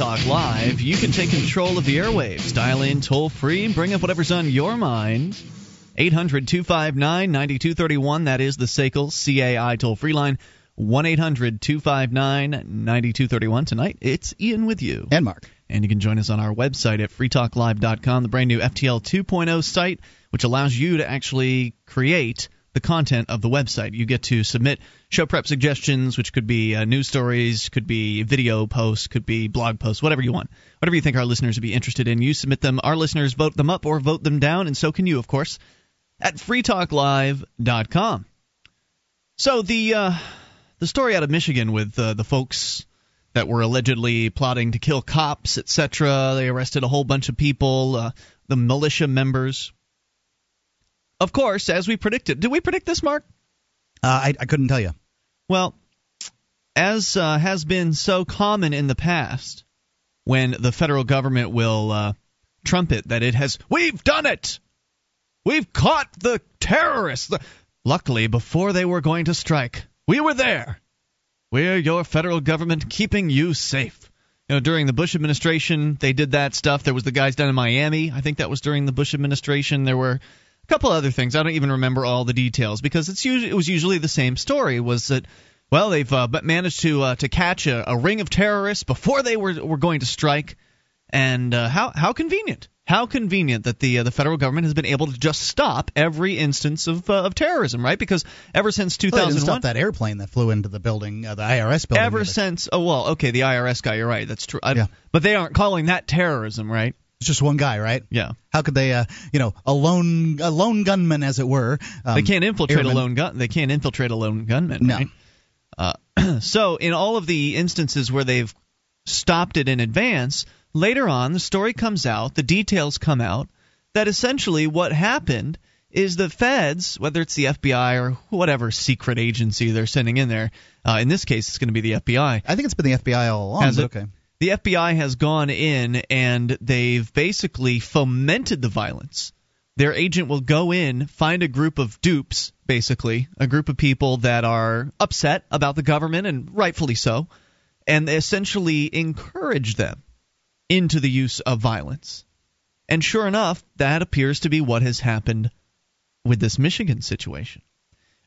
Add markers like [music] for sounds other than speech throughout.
Talk Live, you can take control of the airwaves. Dial in toll free and bring up whatever's on your mind. 800 259 9231. That is the SACL CAI toll free line. 1 800 259 9231. Tonight, it's Ian with you. And Mark. And you can join us on our website at freetalklive.com, the brand new FTL 2.0 site, which allows you to actually create the content of the website. You get to submit show prep suggestions, which could be uh, news stories, could be video posts, could be blog posts, whatever you want. Whatever you think our listeners would be interested in, you submit them. Our listeners vote them up or vote them down, and so can you, of course, at freetalklive.com. So the uh, the story out of Michigan with uh, the folks that were allegedly plotting to kill cops, etc. They arrested a whole bunch of people, uh, the militia members. Of course, as we predicted. Did we predict this, Mark? Uh, I, I couldn't tell you. Well, as uh, has been so common in the past, when the federal government will uh, trumpet that it has, we've done it! We've caught the terrorists! Luckily, before they were going to strike, we were there. We're your federal government keeping you safe. You know, during the Bush administration, they did that stuff. There was the guys down in Miami. I think that was during the Bush administration. There were couple other things. I don't even remember all the details because it's usually, it was usually the same story. Was that well, they've uh, managed to uh, to catch a, a ring of terrorists before they were were going to strike, and uh, how how convenient. How convenient that the uh, the federal government has been able to just stop every instance of uh, of terrorism, right? Because ever since 2001, well, stop that airplane that flew into the building, uh, the IRS building. Ever since, oh well, okay, the IRS guy, you're right, that's true. I, yeah. But they aren't calling that terrorism, right? It's just one guy, right? Yeah. How could they, uh, you know, a lone a lone gunman, as it were? Um, they can't infiltrate a lone gun. They can't infiltrate a lone gunman, no. right? Uh, [clears throat] so in all of the instances where they've stopped it in advance, later on the story comes out, the details come out that essentially what happened is the feds, whether it's the FBI or whatever secret agency they're sending in there, uh, in this case it's going to be the FBI. I think it's been the FBI all along. Okay. The FBI has gone in and they've basically fomented the violence. Their agent will go in, find a group of dupes, basically, a group of people that are upset about the government, and rightfully so, and they essentially encourage them into the use of violence. And sure enough, that appears to be what has happened with this Michigan situation.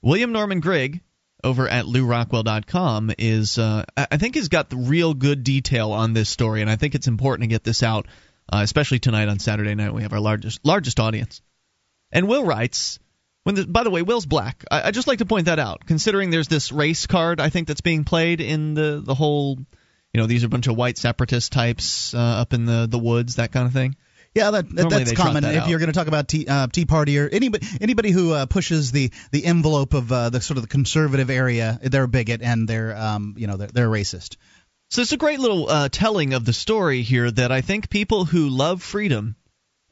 William Norman Grigg over at lewrockwell.com is, uh, I think, has got the real good detail on this story, and I think it's important to get this out, uh, especially tonight on Saturday night. We have our largest largest audience. And Will writes, when the, by the way, Will's black. I, I just like to point that out, considering there's this race card I think that's being played in the the whole you know these are a bunch of white separatist types uh, up in the the woods, that kind of thing. Yeah, that, that that's common. That if out. you're going to talk about tea, uh, tea Party or anybody anybody who uh, pushes the the envelope of uh, the sort of the conservative area, they're a bigot and they're um, you know they're, they're racist. So it's a great little uh, telling of the story here that I think people who love freedom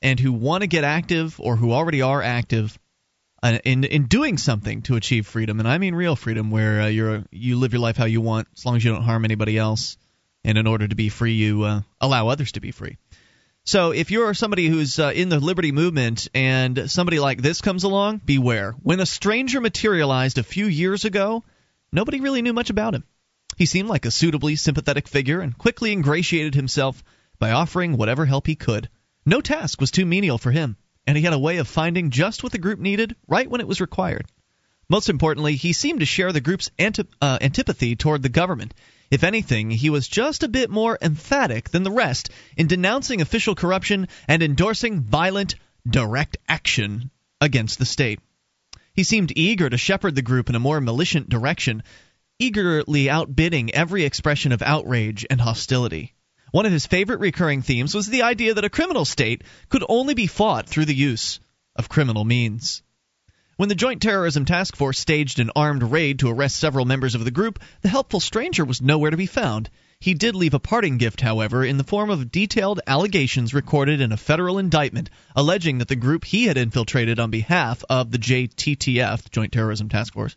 and who want to get active or who already are active uh, in in doing something to achieve freedom, and I mean real freedom, where uh, you're you live your life how you want, as long as you don't harm anybody else and in order to be free, you uh, allow others to be free. So if you're somebody who's uh, in the liberty movement and somebody like this comes along, beware. When a stranger materialized a few years ago, nobody really knew much about him. He seemed like a suitably sympathetic figure and quickly ingratiated himself by offering whatever help he could. No task was too menial for him, and he had a way of finding just what the group needed right when it was required. Most importantly, he seemed to share the group's antip- uh, antipathy toward the government if anything, he was just a bit more emphatic than the rest in denouncing official corruption and endorsing violent, direct action against the state. He seemed eager to shepherd the group in a more militant direction, eagerly outbidding every expression of outrage and hostility. One of his favorite recurring themes was the idea that a criminal state could only be fought through the use of criminal means. When the Joint Terrorism Task Force staged an armed raid to arrest several members of the group, the helpful stranger was nowhere to be found. He did leave a parting gift, however, in the form of detailed allegations recorded in a federal indictment alleging that the group he had infiltrated on behalf of the JTTF, Joint Terrorism Task Force,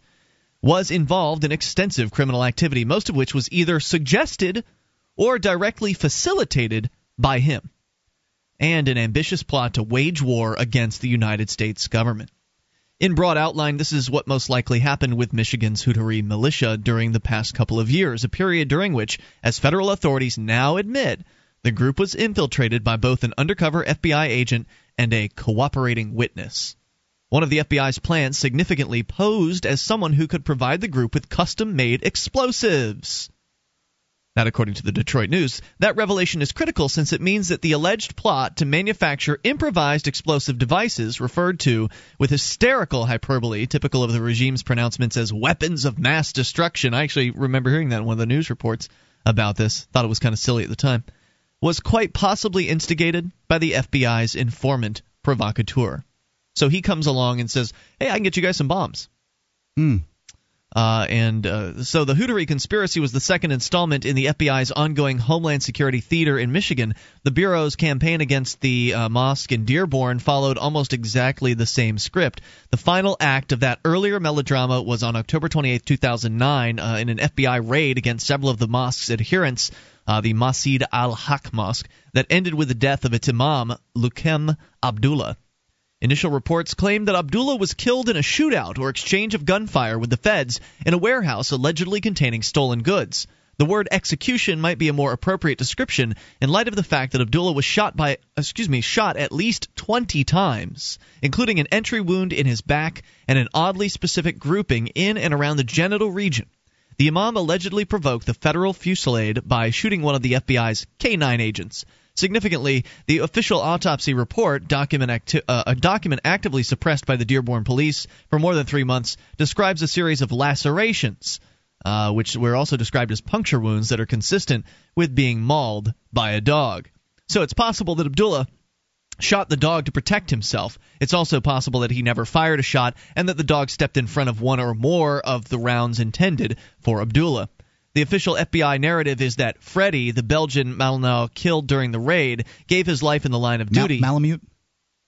was involved in extensive criminal activity, most of which was either suggested or directly facilitated by him, and an ambitious plot to wage war against the United States government. In broad outline, this is what most likely happened with Michigan's Hutaree militia during the past couple of years, a period during which, as federal authorities now admit, the group was infiltrated by both an undercover FBI agent and a cooperating witness. One of the FBI's plans significantly posed as someone who could provide the group with custom made explosives. That, according to the Detroit News, that revelation is critical since it means that the alleged plot to manufacture improvised explosive devices, referred to with hysterical hyperbole, typical of the regime's pronouncements as weapons of mass destruction. I actually remember hearing that in one of the news reports about this. Thought it was kind of silly at the time. Was quite possibly instigated by the FBI's informant provocateur. So he comes along and says, "Hey, I can get you guys some bombs." Hmm. Uh, and uh, so the Hutaree conspiracy was the second installment in the FBI's ongoing Homeland Security theater in Michigan. The Bureau's campaign against the uh, mosque in Dearborn followed almost exactly the same script. The final act of that earlier melodrama was on October 28, 2009, uh, in an FBI raid against several of the mosque's adherents. Uh, the Masjid al Haq Mosque, that ended with the death of its imam, Luqman Abdullah. Initial reports claimed that Abdullah was killed in a shootout or exchange of gunfire with the feds in a warehouse allegedly containing stolen goods. The word execution might be a more appropriate description in light of the fact that Abdullah was shot by excuse me, shot at least 20 times, including an entry wound in his back and an oddly specific grouping in and around the genital region. The imam allegedly provoked the federal fusillade by shooting one of the FBI's K9 agents. Significantly, the official autopsy report, document acti- uh, a document actively suppressed by the Dearborn police for more than three months, describes a series of lacerations, uh, which were also described as puncture wounds that are consistent with being mauled by a dog. So it's possible that Abdullah shot the dog to protect himself. It's also possible that he never fired a shot and that the dog stepped in front of one or more of the rounds intended for Abdullah. The official FBI narrative is that Freddie, the Belgian Malinois killed during the raid, gave his life in the line of duty. Mal- Malamute?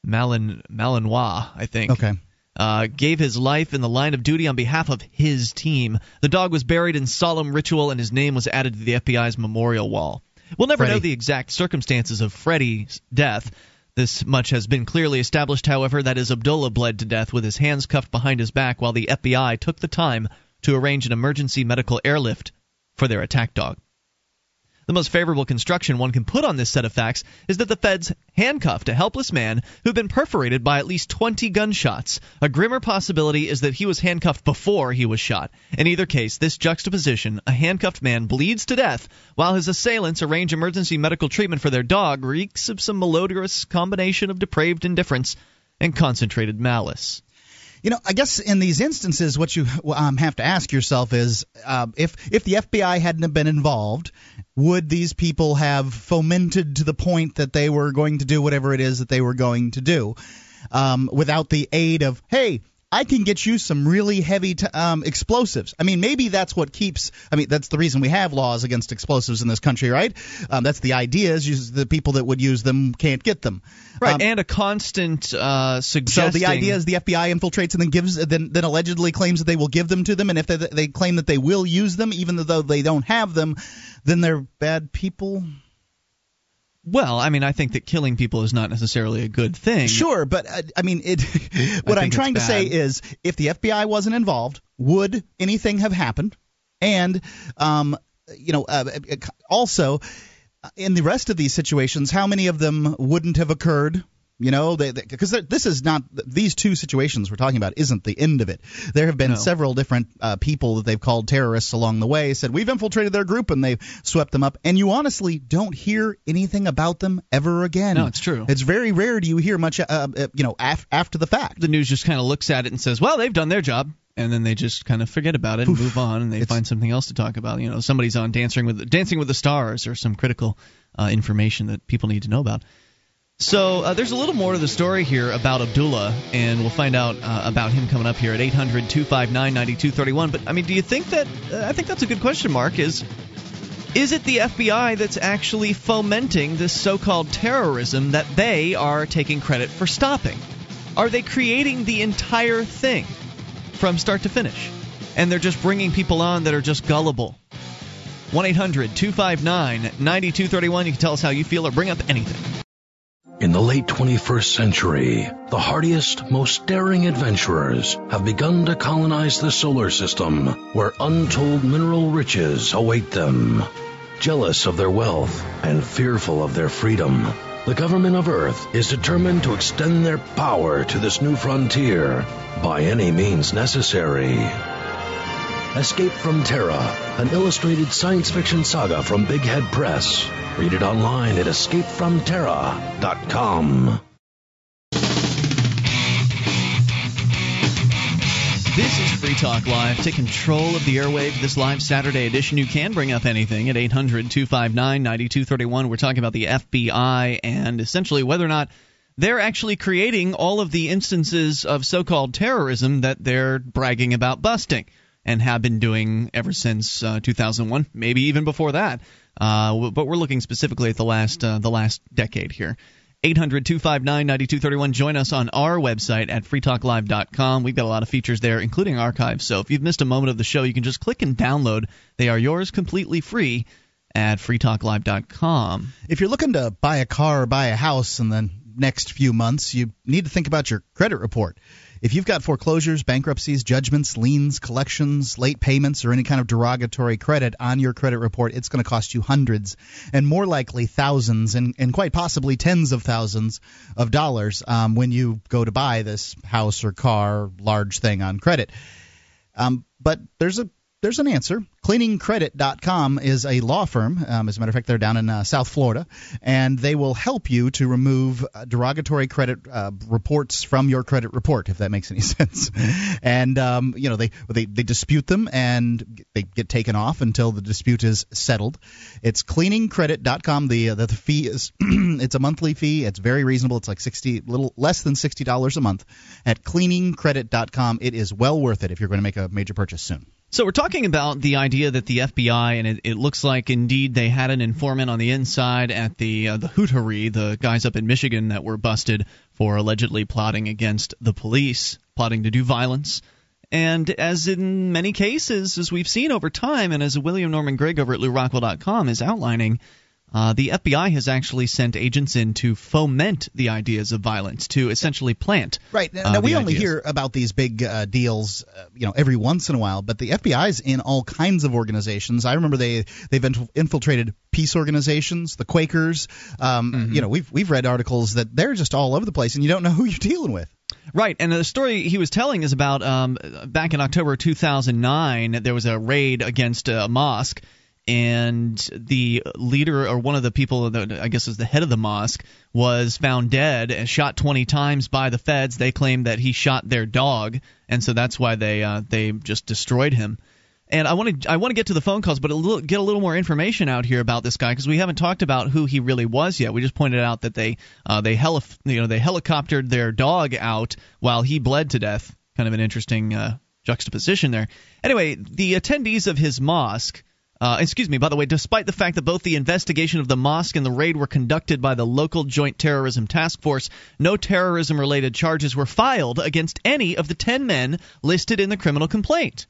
Malin Malinois, I think. Okay. Uh, gave his life in the line of duty on behalf of his team. The dog was buried in solemn ritual, and his name was added to the FBI's memorial wall. We'll never Freddie. know the exact circumstances of Freddie's death. This much has been clearly established, however, that is Abdullah bled to death with his hands cuffed behind his back while the FBI took the time to arrange an emergency medical airlift for their attack dog. The most favorable construction one can put on this set of facts is that the feds handcuffed a helpless man who'd been perforated by at least 20 gunshots. A grimmer possibility is that he was handcuffed before he was shot. In either case, this juxtaposition, a handcuffed man bleeds to death while his assailants arrange emergency medical treatment for their dog, reeks of some malodorous combination of depraved indifference and concentrated malice. You know, I guess in these instances, what you um, have to ask yourself is, uh, if if the FBI hadn't have been involved, would these people have fomented to the point that they were going to do whatever it is that they were going to do, um, without the aid of, hey, I can get you some really heavy t- um, explosives. I mean, maybe that's what keeps. I mean, that's the reason we have laws against explosives in this country, right? Um, that's the idea is the people that would use them can't get them. Right, Um, and a constant uh, so the idea is the FBI infiltrates and then gives, then, then allegedly claims that they will give them to them, and if they, they claim that they will use them, even though they don't have them, then they're bad people. Well, I mean, I think that killing people is not necessarily a good thing. Sure, but uh, I mean, it. [laughs] what I I'm trying to say is, if the FBI wasn't involved, would anything have happened? And, um, you know, uh, also uh, in the rest of these situations, how many of them wouldn't have occurred? You know, because this is not these two situations we're talking about isn't the end of it. There have been No. several different uh, people that they've called terrorists along the way. Said we've infiltrated their group and they've swept them up, and you honestly don't hear anything about them ever again. No, it's true. It's very rare do you hear much, uh, uh, you know, af- after the fact. The news just kind of looks at it and says, "Well, they've done their job." And then they just kind of forget about it and move on, and they find something else to talk about. You know, somebody's on Dancing with Dancing with the Stars, or some critical uh, information that people need to know about. So uh, there's a little more to the story here about Abdullah, and we'll find out uh, about him coming up here at 800-259-9231. But I mean, do you think that? Uh, I think that's a good question. Mark is. Is it the FBI that's actually fomenting this so-called terrorism that they are taking credit for stopping? Are they creating the entire thing from start to finish? And they're just bringing people on that are just gullible. 1 800 259 9231. You can tell us how you feel or bring up anything. In the late 21st century, the hardiest, most daring adventurers have begun to colonize the solar system, where untold mineral riches await them. Jealous of their wealth and fearful of their freedom, the government of Earth is determined to extend their power to this new frontier by any means necessary. Escape from Terra, an illustrated science fiction saga from Big Head Press. Read it online at escapefromterra.com. This is Free Talk Live. Take control of the airwave this live Saturday edition. You can bring up anything at 800 259 9231. We're talking about the FBI and essentially whether or not they're actually creating all of the instances of so called terrorism that they're bragging about busting and have been doing ever since uh, 2001, maybe even before that. Uh, but we're looking specifically at the last uh, the last decade here. 800 259 9231. Join us on our website at freetalklive.com. We've got a lot of features there, including archives. So if you've missed a moment of the show, you can just click and download. They are yours completely free at freetalklive.com. If you're looking to buy a car or buy a house in the next few months, you need to think about your credit report. If you've got foreclosures, bankruptcies, judgments, liens, collections, late payments, or any kind of derogatory credit on your credit report, it's going to cost you hundreds and more likely thousands and, and quite possibly tens of thousands of dollars um, when you go to buy this house or car, large thing on credit. Um, but there's a there's an answer. Cleaningcredit.com is a law firm. Um, as a matter of fact, they're down in uh, South Florida, and they will help you to remove uh, derogatory credit uh, reports from your credit report, if that makes any [laughs] sense. and um, you know they, they they dispute them and they get taken off until the dispute is settled. It's cleaningcredit.com. The uh, the, the fee is [clears throat] it's a monthly fee. It's very reasonable. It's like sixty, little less than sixty dollars a month. At cleaningcredit.com, it is well worth it if you're going to make a major purchase soon. So we're talking about the idea that the FBI and it, it, looks like indeed they had an informant on the inside at the uh, the Hutaree, the guys up in Michigan that were busted for allegedly plotting against the police, plotting to do violence. And as in many cases, as we've seen over time, and as William Norman Grigg over at LewRockwell.com is outlining, uh, the FBI has actually sent agents in to foment the ideas of violence, to essentially plant. Right. Now, uh, we only ideas. hear about these big uh, deals, uh, you know, every once in a while, but the FBI's in all kinds of organizations. I remember they they've infiltrated peace organizations, the Quakers. Um, mm-hmm. You know, we've we've read articles that they're just all over the place, and you don't know who you're dealing with. Right, and the story he was telling is about um, back in October 2009. There was a raid against a mosque and the leader or one of the people that I guess is the head of the mosque was found dead and shot 20 times by the feds. They claim that he shot their dog, and so that's why they uh, they just destroyed him. And I want to I want to get to the phone calls, but a little, get a little more information out here about this guy because we haven't talked about who he really was yet. We just pointed out that they uh, they heli- you know they helicoptered their dog out while he bled to death. Kind of an interesting uh, juxtaposition there. Anyway, the attendees of his mosque uh, excuse me, by the way, despite the fact that both the investigation of the mosque and the raid were conducted by the local Joint Terrorism Task Force, no terrorism related charges were filed against any of the 10 men listed in the criminal complaint.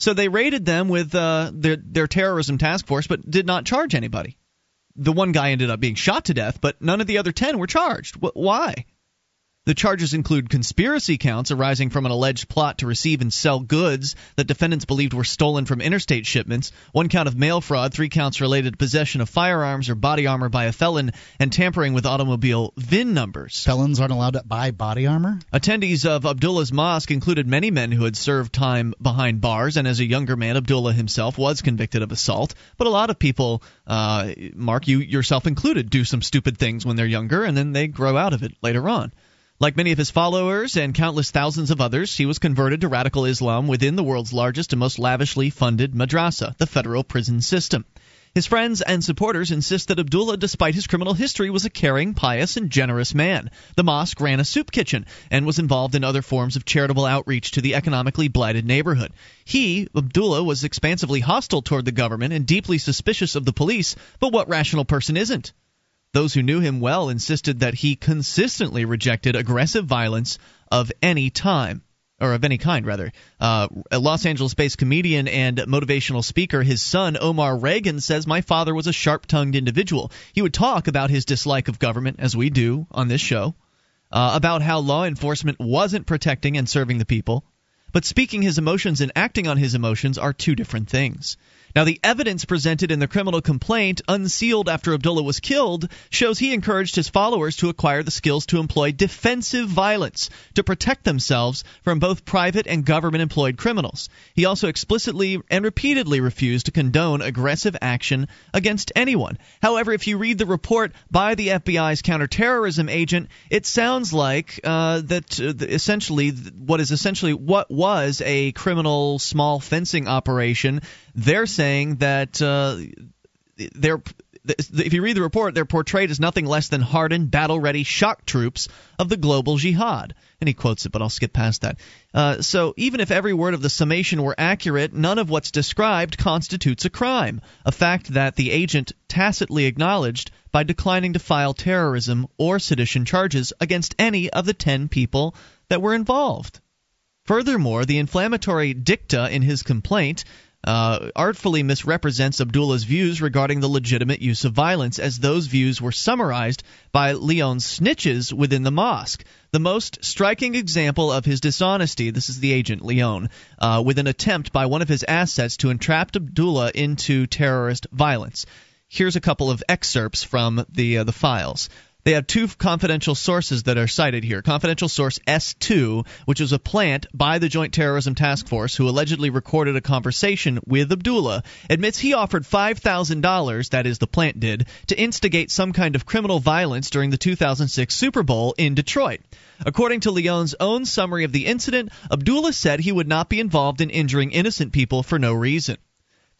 So they raided them with uh, their, their terrorism task force, but did not charge anybody. The one guy ended up being shot to death, but none of the other 10 were charged. Why? The charges include conspiracy counts arising from an alleged plot to receive and sell goods that defendants believed were stolen from interstate shipments, one count of mail fraud, three counts related to possession of firearms or body armor by a felon, and tampering with automobile VIN numbers. Felons aren't allowed to buy body armor? Attendees of Abdullah's mosque included many men who had served time behind bars, and as a younger man, Abdullah himself was convicted of assault. But a lot of people, uh, Mark, you yourself included, do some stupid things when they're younger, and then they grow out of it later on. Like many of his followers and countless thousands of others, he was converted to radical Islam within the world's largest and most lavishly funded madrasa, the federal prison system. His friends and supporters insist that Abdullah, despite his criminal history, was a caring, pious, and generous man. The mosque ran a soup kitchen and was involved in other forms of charitable outreach to the economically blighted neighborhood. He, Abdullah, was expansively hostile toward the government and deeply suspicious of the police, but what rational person isn't? Those who knew him well insisted that he consistently rejected aggressive violence of any time. or of any kind, rather. Uh, a Los Angeles based comedian and motivational speaker, his son, Omar Regan, says, My father was a sharp tongued individual. He would talk about his dislike of government, as we do on this show, uh, about how law enforcement wasn't protecting and serving the people. But speaking his emotions and acting on his emotions are two different things. Now, the evidence presented in the criminal complaint, unsealed after Abdullah was killed, shows he encouraged his followers to acquire the skills to employ defensive violence to protect themselves from both private and government employed criminals. He also explicitly and repeatedly refused to condone aggressive action against anyone. However, if you read the report by the FBI's counterterrorism agent, it sounds like uh, that uh, essentially what is essentially what was a criminal small fencing operation they're saying that uh, they're if you read the report, they're portrayed as nothing less than hardened, battle ready shock troops of the global jihad. And he quotes it, but I'll skip past that. Uh, so, even if every word of the summation were accurate, none of what's described constitutes a crime, a fact that the agent tacitly acknowledged by declining to file terrorism or sedition charges against any of the 10 people that were involved. Furthermore, the inflammatory dicta in his complaint uh, artfully misrepresents Abdullah's views regarding the legitimate use of violence, as those views were summarized by Leon's snitches within the mosque. The most striking example of his dishonesty, this is the agent, Leon, uh, with an attempt by one of his assets to entrap Abdullah into terrorist violence. Here's a couple of excerpts from the uh, the files. They have two confidential sources that are cited here. Confidential source S2, which was a plant by the Joint Terrorism Task Force who allegedly recorded a conversation with Abdullah, admits he offered $5,000, that is, the plant did, to instigate some kind of criminal violence during the 2006 Super Bowl in Detroit. According to Leon's own summary of the incident, Abdullah said he would not be involved in injuring innocent people for no reason.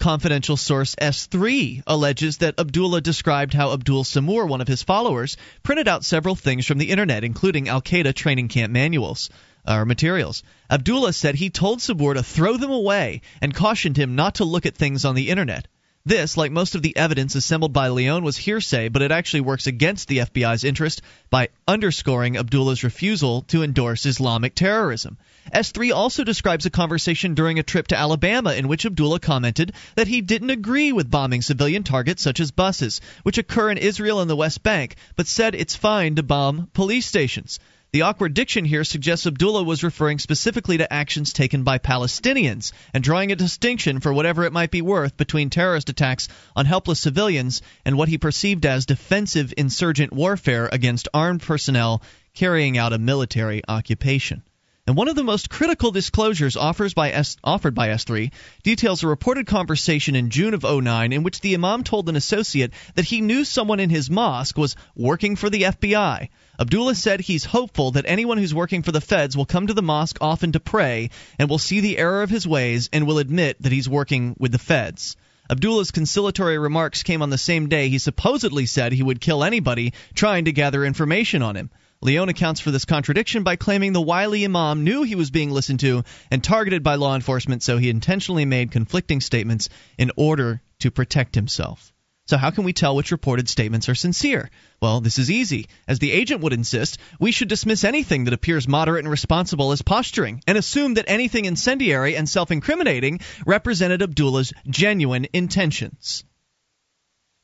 Confidential source S3 alleges that Abdullah described how Abdul Sabur, one of his followers, printed out several things from the internet, including Al Qaeda training camp manuals uh, or materials. Abdullah said he told Sabur to throw them away and cautioned him not to look at things on the internet. This, like most of the evidence assembled by Leon, was hearsay, but it actually works against the FBI's interest by underscoring Abdullah's refusal to endorse Islamic terrorism. S3 also describes a conversation during a trip to Alabama in which Abdullah commented that he didn't agree with bombing civilian targets such as buses, which occur in Israel and the West Bank, but said it's fine to bomb police stations. The awkward diction here suggests Abdullah was referring specifically to actions taken by Palestinians and drawing a distinction, for whatever it might be worth, between terrorist attacks on helpless civilians and what he perceived as defensive insurgent warfare against armed personnel carrying out a military occupation. And one of the most critical disclosures by S, offered by S3 details a reported conversation in June of 09 in which the Imam told an associate that he knew someone in his mosque was working for the FBI. Abdullah said he's hopeful that anyone who's working for the feds will come to the mosque often to pray and will see the error of his ways and will admit that he's working with the feds. Abdullah's conciliatory remarks came on the same day he supposedly said he would kill anybody trying to gather information on him. Leon accounts for this contradiction by claiming the wily imam knew he was being listened to and targeted by law enforcement, so he intentionally made conflicting statements in order to protect himself. So, how can we tell which reported statements are sincere? Well, this is easy. As the agent would insist, we should dismiss anything that appears moderate and responsible as posturing, and assume that anything incendiary and self incriminating represented Abdullah's genuine intentions.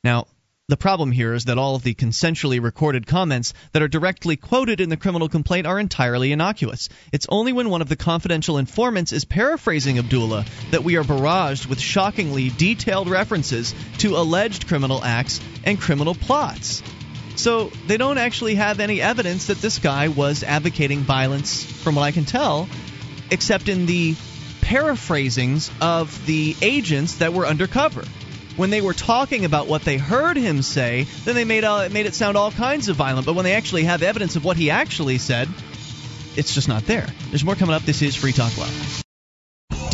Now, the problem here is that all of the consensually recorded comments that are directly quoted in the criminal complaint are entirely innocuous. It's only when one of the confidential informants is paraphrasing Abdullah that we are barraged with shockingly detailed references to alleged criminal acts and criminal plots. So they don't actually have any evidence that this guy was advocating violence, from what I can tell, except in the paraphrasings of the agents that were undercover when they were talking about what they heard him say, then they made uh, made it sound all kinds of violent. But when they actually have evidence of what he actually said, it's just not there. There's more coming up. This is Free Talk Live.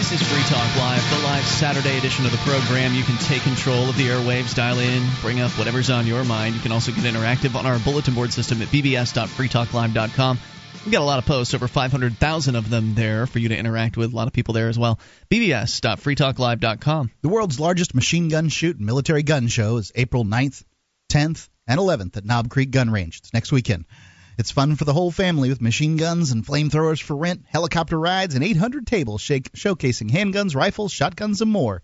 This is Free Talk Live, the live Saturday edition of the program. You can take control of the airwaves, dial in, bring up whatever's on your mind. You can also get interactive on our bulletin board system at bbs.freetalklive.com. We've got a lot of posts, over 500,000 of them there for you to interact with. A lot of people there as well. bbs.freetalklive.com. The world's largest machine gun shoot and military gun show is April 9th, 10th, and 11th at Knob Creek Gun Range. It's next weekend. It's fun for the whole family with machine guns and flamethrowers for rent, helicopter rides, and 800 tables showcasing handguns, rifles, shotguns, and more.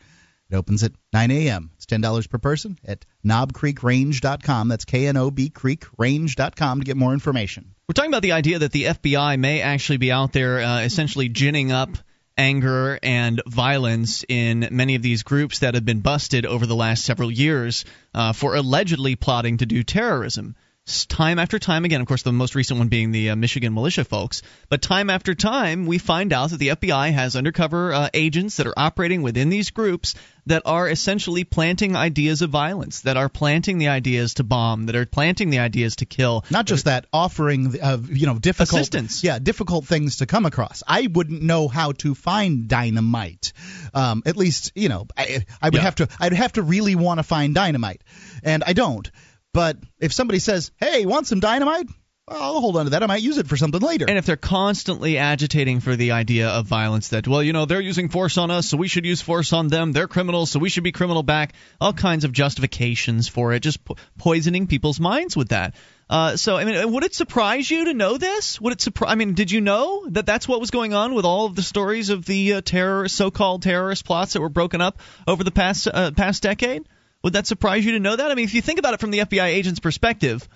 It opens at 9 a.m. It's $10 per person at knobcreekrange.com. That's K N O B Creek Range.com to get more information. We're talking about the idea that the FBI may actually be out there uh, essentially ginning up anger and violence in many of these groups that have been busted over the last several years uh, for allegedly plotting to do terrorism time after time again, of course, the most recent one being the uh, Michigan militia folks, but time after time, we find out that the FBI has undercover uh, agents that are operating within these groups that are essentially planting ideas of violence, that are planting the ideas to bomb, that are planting the ideas to kill. Not just that, offering uh, you know difficult assistance. Yeah, difficult things to come across. I wouldn't know how to find dynamite. Um, at least you know I, I would Yeah. have to. I'd have to really want to find dynamite, and I don't. But if somebody says, "Hey, want some dynamite?" Well, I'll hold on to that. I might use it for something later. And if they're constantly agitating for the idea of violence, that, well, you know, they're using force on us, so we should use force on them. They're criminals, so we should be criminal back. All kinds of justifications for it, just po- poisoning people's minds with that. Uh, so, I mean, would it surprise you to know this? Would it surprise? I mean, did you know that that's what was going on with all of the stories of the uh, terror, so-called terrorist plots that were broken up over the past uh, past decade? Would that surprise you to know that? I mean, if you think about it from the FBI agent's perspective,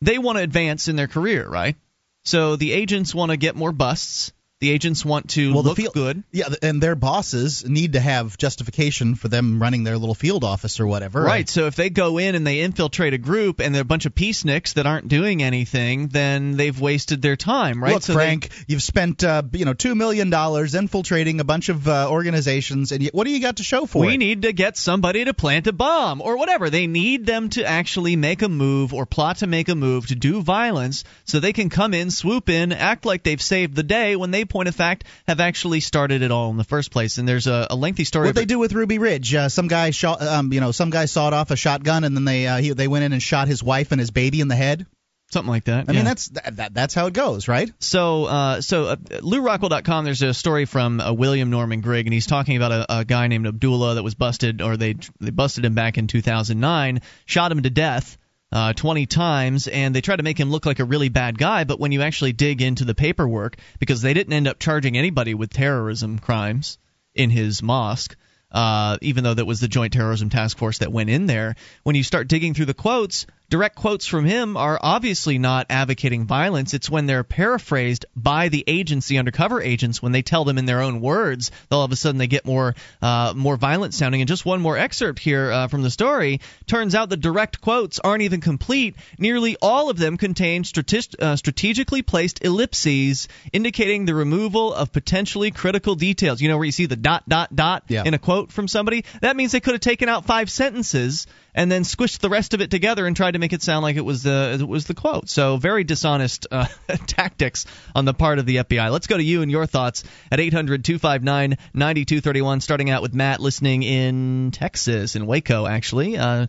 they want to advance in their career, right? So the agents want to get more busts. The agents want to well, the look field, good. Yeah, and their bosses need to have justification for them running their little field office or whatever. Right. So if they go in and they infiltrate a group and they're a bunch of peaceniks that aren't doing anything, then they've wasted their time, right? Look, so they- Frank, you've spent uh, you know two million dollars infiltrating a bunch of uh, organizations, and you, what do you got to show for we it? We need to get somebody to plant a bomb or whatever. They need them to actually make a move or plot to make a move to do violence so they can come in, swoop in, act like they've saved the day when they, point of fact, have actually started it all in the first place. And there's a, a lengthy story. What they do with Ruby Ridge? Uh, some guy shot, um, you know, some guy sawed off a shotgun, and then they uh, he, they went in and shot his wife and his baby in the head. Something like that. I yeah. mean, that's that, that, that's how it goes, right? So, uh, so uh, LewRockwell.com. There's a story from uh, William Norman Grigg, and he's talking about a, a guy named Abdullah that was busted, or they they busted him back in 2009, shot him to death. Uh, 20 times, and they tried to make him look like a really bad guy. But when you actually dig into the paperwork, because they didn't end up charging anybody with terrorism crimes in his mosque, uh, even though that was the Joint Terrorism Task Force that went in there, when you start digging through the quotes, direct quotes from him are obviously not advocating violence. It's when they're paraphrased by the agency, undercover agents, when they tell them in their own words, all of a sudden they get more uh, more violent sounding. And just one more excerpt here uh, from the story. Turns out the direct quotes aren't even complete. Nearly all of them contain strate- uh, strategically placed ellipses indicating the removal of potentially critical details. You know where you see the dot dot dot Yeah. in a quote from somebody? That means they could have taken out five sentences and then squished the rest of it together and tried to make it sound like it was the it was the quote. So very dishonest uh, [laughs] tactics on the part of the FBI. Let's go to you and your thoughts at 800-259-9231 starting out with Matt listening in Texas in Waco actually uh,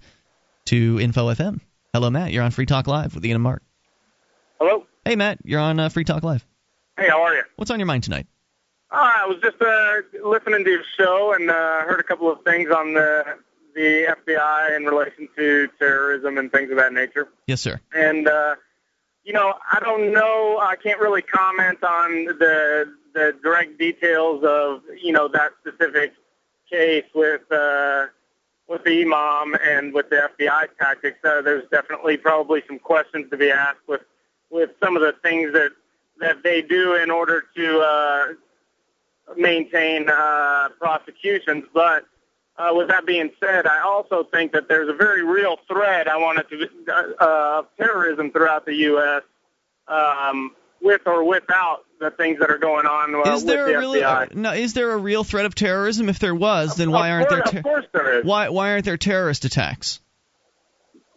to Info FM. Hello Matt, you're on Free Talk Live with Ian and Mark. Hello. Hey Matt, you're on uh, Free Talk Live. Hey, how are you? What's on your mind tonight? Uh, I was just uh, listening to your show and uh, heard a couple of things on the the FBI in relation to terrorism and things of that nature. Yes, sir. And uh, you know, I don't know. I can't really comment on the the direct details of you know that specific case with uh, with the imam and with the FBI tactics. Uh, there's definitely probably some questions to be asked with with some of the things that that they do in order to uh, maintain uh, prosecutions. But uh, with that being said, I also think that there's a very real threat. I wanted to uh, of terrorism throughout the U.S. Um, with or without the things that are going on uh, is there with the a really FBI. no? Is there a real threat of terrorism? If there was, then why aren't course, there? Of course there is. why why aren't there terrorist attacks?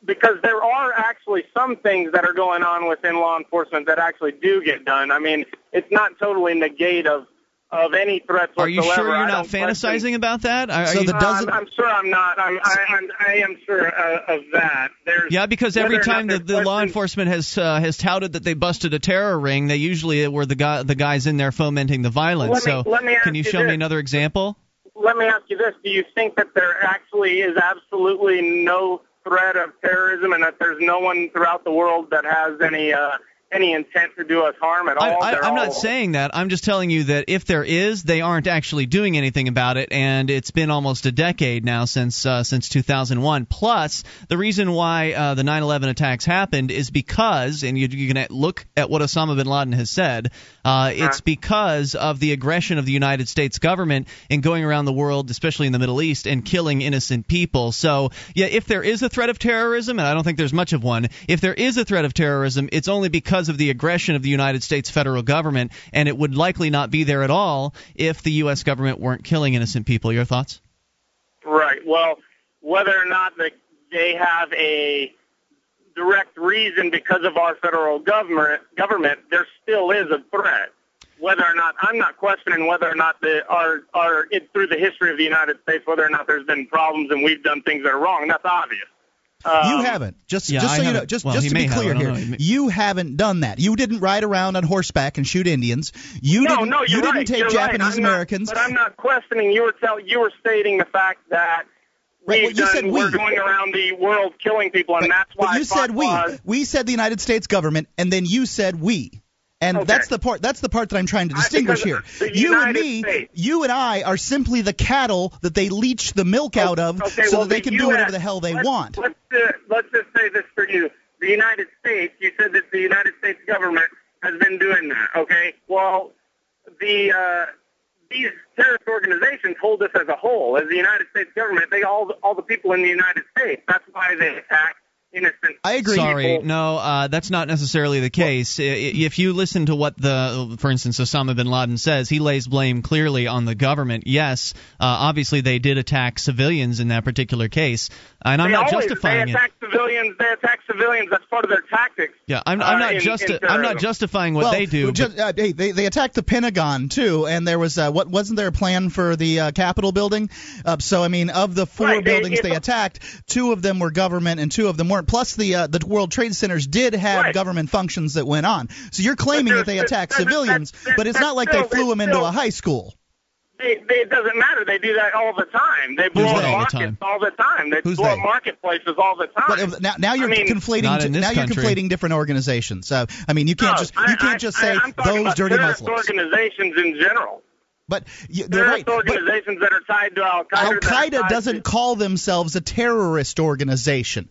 because there are actually some things that are going on within law enforcement that actually do get done. I mean, it's not totally negate of of any threats Are you whatsoever. sure you're not fantasizing question- about that? Are, So are you, the Uh, dozen- I'm, I'm sure I'm not. I'm, I, I'm, I am sure uh, of that. There's yeah, because every whether or not time the, there's the law enforcement has uh, has touted that they busted a terror ring, they usually were the guy the guys in there fomenting the violence. Let me- so let me can ask you you show me another example? Let me ask you this: Do you think that there actually is absolutely no threat of terrorism, and that there's no one throughout the world that has any uh, any intent to do us harm at all? I, I, I'm all- not saying that. I'm just telling you that if there is, they aren't actually doing anything about it, and it's been almost a decade now since uh, since 2001. Plus, the reason why uh, the 9/11 attacks happened is because, and you, you can look at what Osama bin Laden has said. Uh, it's because of the aggression of the United States government in going around the world, especially in the Middle East, and killing innocent people. So, yeah, if there is a threat of terrorism, and I don't think there's much of one, if there is a threat of terrorism, it's only because of the aggression of the United States federal government, and it would likely not be there at all if the U.S. government weren't killing innocent people. Your thoughts? Right. Well, whether or not the, they have a direct reason because of our federal government, government, there still is a threat. Whether or not I'm not questioning whether or not the our our it, through the history of the United States, whether or not there's been problems and we've done things that are wrong. That's obvious. You Um, haven't. Just yeah, just I so you know, just Well, just to be may have. clear here, know. May- you haven't done that. You didn't ride around on horseback and shoot Indians. You no, didn't. no, you you're didn't right. take you're Japanese right. I'm not- Americans. but I'm not questioning. You were tell you were stating the fact that Right, we've well, you done, said we. we're going around the world killing people, and But- that's why but you said we. Fatwa- We said the United States government, and then you said we. And Okay. that's the part. That's the part that I'm trying to distinguish here. You and me, States- you and I, are simply the cattle that they leach the milk out of, Okay, so well, that they the can do whatever the hell they let's, want. Let's uh, let's just say this for you: the United States. You said that the United States government has been doing that. Okay, well, the uh, these terrorist organizations hold us as a whole, as the United States government. They all all the people in the United States. That's why they attack innocent. I agree. Sorry, people. no, uh, that's not necessarily the case. I- I- If you listen to what the, for instance, Osama bin Laden says, he lays blame clearly on the government. Yes, uh, obviously they did attack civilians in that particular case, and I'm they not always, justifying they it. attack civilians. They attack civilians. That's part of their tactics. Yeah, I'm, I'm uh, not in- just in I'm not justifying what well, they do. Just, uh, hey, they they attacked the Pentagon too, and there was uh, what wasn't there a plan for the uh, Capitol building? Uh, so I mean, of the four Right, buildings they if- attacked, two of them were government and two of them weren't. Plus, the uh, the World Trade Centers did have Right. government functions that went on. So you're claiming that they attacked there's- civilians, there's- but it's not like they flew them into still- a high school. They, they, it doesn't matter. They do that all the time. They blow Who's up they? All the markets time? all the time. They Who's blow up they? marketplaces all the time. But if- now, now you're I mean- conflating. Not two- now country. you're conflating different organizations. Uh, I mean, you can't No, just I- you can't I- just I- say I'm those about dirty terrorist Muslims. organizations in general. But you, they're right. Terrorist But organizations that are tied to Al Qaeda. Al Qaeda doesn't call themselves a terrorist organization.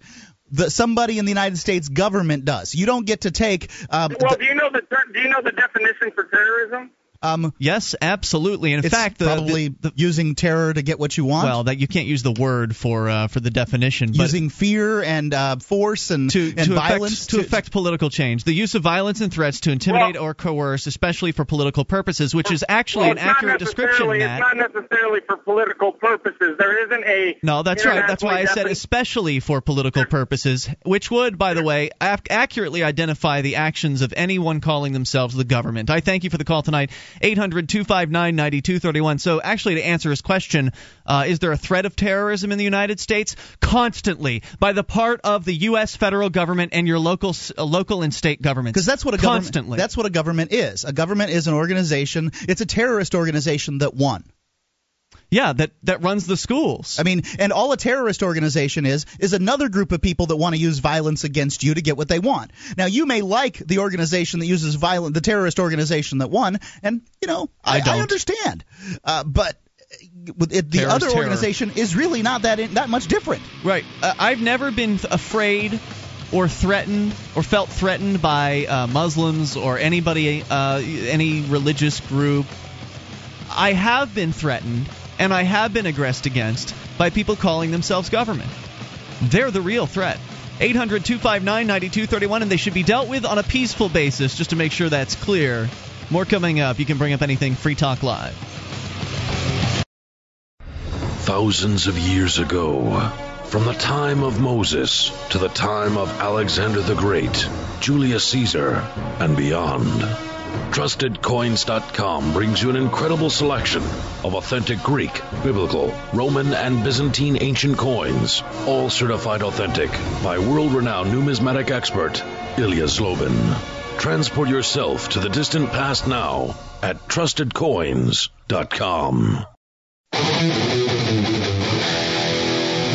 The, somebody in the United States government does. You don't get to take. Um, Well, do you know the ter- do you know the definition for terrorism? Um, yes, absolutely. And in it's fact, the, probably the, the using terror to get what you want. well, that you can't use the word for uh, for the definition, but using fear and uh, force and, to, and to violence affect, to affect political change. The use of violence and threats to intimidate Well- or coerce, especially for political purposes, which is actually well, an not accurate description, necessarily- Matt. It's not necessarily for political purposes. There isn't a No, that's right. That's why I said especially for political purposes, which would, by the way, ac- accurately identify the actions of anyone calling themselves the government. I thank you for the call tonight. 800 259 9231. So, actually, to answer his question, uh, is there a threat of terrorism in the United States? Constantly, by the part of the U.S. federal government and your local, uh, local and state governments. because that's what a government. Constantly. That's what a government is. A government is an organization. It's a terrorist organization that won. Yeah, that, that runs the schools. I mean, and all a terrorist organization is is another group of people that want to use violence against you to get what they want. Now, you may like the organization that uses violence, the terrorist organization that won, and you know, I, I don't. understand, uh, but. With it, the Terrorist other terror. organization is really not that that much different. Right. Uh, I've never been th- afraid or threatened or felt threatened by uh, Muslims or anybody, uh, any religious group. I have been threatened and I have been aggressed against by people calling themselves government. They're the real threat. 800 259 9231, and they should be dealt with on a peaceful basis, just to make sure that's clear. More coming up. You can bring up anything Free Talk Live. Thousands of years ago, from the time of Moses to the time of Alexander the Great, Julius Caesar, and beyond. TrustedCoins.com brings you an incredible selection of authentic Greek, Biblical, Roman, and Byzantine ancient coins, all certified authentic by world renowned numismatic expert Ilya Zlobin. Transport yourself to the distant past now at TrustedCoins.com.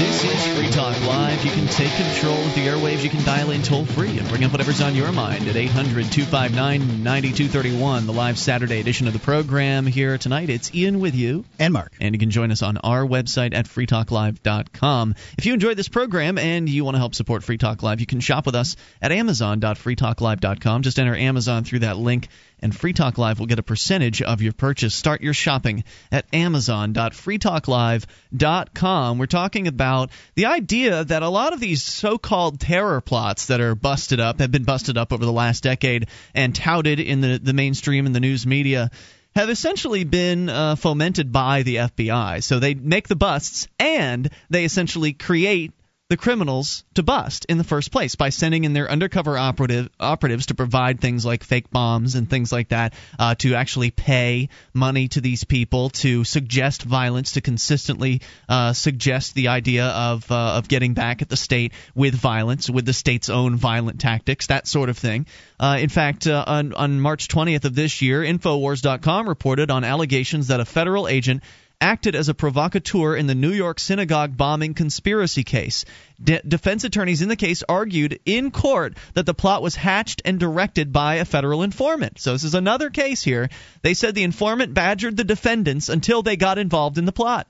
This is Free Talk Live. You can take control of the airwaves. You can dial in toll free and bring up whatever's on your mind at 800 259 9231, the live Saturday edition of the program here tonight. It's Ian with you. And Mark. And you can join us on our website at freetalklive.com. If you enjoyed this program and you want to help support Free Talk Live, you can shop with us at amazon.freetalklive.com. Just enter Amazon through that link and Free Talk Live will get a percentage of your purchase. Start your shopping at amazon.freetalklive.com. We're talking about the idea that a lot of these so-called terror plots that are busted up have been busted up over the last decade and touted in the, the mainstream and the news media have essentially been uh, fomented by the FBI. So they make the busts and they essentially create the criminals to bust in the first place by sending in their undercover operative operatives to provide things like fake bombs and things like that uh, to actually pay money to these people to suggest violence to consistently uh, suggest the idea of uh, of getting back at the state with violence with the state's own violent tactics that sort of thing. Uh, in fact uh, on, on March 20th of this year infowars.com reported on allegations that a federal agent acted as a provocateur in the New York synagogue bombing conspiracy case. De- defense attorneys in the case argued in court that the plot was hatched and directed by a federal informant. So this is another case here. They said the informant badgered the defendants until they got involved in the plot.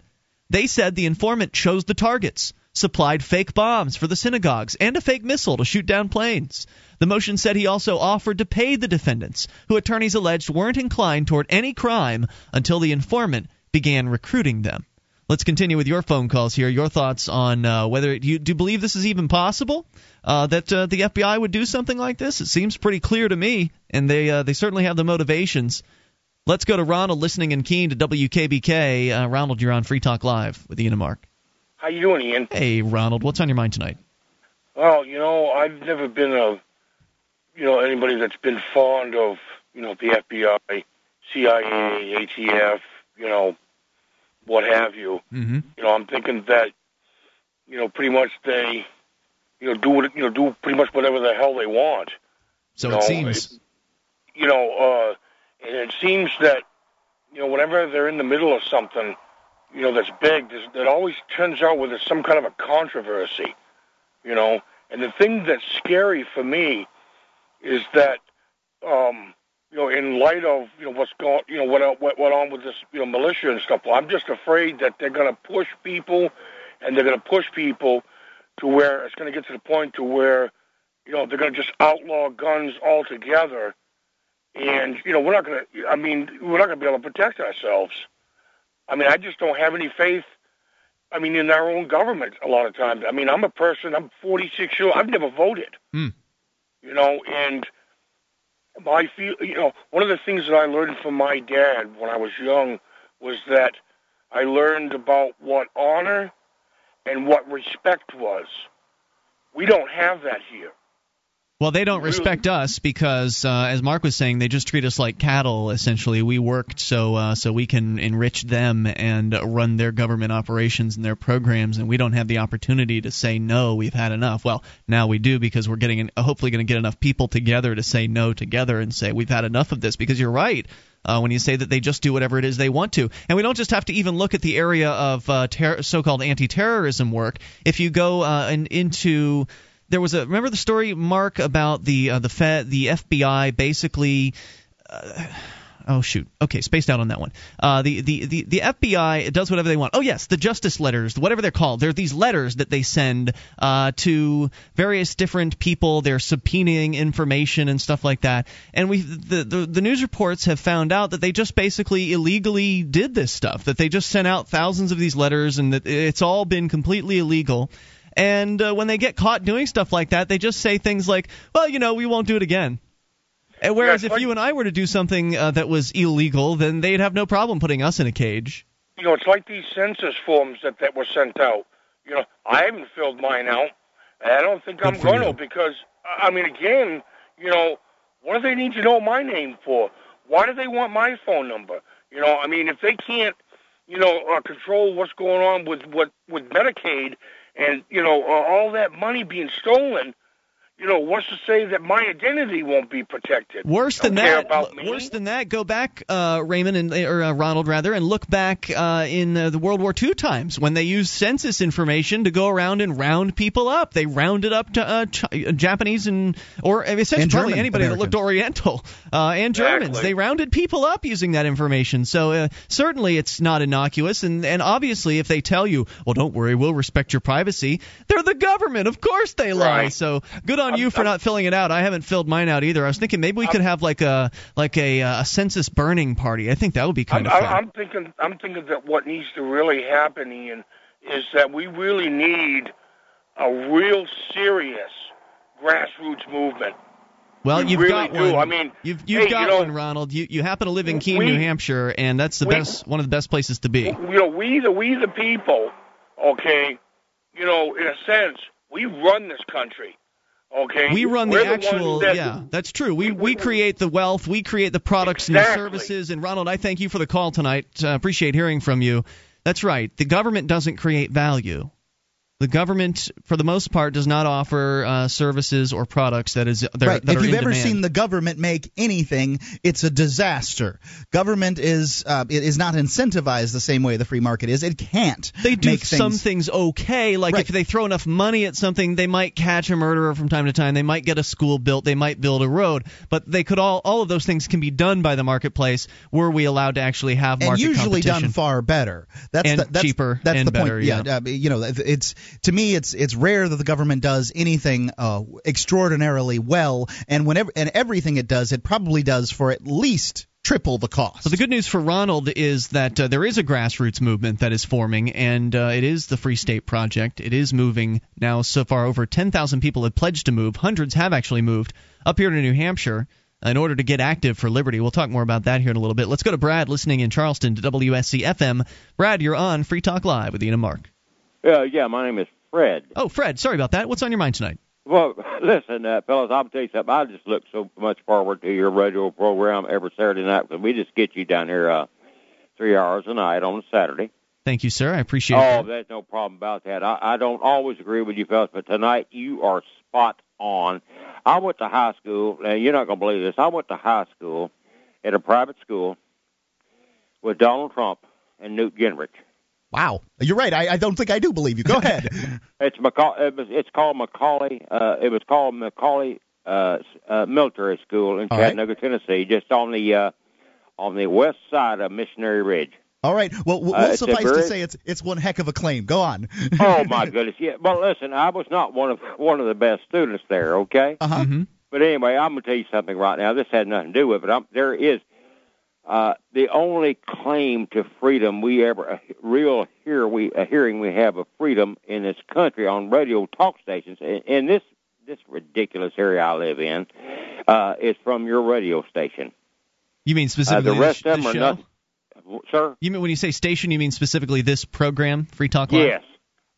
They said the informant chose the targets, supplied fake bombs for the synagogues, and a fake missile to shoot down planes. The motion said he also offered to pay the defendants, who attorneys alleged weren't inclined toward any crime until the informant began recruiting them. Let's continue with your phone calls here. Your thoughts on uh, whether you do you believe this is even possible uh, that uh, the FBI would do something like this? It seems pretty clear to me, and they uh, they certainly have the motivations. Let's go to Ronald, listening in Keene to WKBK. Uh, Ronald, you're on Free Talk Live with Ian and Mark. How you doing, Ian? Hey, Ronald, what's on your mind tonight? Well, you know, I've never been a, you know, anybody that's been fond of, you know, the FBI, CIA, ATF, you know, what have you. Mm-hmm. You know, I'm thinking that, you know, pretty much they, you know, do what, you know, do pretty much whatever the hell they want. So you it know, seems. You know, uh, and it seems that, you know, whenever they're in the middle of something, you know, that's big, that always turns out with some kind of a controversy. You know, and the thing that's scary for me is that, um, you know, in light of you know what's going, you know, what what went on with this, you know, militia and stuff. I'm just afraid that they're going to push people, and they're going to push people to where it's going to get to the point to where, you know, they're going to just outlaw guns altogether, and you know, we're not going to. I mean, we're not going to be able to protect ourselves. I mean, I just don't have any faith. I mean, in our own government, a lot of times. I mean, I'm a person. I'm 46 years. old. I've never voted. Hmm. You know, and my feel, you know, one of the things that I learned from my dad when I was young was that I learned about what honor and what respect was. We don't have that here. Well, they don't respect us because, uh, as Mark was saying, they just treat us like cattle. Essentially, we worked so uh, so we can enrich them and run their government operations and their programs, and we don't have the opportunity to say no. We've had enough. Well, now we do because we're getting hopefully going to get enough people together to say no together and say we've had enough of this. Because you're right. Uh, when you say that they just do whatever it is they want to. And we don't just have to even look at the area of uh, ter- so-called anti-terrorism work. If you go uh, in, into there was a remember the story Mark about the uh, the Fed, the FBI basically uh, oh shoot. Okay, spaced out on that one. Uh, the, the the the FBI does whatever they want. Oh yes, the justice letters, whatever they're called. They're these letters that they send uh, to various different people. They're subpoenaing information and stuff like that. And we the, the the news reports have found out that they just basically illegally did this stuff. That they just sent out thousands of these letters and that it's all been completely illegal. And uh, when they get caught doing stuff like that, they just say things like, "Well, you know, we won't do it again." And whereas Yeah, if like- you and I were to do something uh, that was illegal, then they'd have no problem putting us in a cage. You know, it's like these census forms that, that were sent out. You know, I haven't filled mine out. I don't think I'm going to because, I mean, again, you know, what do they need to know my name for? Why do they want my phone number? You know, I mean, if they can't, you know, uh, control what's going on with what with Medicaid and you know uh, all that money being stolen, you know, what's to say that my identity won't be protected? Worse than Don't care that, about me. worse than that, go back, uh, Raymond and or uh, Ronald rather, and look back uh, in uh, the World War II times when they used census information to go around and round people up. They rounded up to uh, Ch- uh, Japanese and or essentially And probably German anybody that looked Oriental uh, and Germans. Exactly. They rounded people up using that information. So uh, certainly it's not innocuous, and and obviously if they tell you, well, don't worry, we'll respect your privacy, they're the government. Of course they lie. Right. So good on you for not filling it out. I haven't filled mine out either. I was thinking maybe we could have like a like a, uh, a census burning party. I think that would be kind I'm, of fun. I'm thinking. I'm thinking that what needs to really happen, Ian, is that we really need a real serious grassroots movement. well, we you've really got do. one. I mean, you've you've hey, you got know- one, Ronald. You you happen to live in Keene, We- New Hampshire, and that's the we- best one of the best places to be. You know, we the we the people. Okay, you know, in a sense, we run this country. Okay, We run the We're actual, that, yeah, that's true. We we [laughs] create the wealth, we create the products and the services. And Ronald, I thank you for the call tonight. Uh, appreciate hearing from you. That's right. The government doesn't create value. The government, for the most part, does not offer uh, services or products that is that, are- right. that If you've ever demand. seen the government make anything, it's a disaster. Government is uh, it is not incentivized the same way the free market is. It can't. They do make some things, okay. Like Right. if they throw enough money at something, they might catch a murderer from time to time. They might get a school built. They might build a road. But they could all all of those things can be done by the marketplace. Were we allowed to actually have market and usually done far better. That's And the, that's, cheaper That's and the point. better, yeah. uh, you know, it's to me, it's it's rare that the government does anything uh, extraordinarily well, and whenever and everything it does, it probably does for at least triple the cost. The good news for Ronald is that uh, there is a grassroots movement that is forming, and uh, it is the Free State Project. It is moving now. So far, over 10,000 people have pledged to move. Hundreds have actually moved up here to New Hampshire in order to get active for liberty. We'll talk more about that here in a little bit. Let's go to Brad, listening in Charleston to WSC FM. Brad, you're on Free Talk Live with Ian and Mark. Uh, yeah, my name is Fred. Oh, Fred, sorry about that. What's on your mind tonight? Well, [laughs] listen, uh, fellas, I'll tell you something. I just look so much forward to your radio program every Saturday night because we just get you down here uh, three hours a night on a Saturday. Thank you, sir. I appreciate it. Oh, it. there's no problem about that. I, I don't always agree with you fellas, but tonight you are spot on. I went to high school, and you're not going to believe this. I went to high school at a private school with Donald Trump and Newt Gingrich. Wow, you're right. I, I don't think I do believe you. Go [laughs] ahead. It's McCall. It was, it's called McCallie. Uh, it was called McCallie uh, uh, Military School in All right. Chattanooga, Tennessee, just on the uh, on the west side of Missionary Ridge. All right. Well, we'll Uh, it's a suffice to say it's it's one heck of a claim. Go on. Oh my [laughs] goodness! Yeah. Well, listen, I was not one of one of the best students there. Okay. Uh huh. Mhm. But anyway, I'm gonna tell you something right now. This had nothing to do with it. I'm, there is uh, the only claim to freedom we ever a real hear we a hearing we have of freedom in this country on radio talk stations in, in this this ridiculous area I live in uh, is from your radio station. You mean Uh, specifically the rest this, of them are show? nothing. Sir. You mean when you say station, you mean specifically this program, Free Talk Live? Yes.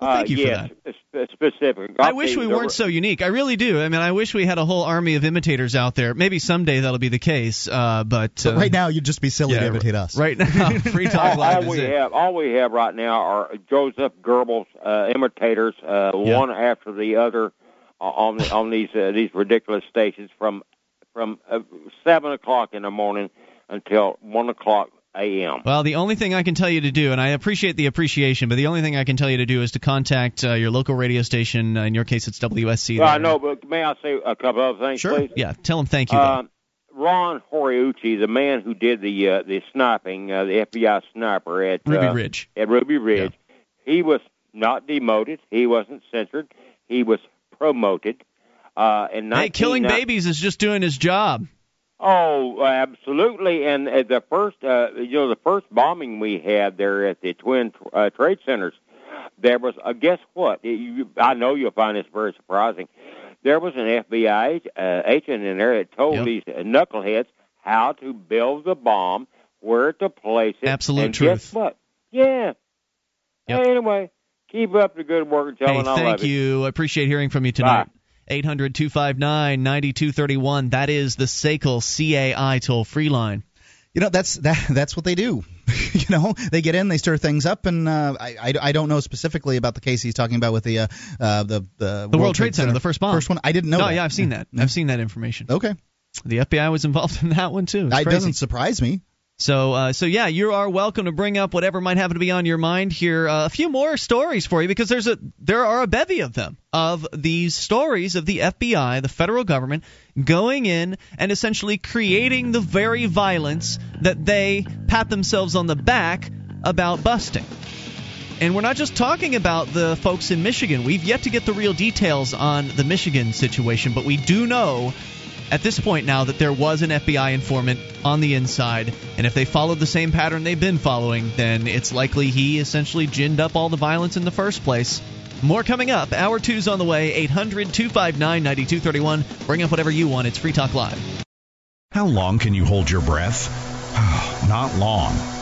Well, thank uh, you for yes, that. Specific. I I'll wish we you, weren't so unique. I really do. I mean, I wish we had a whole army of imitators out there. Maybe someday that'll be the case. Uh, but, But uh, right now, you'd just be silly yeah, to imitate us. Right now, [laughs] [laughs] Free Talk all, Live all is we it. have, all we have right now are Joseph Goebbels uh, imitators, uh, Yeah. one after the other, uh, on the, on these uh, these ridiculous stations from from uh, seven o'clock in the morning until one o'clock a.m. Well, the only thing I can tell you to do, and I appreciate the appreciation, but the only thing I can tell you to do is to contact uh, your local radio station. Uh, in your case, it's WSC. Well, I know, but may I say a couple other things, Sure. please? Yeah, tell them thank you. Uh, Ron Horiuchi, the man who did the uh, the sniping, uh, the FBI sniper at Ruby uh, Ridge. at Ruby Ridge, he was not demoted. He wasn't censored. He was promoted. Uh, in Hey, killing babies is just doing his job. Oh, absolutely. And uh, the first, uh, you know, the first bombing we had there at the Twin uh, Trade Centers, there was, uh, guess what? You, I know you'll find this very surprising. There was an FBI uh, agent in there that told Yep. these knuckleheads how to build the bomb, where to place it. Absolute and truth. Guess what? Yeah. Yep. Anyway, keep up the good work, Hey, thank it. you. I appreciate hearing from you tonight. 800 259 9231. That is the SACL CAI toll free line. You know that's that that's what they do. [laughs] you know they get in, they stir things up, and uh, I, I I don't know specifically about the case he's talking about with the uh, uh the the, The World Trade Center, the first bomb. First one, I didn't know. no, that. yeah, I've seen that. I've seen that information. Okay, The FBI was involved [laughs] in that one too. It doesn't surprise me. So, uh, so yeah, you are welcome to bring up whatever might happen to be on your mind here. Uh, a few more stories for you because there's a there are a bevy of them of these stories of the FBI, the federal government, going in and essentially creating the very violence that they pat themselves on the back about busting. And we're not just talking about the folks in Michigan. We've yet to get the real details on the Michigan situation, but we do know at this point now that there was an FBI informant on the inside, and if they followed the same pattern they've been following, then it's likely he essentially ginned up all the violence in the first place. More coming up. Hour two's on the way. 800 259 9231. Bring up whatever you want. It's Free Talk Live. How long can you hold your breath? [sighs] Not long.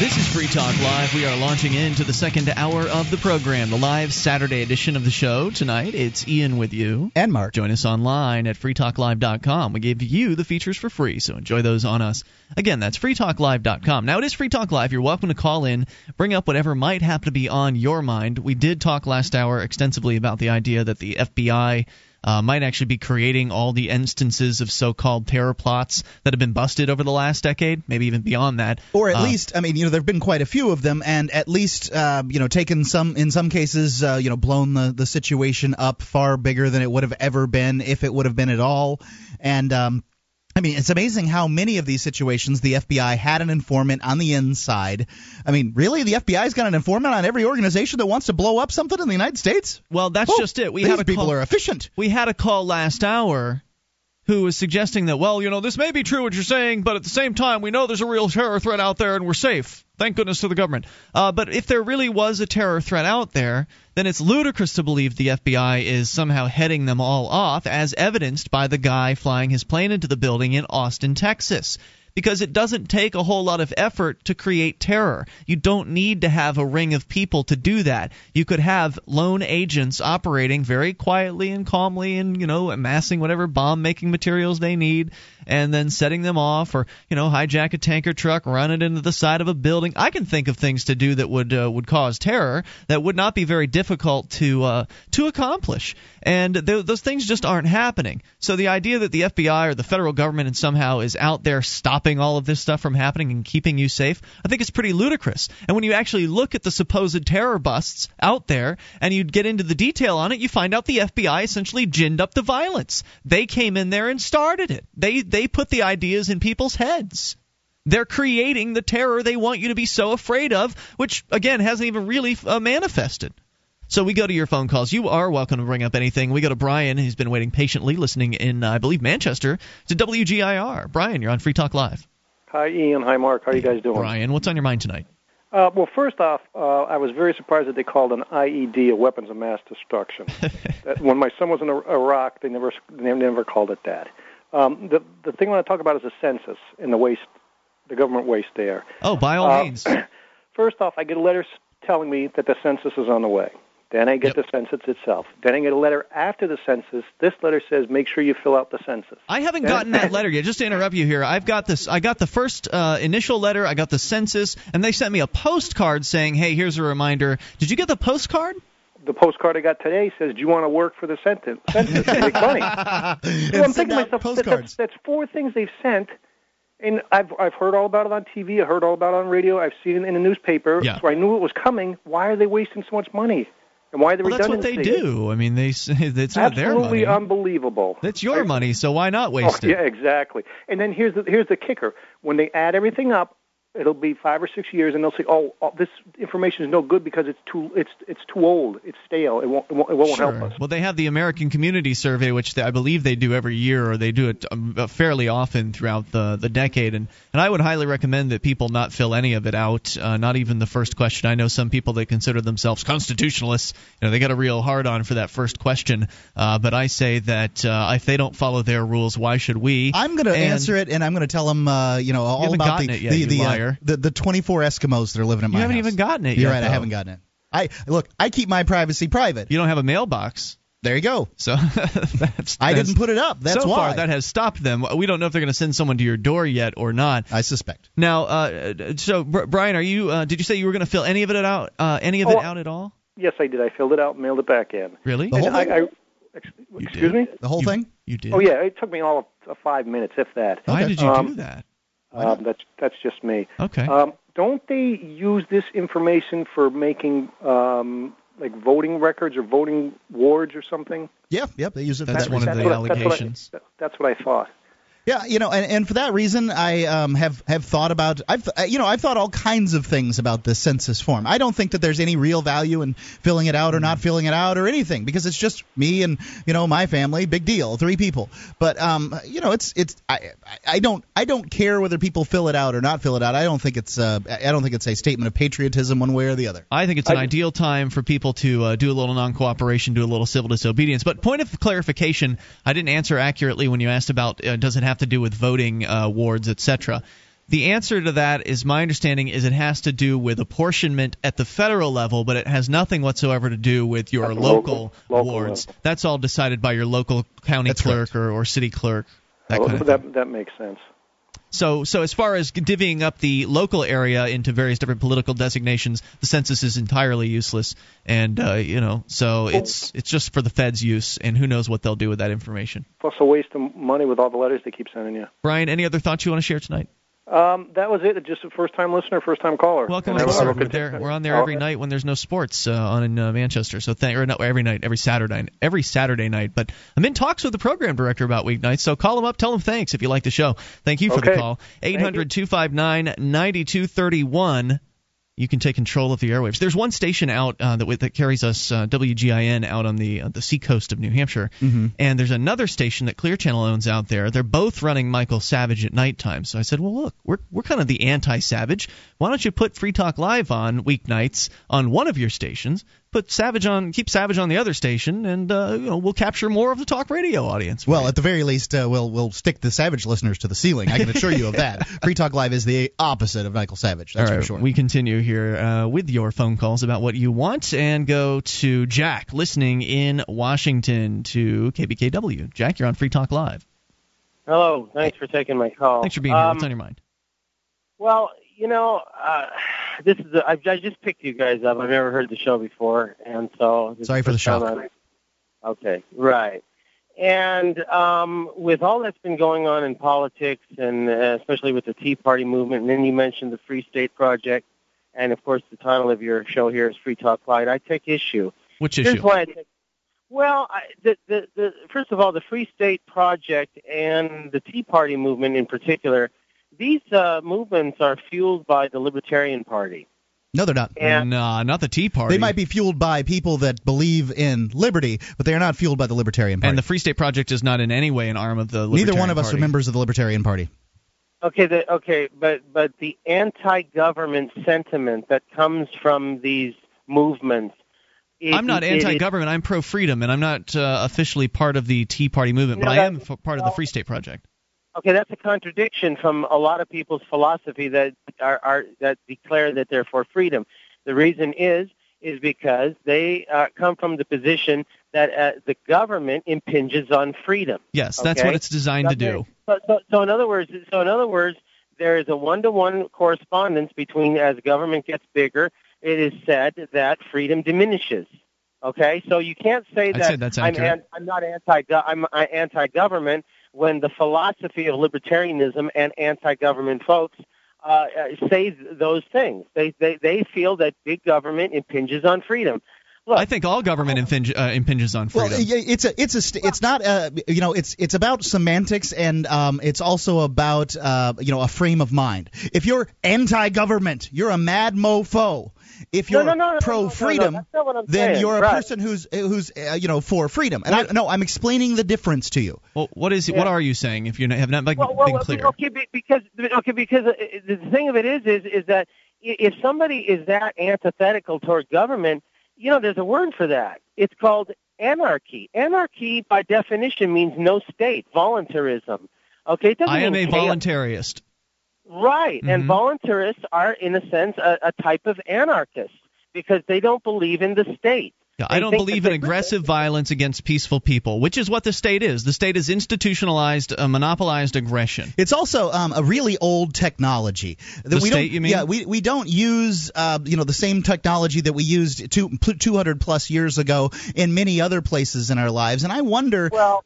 This is Free Talk Live. We are launching into the second hour of the program, the live Saturday edition of the show. Tonight, it's Ian with you. And Mark. Join us online at freetalklive.com. We give you the features for free, so enjoy those on us. Again, that's freetalklive.com. Now, it is Free Talk Live. You're welcome to call in, bring up whatever might happen to be on your mind. We did talk last hour extensively about the idea that the FBI uh, might actually be creating all the instances of so-called terror plots that have been busted over the last decade, maybe even beyond that. Or at Uh, least, I mean, you know, there've been quite a few of them, and at least, uh, you know, taken some, in some cases, uh, you know, blown the the situation up far bigger than it would have ever been if it would have been at all. And um, I mean, it's amazing how many of these situations the FBI had an informant on the inside. I mean, really, the FBI's got an informant on every organization that wants to blow up something in the United States. Well, that's Oh, just it. We these had a people call, are efficient. we had a call last hour who was suggesting that, well, you know, this may be true what you're saying, but at the same time, we know there's a real terror threat out there and we're safe. Thank goodness to the government. Uh, but if there really was a terror threat out there, then it's ludicrous to believe the FBI is somehow heading them all off, as evidenced by the guy flying his plane into the building in Austin, Texas. Because it doesn't take a whole lot of effort to create terror. You don't need to have a ring of people to do that. You could have lone agents operating very quietly and calmly and, you know, amassing whatever bomb making materials they need and then setting them off or, you know, hijack a tanker truck, run it into the side of a building. I can think of things to do that would uh, would cause terror that would not be very difficult to uh, to accomplish. And th- those things just aren't happening. So the idea that the FBI or the federal government and somehow is out there stopping all of this stuff from happening and keeping you safe, I think it's pretty ludicrous. And when you actually look at the supposed terror busts out there and you get into the detail on it, you find out the FBI essentially ginned up the violence. They came in there and started it. They they put the ideas in people's heads. They're creating the terror they want you to be so afraid of, which again hasn't even really uh, manifested. So we go to your phone calls. You are welcome to bring up anything. We go to Brian, who's been waiting patiently, listening in, I believe, Manchester, to WGIR. Brian, you're on Free Talk Live. Hi, Ian. Hi, Mark. How are you guys doing? Brian, what's on your mind tonight? Uh, well, first off, uh, I was very surprised that they called an IED a weapons of mass destruction. [laughs] that when my son was in Iraq, they never they never called it that. Um, the the thing I want to talk about is the census and the waste, the government waste there. Oh, by all Uh, means. [clears throat] First off, I get a letter telling me that the census is on the way. Then I get the census itself. Then I get a letter after the census. This letter says, make sure you fill out the census. I haven't gotten that [laughs] letter yet. Just to interrupt you here, I've got this. I got the first uh, initial letter. I got the census, and they sent me a postcard saying, "Hey, here's a reminder." Did you get the postcard? The postcard I got today says, "Do you want to work for the census? Census and make money." [laughs] well, I'm thinking myself, that, that's, that's four things they've sent, and I've I've heard all about it on TV. I heard all about it on radio. I've seen it in the newspaper. Yeah. So I knew it was coming. Why are they wasting so much money? And why the Well, that's what they do. I mean, they [laughs] it's not their money. Absolutely unbelievable. It's your money, so why not waste oh, it? Yeah, exactly. And then here's the here's the kicker: when they add everything up, it'll be five or six years, and they'll say, "Oh, oh this information is no good because it's too it's it's too old, it's stale, it won't it won't, it won't Sure. help us." Well, they have the American Community Survey, which they, I believe they do every year, or they do it um, uh, fairly often throughout the the decade. And and I would highly recommend that people not fill any of it out, uh, not even the first question. I know some people that consider themselves constitutionalists. You know, they got a real hard on for that first question. Uh, but I say that uh, if they don't follow their rules, why should we? I'm going to answer it, and I'm going to tell them, uh, you know, all haven't about the it yet, the you the, the the 24 Eskimos that are living at You my haven't house. even gotten it You're yet, right, I haven't gotten it. I look, I keep my privacy private. You don't have a mailbox. There you go. So [laughs] that's I didn't put it up. That's so why. far that has stopped them. We don't know if they're going to send someone to your door yet or not. I suspect. Now, uh, so Brian, are you? Uh, did you say you were going to fill any of it out? Uh, any of Oh, it out at all? Yes, I did. I filled it out, and mailed it back in. Really? The whole And I, thing? I, ex- excuse me. The whole thing? You did. Oh yeah, it took me all of uh, five minutes, if that. Why did you Um, do that? Um, that's that's just me. Okay. Um, don't they use this information for making um, like voting records or voting wards or something? Yeah, yep. They use it. for That's one of reason. the what I- that's what I- allegations. That's what I thought. Yeah, you know, and, and for that reason, I um, have have thought about I've uh, you know I've thought all kinds of things about the census form. I don't think that there's any real value in filling it out or not filling it out or anything because it's just me and you know my family, big deal, three people. But um, you know, it's it's I I- I don't I don't care whether people fill it out or not fill it out. I don't think it's uh, I don't think it's a statement of patriotism one way or the other. I think it's an ideal time for people to uh, do a little non-cooperation, do a little civil disobedience. But point of clarification, I didn't answer accurately when you asked about uh, does it have to do with voting uh, wards, etc. The answer to that is my understanding is it has to do with apportionment at the federal level, but it has nothing whatsoever to do with your local, local- local wards. level. That's all decided by your local county That's clerk or, or city clerk. That Oh, kind of that that makes sense. So, so as far as divvying up the local area into various different political designations, the census is entirely useless, and uh, you know, so it's it's just for the Fed's use, and who knows what they'll do with that information. Plus a waste of money with all the letters they keep sending you. Brian, any other thoughts you want to share tonight? Um, that was it. Just a first-time listener, first-time caller. Welcome, I- aboard. We're there. We're on there every night when there's no sports uh, on in uh, Manchester. So thank or no, every night, every Saturday, night. every Saturday night. But I'm in talks with the program director about weeknights. So call him up, tell him thanks if you like the show. Thank you for the call. Thank you. 800 259 9231. You can take control of the airwaves. There's one station out uh, that that carries us uh, WGIN out on the uh, the seacoast of New Hampshire, and there's another station that Clear Channel owns out there. They're both running Michael Savage at nighttime. So I said, well, look, we're we're kind of the anti-Savage. Why don't you put Free Talk Live on weeknights on one of your stations? Put Savage on, keep Savage on the other station, and uh, you know we'll capture more of the talk radio audience. Well, at the very least, uh, we'll we'll stick the Savage listeners to the ceiling. I can assure you of that. [laughs] Free Talk Live is the opposite of Michael Savage. That's All right, for sure. We continue here uh, with your phone calls about what you want and go to Jack listening in Washington to KBKW. Jack, you're on Free Talk Live. Hello. Thanks for taking my call. Thanks for being here. Um, What's on your mind? Well, you know, uh, this is a, I, I just picked you guys up. I've never heard the show before, and so Sorry for the shock. Okay, right. And um, with all that's been going on in politics, and uh, especially with the Tea Party movement, and then you mentioned the Free State Project, and of course the title of your show here is Free Talk Live. I take issue. Which Here's issue? why I take. Well, I, the, the, the, first of all, the Free State Project and the Tea Party movement in particular, these uh, movements are fueled by the Libertarian Party. No, they're not. And nah, not the Tea Party. They might be fueled by people that believe in liberty, but they are not fueled by the Libertarian Party. And the Free State Project is not in any way an arm of the. Libertarian Party. Neither one Libertarian of us Party. are members of the Libertarian Party. Okay, the, okay, but but the anti-government sentiment that comes from these movements. it- I'm not it- it- anti-government. I'm pro-freedom, and I'm not uh, officially part of the Tea Party movement, No, but I am part of the Free State Project. Okay, that's a contradiction from a lot of people's philosophy that are, are that declare that they're for freedom. The reason is is because they uh, come from the position that uh, the government impinges on freedom. Yes, that's what it's designed to do. So, so, so in other words, so in other words, there is a one-to-one correspondence between as government gets bigger, it is said that freedom diminishes. Okay, so you can't say I'd that say that's I'm, an, I'm not anti I'm anti-government when the philosophy of libertarianism and anti-government folks uh, uh, say those things. They, they they feel that big government impinges on freedom. Look, I think all government impinge, uh, impinges on freedom. Well, it's a, it's a, st- it's not, uh, you know, it's, it's about semantics and um, it's also about, uh, you know, a frame of mind. If you're anti-government, you're a mad mofo. If you're no, no, no, no, pro-freedom, no, no, that's not what I'm then saying. you're a Right. person who's, who's, uh, you know, for freedom. And I, no, I'm explaining the difference to you. well, what is Yeah. what are you saying? If you have not like, well, well, been clear, Okay, because okay, because uh, the thing of it is, is is that if somebody is that antithetical toward government, you know, there's a word for that. It's called anarchy. Anarchy, by definition, means no state, voluntarism. Okay, it doesn't I am a chaos. voluntarist. Right, and Mhm. voluntarists are, in a sense, a, a type of anarchist because they don't believe in the state. Yeah, I don't believe in aggressive violence against peaceful people, which is what the state is. The state is institutionalized, uh, monopolized aggression. It's also um, a really old technology. The we state, don't, you mean? Yeah, we, we don't use uh, you know the same technology that we used two, 200 plus years ago in many other places in our lives, and I wonder. Well,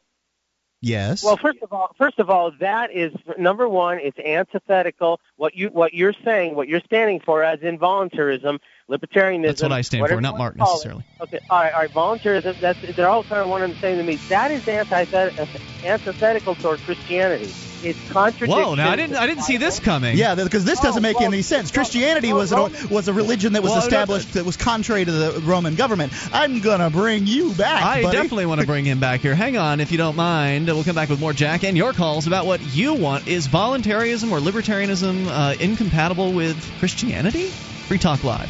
yes. Well, first of all, first of all, that is number one. It's antithetical. What you what you're saying, what you're standing for, as in voluntarism, libertarianism. That's what I stand for, not you Mark wanna it. necessarily. Okay, all right, all right. Voluntarism. That's they're all kind of one and the same to me. That is antithetical toward Christianity. It's contradiction. Whoa! Now I didn't I didn't see this coming. Yeah, because this doesn't Oh, make well, any sense. Christianity well, was an, was a religion that was Well, established that was contrary to the Roman government. I'm gonna bring you back, I buddy. definitely want to bring him back here. Hang on, if you don't mind. We'll come back with more Jack and your calls about what you want. Is voluntarism or libertarianism uh, incompatible with Christianity? Free Talk Live.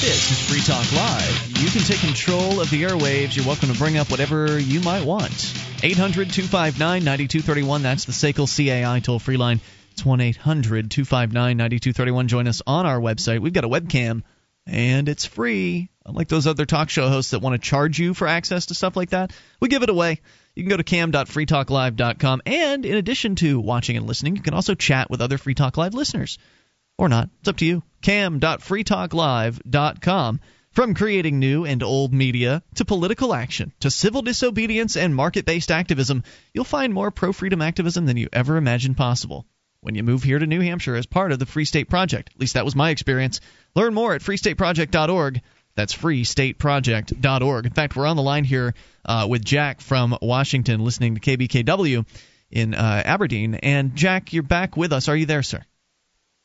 This is Free Talk Live. You can take control of the airwaves. You're welcome to bring up whatever you might want. 800 259 9231. That's the SACL CAI toll free line. It's 1 800 259 9231. Join us on our website. We've got a webcam, and it's free. Unlike those other talk show hosts that want to charge you for access to stuff like that, we give it away. You can go to cam.freetalklive.com. And in addition to watching and listening, you can also chat with other Free Talk Live listeners or not. It's up to you. cam.freetalklive.com. From creating new and old media to political action to civil disobedience and market based activism, you'll find more pro freedom activism than you ever imagined possible when you move here to New Hampshire as part of the Free State Project. At least that was my experience. Learn more at freestateproject.org. That's freestateproject.org. In fact, we're on the line here uh, with Jack from Washington listening to KBKW in uh, Aberdeen. And Jack, you're back with us. Are you there, sir?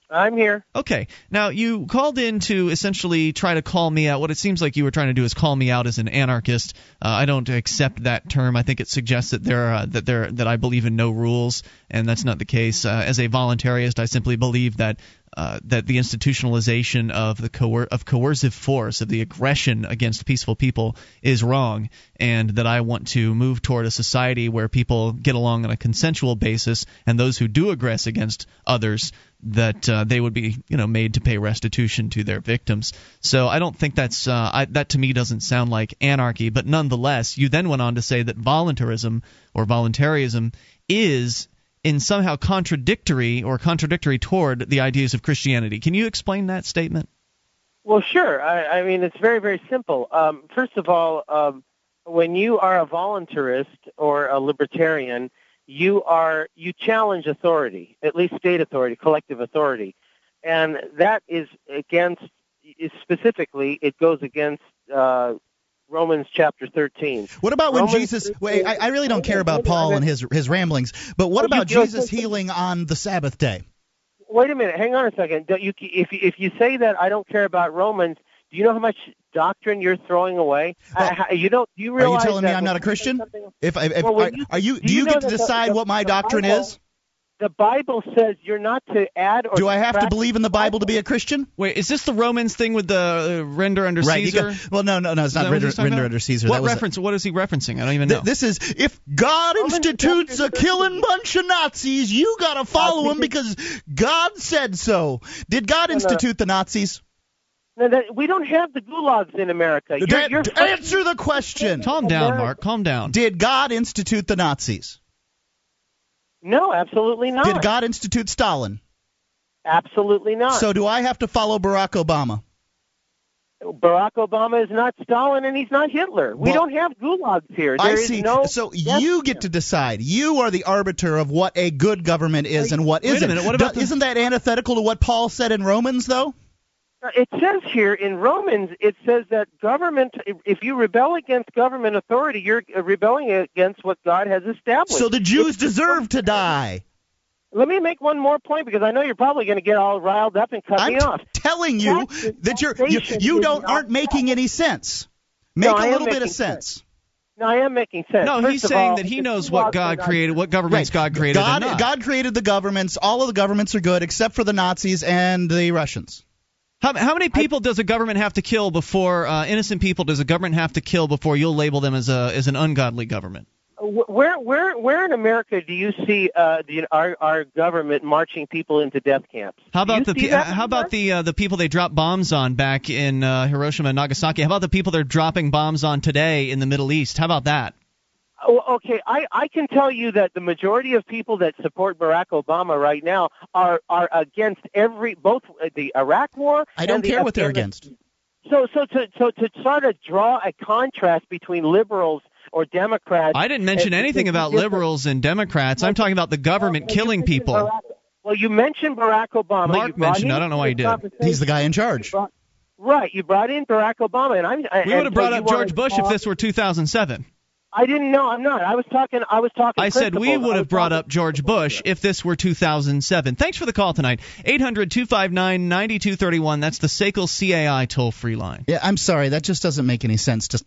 I'm here. Okay. Now you called in to essentially try to call me out. What it seems like you were trying to do is call me out as an anarchist. Uh, I don't accept that term. I think it suggests that there uh, that there that I believe in no rules, and that's not the case. Uh, as a voluntarist, I simply believe that uh, that the institutionalization of the coer- of coercive force of the aggression against peaceful people is wrong, and that I want to move toward a society where people get along on a consensual basis, and those who do aggress against others that uh, they would be you know made to pay restitution to their victims. So I don't think that's uh, I, that to me doesn't sound like anarchy, but nonetheless, you then went on to say that voluntarism or voluntarism is in somehow contradictory or contradictory toward the ideas of Christianity. Can you explain that statement? Well, sure. I, I mean, it's very, very simple. Um, first of all, um, when you are a voluntarist or a libertarian, you are you challenge authority, at least state authority, collective authority, and that is against is specifically it goes against uh, Romans chapter 13. What about when Romans Jesus? 13 Wait, I, I really don't care about Paul and his his ramblings, but what about Jesus healing on the Sabbath day? Wait a minute, hang on a second. Don't you, if you, if you say that I don't care about Romans, do you know how much doctrine you're throwing away? I- I- you don't. Do you Are you realize telling me I'm not a Christian? If, if, if Well, when are, you- are you do do you you know get to decide the- what my doctrine Bible- is? The Bible says you're not to add or Do I have to believe in the Bible to be a Christian? Wait, is this the Romans thing with the uh, render under Right. Caesar? got- well, no, no, no. It's not render, render under Caesar. What that was a- reference? What is he referencing? I don't even know. Th- this is if God institutes a killing bunch of Nazis, you gotta follow him because God said so. Did God institute the Nazis? No, that, we don't have the gulags in America. You're, Da- you're answer the question. Calm down, Mark. Calm down. Did God institute the Nazis? No, absolutely not. Did God institute Stalin? Absolutely not. So do I have to follow Barack Obama? Barack Obama is not Stalin and he's not Hitler. We Well, don't have gulags here. I There is see. no. so you get to decide. You are the arbiter of what a good government is and what Wait a isn't. minute, what about Do- the- Isn't that antithetical to what Paul said in Romans, though? Uh, it says here in Romans, it says that government, if you rebel against government authority, you're uh, rebelling against what God has established. So the Jews It's- deserve to die. Let me make one more point because I know you're probably going to get all riled up and cut I'm me off. telling you That's- that you're you, you don't aren't making any sense. Make No, I a am little bit of sense. No, I am making sense. No, First he's saying all, that he knows what God not- created, what governments God created. God. God created the governments. All of the governments are good except for the Nazis and the Russians. How, how many people does a government have to kill before uh, innocent people does a government have to kill before you'll label them as a as an ungodly government? Where, where, where in America do you see uh, the, our our government marching people into death camps? How about the see pe- how about the uh, the people they dropped bombs on back in uh, Hiroshima and Nagasaki? How about the people they're dropping bombs on today in the Middle East? How about that? Oh, okay, I, I can tell you that the majority of people that support Barack Obama right now are are against every both the Iraq War. I don't and the care what they're against. So so to so to try to draw a contrast between liberals or Democrats. I didn't mention and- anything about liberals and Democrats. I'm talking about the government killing people. Well, you mentioned Barack Obama. Mark You mentioned. I don't know why he did. He's the guy in charge. You brought- Right, you brought in Barack Obama, and I'm. We would have brought up George Bush if this were 2007. I didn't know. I'm not. I was talking. I was talking. I said we would have brought up George Bush if this were 2007. Thanks for the call tonight. 800 259 9231. That's the SACL CAI toll free line. Yeah, I'm sorry. That just doesn't make any sense. To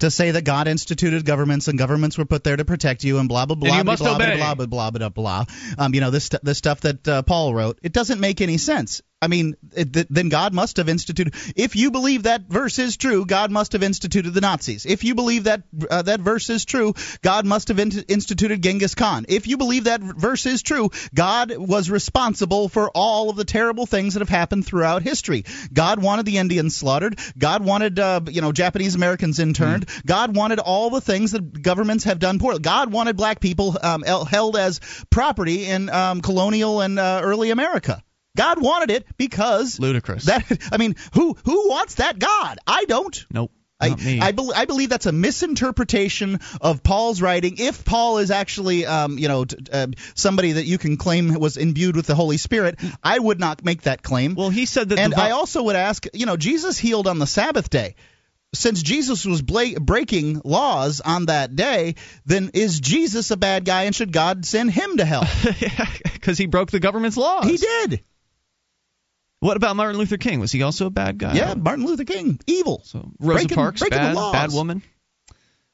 to say that God instituted governments and governments were put there to protect you and blah blah blah you must blah, blah, obey. blah blah blah blah blah. Um, you know this st- this stuff that uh, Paul wrote. It doesn't make any sense. I mean, th- then God must have instituted. If you believe that verse is true, God must have instituted the Nazis. If you believe that uh, that verse is true, God must have in- instituted Genghis Khan. If you believe that verse is true, God was responsible for all of the terrible things that have happened throughout history. God wanted the Indians slaughtered. God wanted uh, you know Japanese Americans interned. God wanted all the things that governments have done poorly. God wanted black people um, held as property in um, colonial and uh, early America. God wanted it because Ludicrous. that [laughs] I mean, who who wants that God? I don't. Nope. I. I, bel I believe that's a misinterpretation of Paul's writing. If Paul is actually, um, you know, t- uh, somebody that you can claim was imbued with the Holy Spirit, I would not make that claim. well, he said that and the I also would ask, you know, Jesus healed on the Sabbath day. Since Jesus was bla- breaking laws on that day, then is Jesus a bad guy and should God send him to hell? [laughs] because he broke the government's laws. he did. What about Martin Luther King? Was he also a bad guy? Yeah, Martin Luther King, evil. So Rosa Breaking- Parks, breaking bad, laws. bad woman.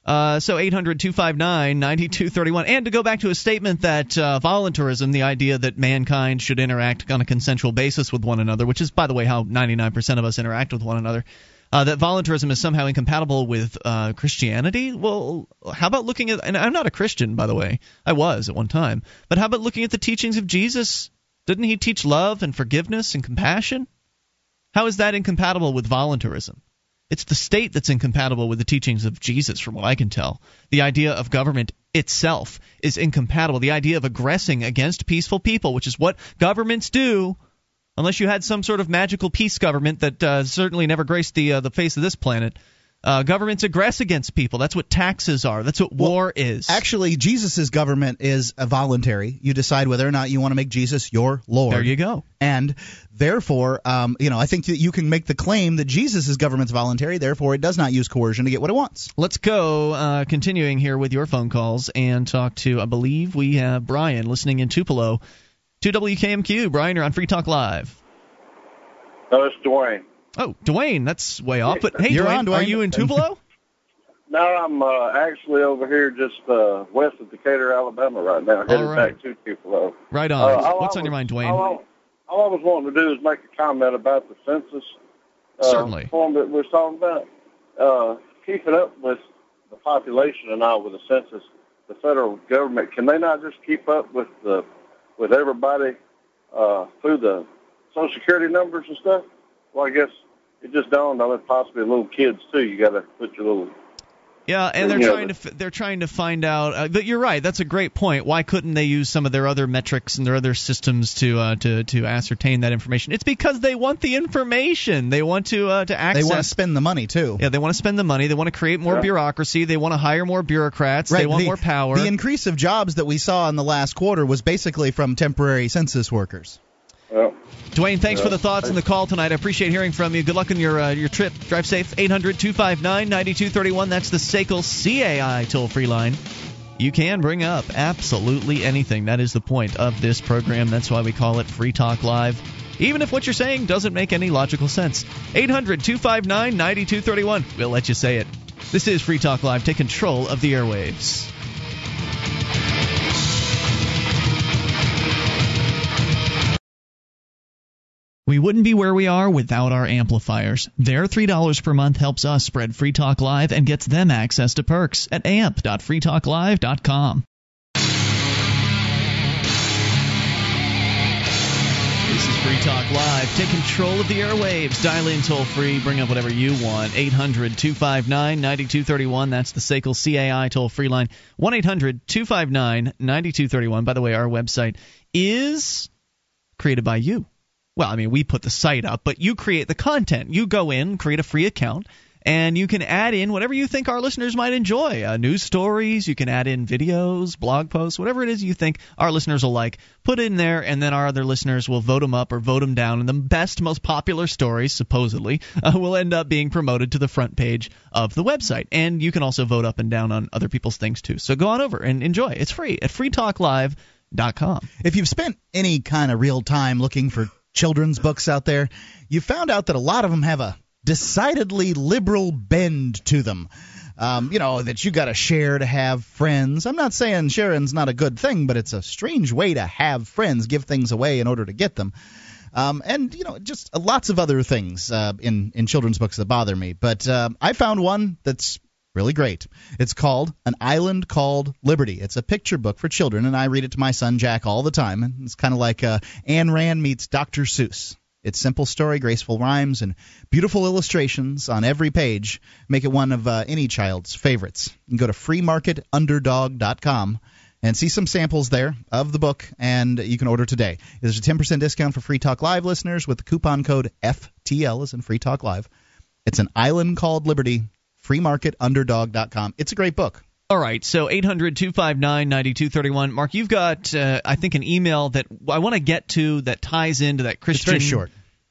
Uh, so 800 259 9231. And to go back to a statement that uh, voluntarism, the idea that mankind should interact on a consensual basis with one another, which is, by the way, how 99% of us interact with one another, uh, that voluntarism is somehow incompatible with uh, Christianity. Well, how about looking at, and I'm not a Christian, by the way, I was at one time, but how about looking at the teachings of Jesus? Didn't he teach love and forgiveness and compassion? How is that incompatible with voluntarism? It's the state that's incompatible with the teachings of Jesus, from what I can tell. The idea of government itself is incompatible. The idea of aggressing against peaceful people, which is what governments do, unless you had some sort of magical peace government that uh, certainly never graced the uh, the face of this planet. Uh, governments aggress against people. That's what taxes are. That's what Well, war is. Actually, Jesus' government is a voluntary. You decide whether or not you want to make Jesus your Lord. there you go. And therefore, um, you know, I think that you can make the claim that Jesus' government's voluntary. Therefore, it does not use coercion to get what it wants. Let's go, uh, continuing here with your phone calls and talk to, I believe we have Brian listening in Tupelo to WKMQ. Brian, you're on Free Talk Live. No, it's Dwayne. Oh, Dwayne, that's way off. But hey, You're Dwayne, on, are you in Tupelo? No, I'm uh, actually over here just uh, west of Decatur, Alabama right now, headed right. back to Tupelo. right on. Uh, What's I on your mind, Dwayne? All I, all I was wanting to do is make a comment about the census uh, Certainly. form that we're talking about. Uh, keeping up with the population and all with the census, the federal government can they not just keep up with the with everybody uh, through the social security numbers and stuff? Well, I guess it just dawned on it possibly little kids too. You got to put your little Yeah, and they're trying to they're trying to find out. Uh, but you're right. That's a great point. Why couldn't they use some of their other metrics and their other systems to uh, to to ascertain that information? It's because they want the information. They want to uh, to They want to spend the money too. yeah, they want to spend the money. They want to create more Yeah. bureaucracy. They want to hire more bureaucrats. They want the, more power. The increase of jobs that we saw in the last quarter was basically from temporary census workers. Well, Dwayne, thanks for the thoughts and the call tonight. I appreciate hearing from you. Good luck on your uh, your trip. Drive safe. 800 259 9231. That's the SACL CAI toll free line. You can bring up absolutely anything. That is the point of this program. That's why we call it Free Talk Live. Even if what you're saying doesn't make any logical sense. 800 259 9231. We'll let you say it. This is Free Talk Live. Take control of the airwaves. We wouldn't be where we are without our amplifiers. Their $3 per month helps us spread Free Talk Live and gets them access to perks at amp.freetalklive.com. This is Free Talk Live. Take control of the airwaves. Dial in toll free. Bring up whatever you want. 800 259 9231. That's the SACL CAI toll free line. 1 800 259 9231. By the way, our website is created by you. Well, I mean, we put the site up, but you create the content. You go in, create a free account, and you can add in whatever you think our listeners might enjoy. Uh, news stories, you can add in videos, blog posts, whatever it is you think our listeners will like. Put it in there, and then our other listeners will vote them up or vote them down. And the best, most popular stories, supposedly, uh, will end up being promoted to the front page of the website. And you can also vote up and down on other people's things too. So go on over and enjoy. It's free at freetalklive.com. If you've spent any kind of real time looking for children's books out there, you found out that a lot of them have a decidedly liberal bend to them. Um, you know, that you got to share to have friends. I'm not saying sharing's not a good thing, but it's a strange way to have friends, give things away in order to get them. Um, and you know, just lots of other things uh, in in children's books that bother me. But uh, I found one that's really great. It's called An Island Called Liberty. It's a picture book for children, and I read it to my son Jack all the time. And it's kind of like uh, Ayn Rand meets Dr. Seuss. Its simple story, graceful rhymes, and beautiful illustrations on every page make it one of uh, any child's favorites. You can go to freemarketunderdog.com and see some samples there of the book, and you can order today. There's a 10% discount for Free Talk Live listeners with the coupon code FTL, as in Free Talk Live. It's an island called Liberty, freemarketunderdog.com. It's a great book. All right, so 800 259 9231. Mark, you've got, uh, I think, an email that I want to get to that ties into that Christian. It's very short.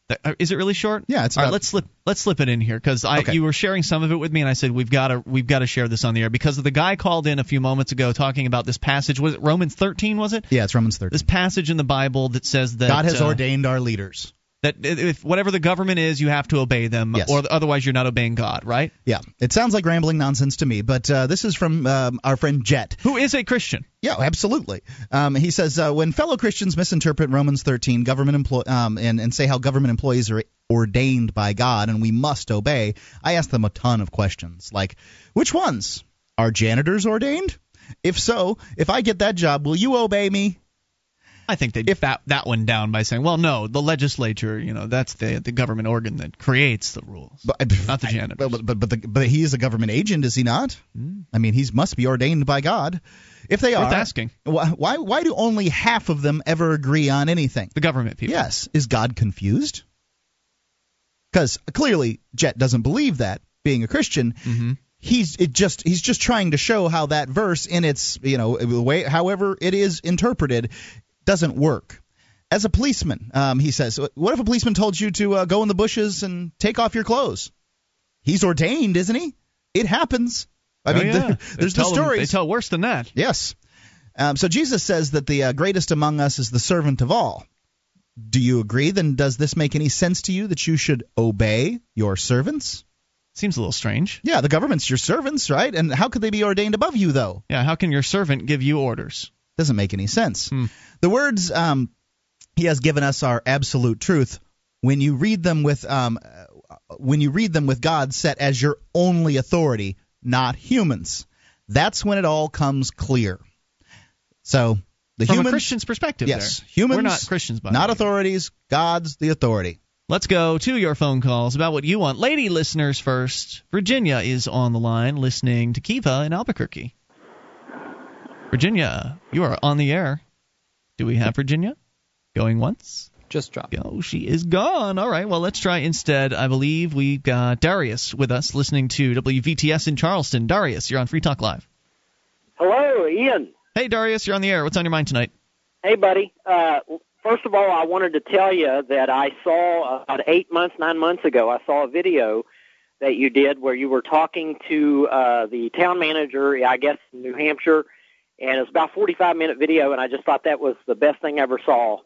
That, uh, is it really short? Yeah, it's All right, about- let's slip let's slip it in here because I Okay. you were sharing some of it with me and I said we've got to we've got to share this on the air because the guy called in a few moments ago talking about this passage was it Romans 13 was it Yeah, it's Romans 13. this passage in the Bible that says that God has uh, ordained our leaders. That if whatever the government is, you have to obey them, Yes. or otherwise you're not obeying God, right? Yeah, it sounds like rambling nonsense to me, but uh, this is from um, our friend Jet. Who is a Christian? Yeah, absolutely. Um, he says uh, when fellow Christians misinterpret Romans 13, government employ um, and and say how government employees are ordained by God and we must obey, I ask them a ton of questions like, which ones are janitors ordained? If so, if I get that job, will you obey me? I think they if that that one down by saying, well, no, the legislature, you know, that's the the government organ that creates the rules, but, not the janitor. But but but, the, but he is a government agent, is he not? I mean, he must be ordained by God. If they Worth are, asking. why why why do only half of them ever agree on anything? The government people. Yes, is God confused? Because clearly Jet doesn't believe that. Being a Christian, Mm-hmm. he's it just he's just trying to show how that verse in its you know way however it is interpreted doesn't work. As a policeman, um, he says, what if a policeman told you to uh, go in the bushes and take off your clothes? He's ordained, isn't he? It happens. I Oh, mean, [laughs] yeah. there- there's the tell them- stories. They tell worse than that. Yes. Um, so Jesus says that the uh, greatest among us is the servant of all. Do you agree? Then does this make any sense to you that you should obey your servants? Seems a little strange. Yeah, the government's your servants, right? And how could they be ordained above you, though? Yeah, how can your servant give you orders? Doesn't make any sense. Hmm. The words um, he has given us are absolute truth. When you read them with um, when you read them with God set as your only authority, not humans, that's when it all comes clear. So the From humans, a Christian's perspective, yes, there. humans, We're not Christians, by the not authorities. God's the authority. Let's go to your phone calls about what you want. Lady listeners first. Virginia is on the line listening to Kiva in Albuquerque. Virginia, you are on the air. Do we have Virginia? Going once? Just dropped. Oh, she is gone. All right, well, let's try instead. I believe we've got Darius with us listening to WVTS in Charleston. Darius, you're on Free Talk Live. Hello, Ian. Hey, Darius, you're on the air. What's on your mind tonight? Hey, buddy. Uh, first of all, I wanted to tell you that I saw about eight months, nine months ago, I saw a video that you did where you were talking to uh, the town manager, I guess, in New Hampshire, and it was about a 45 minute video, and I just thought that was the best thing I ever saw.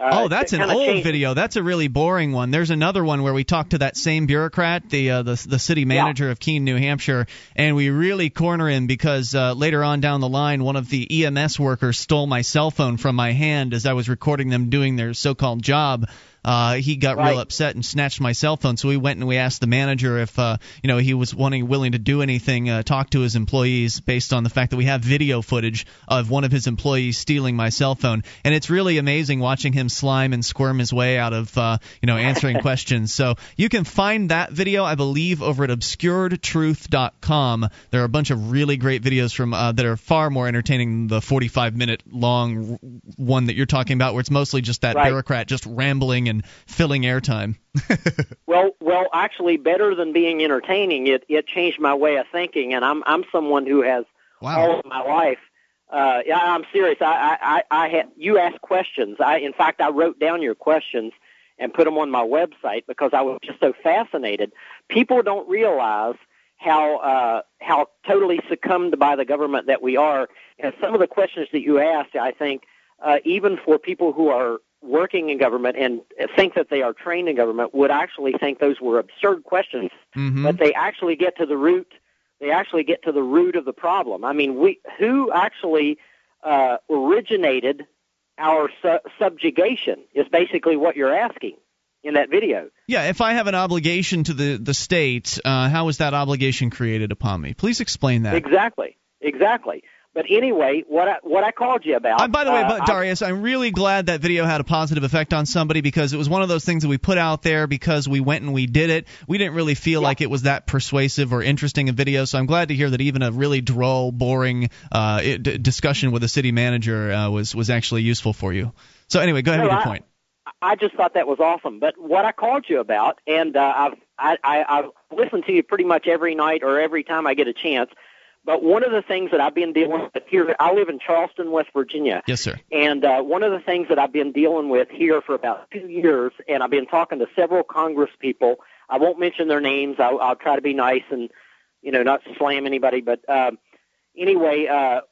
Uh, oh, that's an old changed- video. That's a really boring one. There's another one where we talked to that same bureaucrat, the uh, the the city manager of Keene, New Hampshire, and we really corner him because uh, later on down the line, one of the EMS workers stole my cell phone from my hand as I was recording them doing their so-called job. Uh, he got Right. real upset and snatched my cell phone. So we went and we asked the manager if uh, you know he was wanting willing to do anything, uh, talk to his employees based on the fact that we have video footage of one of his employees stealing my cell phone. And it's really amazing watching him slime and squirm his way out of uh, you know answering [laughs] questions. So you can find that video, I believe, over at obscuredtruth.com. There are a bunch of really great videos from uh, that are far more entertaining than the 45 minute long one that you're talking about, where it's mostly just that Right. bureaucrat just rambling and filling airtime. [laughs] Well, well, actually, better than being entertaining, it it changed my way of thinking, and I'm I'm someone who has all of my life. Uh, yeah, I'm serious. I I I, I had you asked questions. I in fact I wrote down your questions and put them on my website because I was just so fascinated. People don't realize how uh, how totally succumbed by the government that we are, and some of the questions that you asked, I think, uh, even for people who are working in government and think that they are trained in government would actually think those were absurd questions Mm-hmm. but they actually get to the root they actually get to the root of the problem i mean we who actually uh, originated our su- subjugation is basically what you're asking in that video Yeah, if I have an obligation to the the state, uh, how is that obligation created upon me? Please explain that. exactly exactly but anyway what i what i called you about Uh, by the way, uh, but Darius, I'm really glad that video had a positive effect on somebody because it was one of those things that we put out there because we went and we did it. We didn't really feel like it was that persuasive or interesting a video, so I'm glad to hear that even a really droll, boring uh, d- discussion with a city manager uh, was was actually useful for you. So anyway, go ahead No, with your I- point. I just thought that was awesome. But what I called you about, and uh, I've I, I, I've listened to you pretty much every night or every time I get a chance. But one of the things that I've been dealing with here, I live in Charleston, West Virginia, Yes, sir. and uh, one of the things that I've been dealing with here for about two years, and I've been talking to several Congress people. I won't mention their names. I'll, I'll try to be nice and you know not slam anybody. But um, anyway, uh,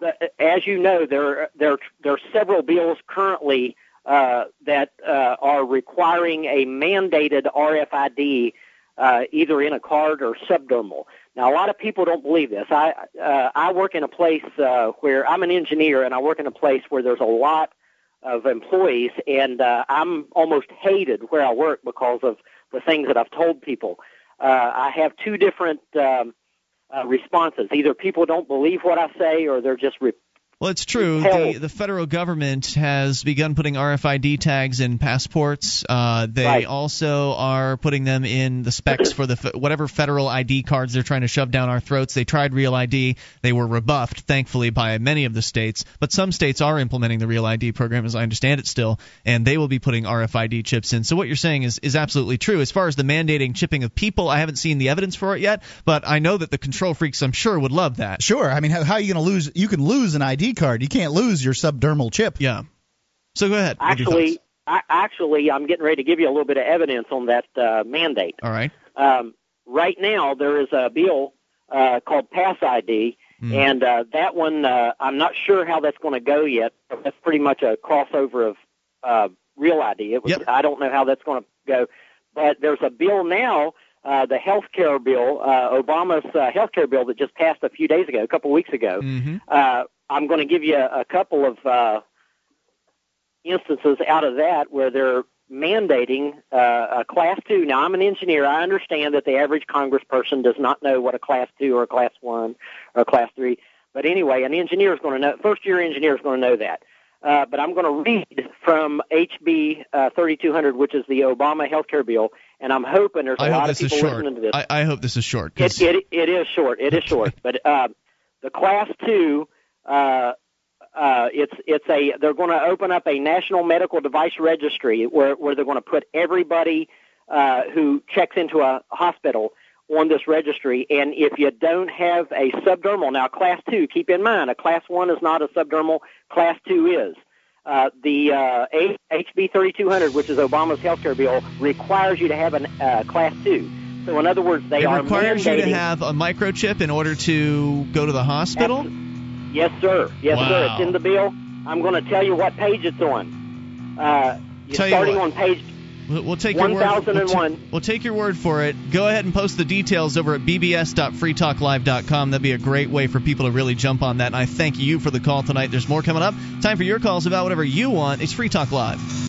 the, as you know, there there there are several bills currently uh, that uh, are requiring a mandated RFID uh, either in a card or subdermal. Now, a lot of people don't believe this. I uh, I work in a place uh, where I'm an engineer, and I work in a place where there's a lot of employees, and uh, I'm almost hated where I work because of the things that I've told people. Uh, I have two different um, uh, responses. Either people don't believe what I say, or they're just re- well, it's true. The, the federal government has begun putting RFID tags in passports. Uh, they Right. also are putting them in the specs for the f- whatever federal ID cards they're trying to shove down our throats. They tried Real ID. They were rebuffed, thankfully, by many of the states. But some states are implementing the Real ID program, as I understand it, still, and they will be putting RFID chips in. So what you're saying is is absolutely true. As far as the mandating chipping of people, I haven't seen the evidence for it yet, but I know that the control freaks, I'm sure, would love that. Sure. I mean, how, how are you going to lose? You can lose an ID card. You can't lose your subdermal chip. Yeah. So go ahead. What are your actually. I, actually, I'm getting ready to give you a little bit of evidence on that uh, mandate. All right. Um, right now, there is a bill uh, called Pass ID, Hmm. and uh, that one uh, I'm not sure how that's going to go yet. That's pretty much a crossover of uh, Real ID. It was, I don't know how that's going to go, but there's a bill now. Uh, the health care bill, uh, Obama's uh, health care bill that just passed a few days ago, a couple weeks ago. Mm-hmm. Uh, I'm going to give you a, a couple of uh, instances out of that where they're mandating uh, a class two. Now, I'm an engineer. I understand that the average congressperson does not know what a class two or a class one or a class three. But anyway, an engineer is going to know. First year engineer is going to know that. Uh, but I'm going to read from HB uh, 3200, which is the Obama health care bill, and I'm hoping there's a I lot of people listening to this. I, I hope this is short. It, it it is short. It is short. [laughs] But uh, the class two, uh, uh, it's it's a they're going to open up a national medical device registry where where they're going to put everybody uh, who checks into a hospital on this registry. And if you don't have a subdermal, now class two, keep in mind a class one is not a subdermal. Class two is. Uh, the uh, HB 3200, which is Obama's health care bill, requires you to have a uh, class two. So in other words, they it are requires you to have a microchip in order to go to the hospital. Yes, sir. Yes, sir. It's in the bill. I'm going to tell you what page it's on. Uh, starting on page We'll take your word. We'll, 1001. we'll take your word for it. Go ahead and post the details over at bbs.freetalklive.com. That'd be a great way for people to really jump on that. And I thank you for the call tonight. There's more coming up. Time for your calls about whatever you want. It's Free Talk Live.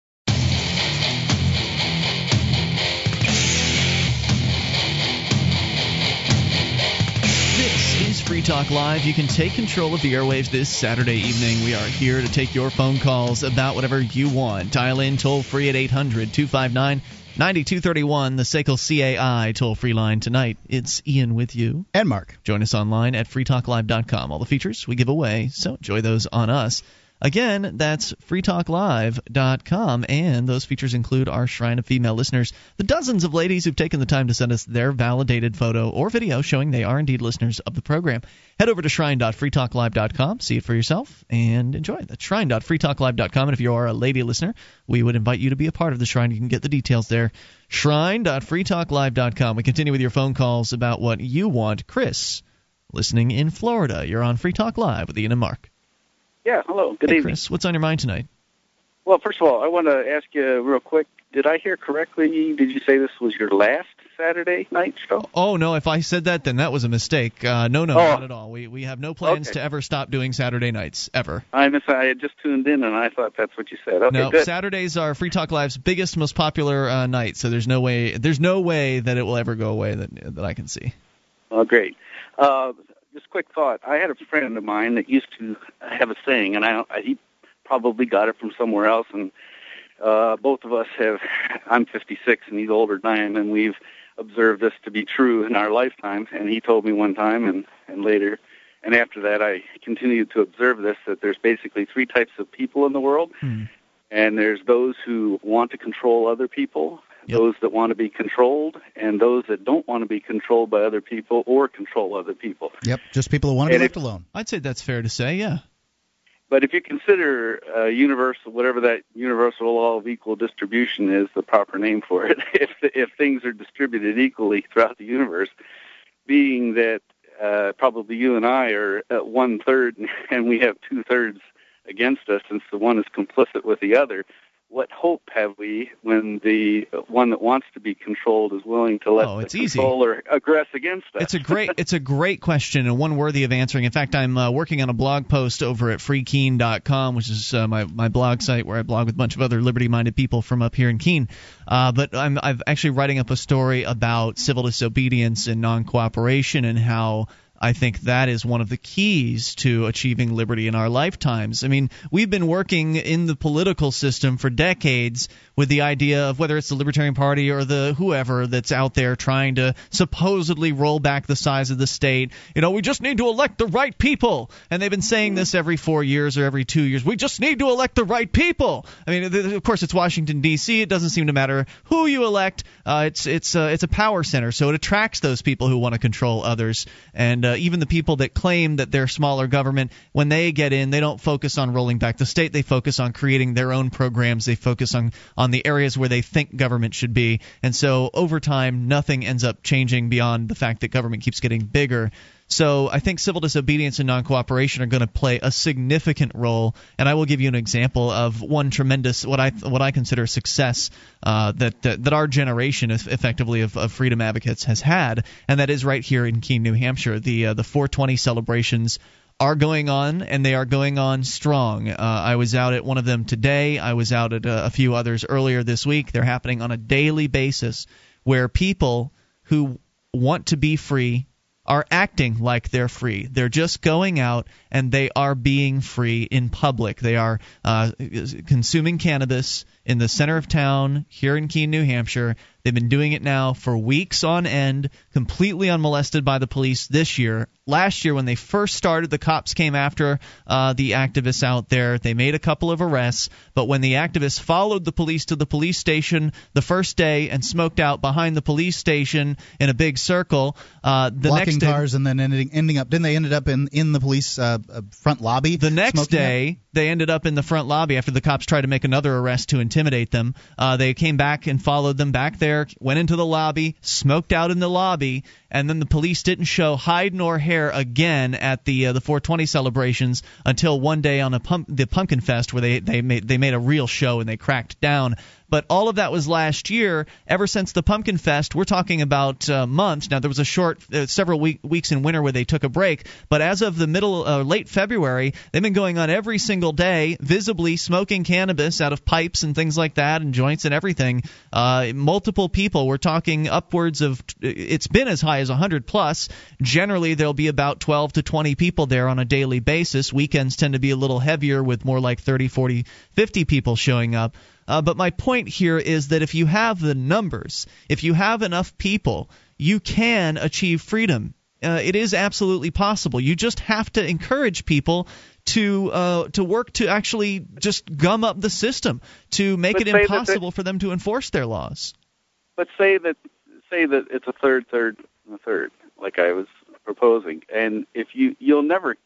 Free Talk Live. You can take control of the airwaves this Saturday evening. We are here to take your phone calls about whatever you want. Dial in toll free at 800 259 9231, the SACL CAI toll free line tonight. It's Ian with you. And Mark. Join us online at freetalklive.com. All the features we give away, so enjoy those on us. Again, that's freetalklive.com, and those features include our Shrine of Female listeners, the dozens of ladies who've taken the time to send us their validated photo or video showing they are indeed listeners of the program. Head over to shrine.freetalklive.com, see it for yourself, and enjoy. That's shrine.freetalklive.com, and if you are a lady listener, we would invite you to be a part of the Shrine. You can get the details there. Shrine.freetalklive.com. We continue with your phone calls about what you want. Chris, listening in Florida, you're on Free Talk Live with Ian and Mark. Yeah, hello. Good hey, evening. Chris, what's on your mind tonight? Well, first of all, I want to ask you real quick. Did I hear correctly? Did you say this was your last Saturday night show? Oh no, if I said that, then that was a mistake. Uh, no, no, Oh. not at all. We we have no plans Okay. to ever stop doing Saturday nights ever. I miss. I had just tuned in, and I thought that's what you said. Okay, no, good. Saturdays are Free Talk Live's biggest, most popular uh, night. So there's no way there's no way that it will ever go away that that I can see. Oh, great. Uh, just quick thought. I had a friend of mine that used to have a saying, and I, I he probably got it from somewhere else. And uh, both of us have. I'm 56, and he's older than I am, and we've observed this to be true in our lifetime. And he told me one time, and and later, and after that, I continued to observe this that there's basically three types of people in the world. And there's those who want to control other people, those that want to be controlled, and those that don't want to be controlled by other people or control other people. Yep, just people who want to be left if- alone. I'd say that's fair to say. Yeah. but if you consider uh, universal, whatever that universal law of equal distribution is, the proper name for it, [laughs] if if things are distributed equally throughout the universe, being that uh, probably you and I are at one third, [laughs] and we have two thirds against us, since the one is complicit with the other what hope have we when the one that wants to be controlled is willing to let oh, it's the easy. controller aggress against us? It's a great [laughs] it's a great question and one worthy of answering. In fact, I'm uh, working on a blog post over at freekeene.com, which is uh, my my blog site where I blog with a bunch of other liberty-minded people from up here in Keene. Uh, but I'm I'm actually writing up a story about civil disobedience and non-cooperation and how I think that is one of the keys to achieving liberty in our lifetimes. I mean, we've been working in the political system for decades with the idea of whether it's the Libertarian Party or the whoever that's out there trying to supposedly roll back the size of the state. You know, we just need to elect the right people. And they've been saying this every four years or every two years. We just need to elect the right people. I mean, of course, it's Washington, D.C. It doesn't seem to matter who you elect. Uh, it's, it's, uh, it's a power center, so it attracts those people who want to control others. And uh, Uh, even the people that claim that they're smaller government, when they get in, they don't focus on rolling back the state. They focus on creating their own programs. They focus on, on the areas where they think government should be. And so over time, nothing ends up changing beyond the fact that government keeps getting bigger. So I think civil disobedience and non cooperation are going to play a significant role. And I will give you an example of one tremendous, what I what I consider success uh, that, that, that our generation, effectively of, of, freedom advocates, has had, and that is right here in Keene, New Hampshire. The uh, the 420 celebrations are going on, and they are going on strong. Uh, I was out at one of them today. I was out at a, a few others earlier this week. They're happening on a daily basis, where people who want to be free are acting like they're free. They're just going out and they are being free in public. They are uh, consuming cannabis in the center of town here in Keene, New Hampshire. They've been doing it now for weeks on end, completely unmolested by the police this year. Last year, when they first started, the cops came after uh, the activists out there. They made a couple of arrests, but when the activists followed the police to the police station the first day and smoked out behind the police station in a big circle, uh, the blocking next day, cars and then ending, ending up didn't they ended up in in the police uh, uh front lobby? The next day, they ended up in the front lobby after the cops tried to make another arrest to intimidate them. Uh, they came back and followed them back there, went into the lobby, smoked out in the lobby, and then the police didn't show hide nor hair again at the uh, the 420 celebrations until one day on a pump, the Pumpkin Fest where they they made they made a real show and they cracked down but all of that was last year. Ever since the Pumpkin Fest, we're talking about uh, months. Now there was a short, uh, several week, weeks in winter where they took a break, but as of the middle, uh, late February, they've been going on every single day, visibly smoking cannabis out of pipes and things like that, and joints and everything. Uh, multiple people. We're talking upwards of. It's been as high as 100 plus. Generally, there'll be about 12 to 20 people there on a daily basis. Weekends tend to be a little heavier with more like 30, 40, 50 people showing up. Uh, but my point here is that if you have the numbers, if you have enough people, you can achieve freedom. Uh, it is absolutely possible. You just have to encourage people to uh, to work to actually just gum up the system to make but it impossible for them to enforce their laws. But say that say that it's a third, third, and a third, like I was proposing, and if you you'll never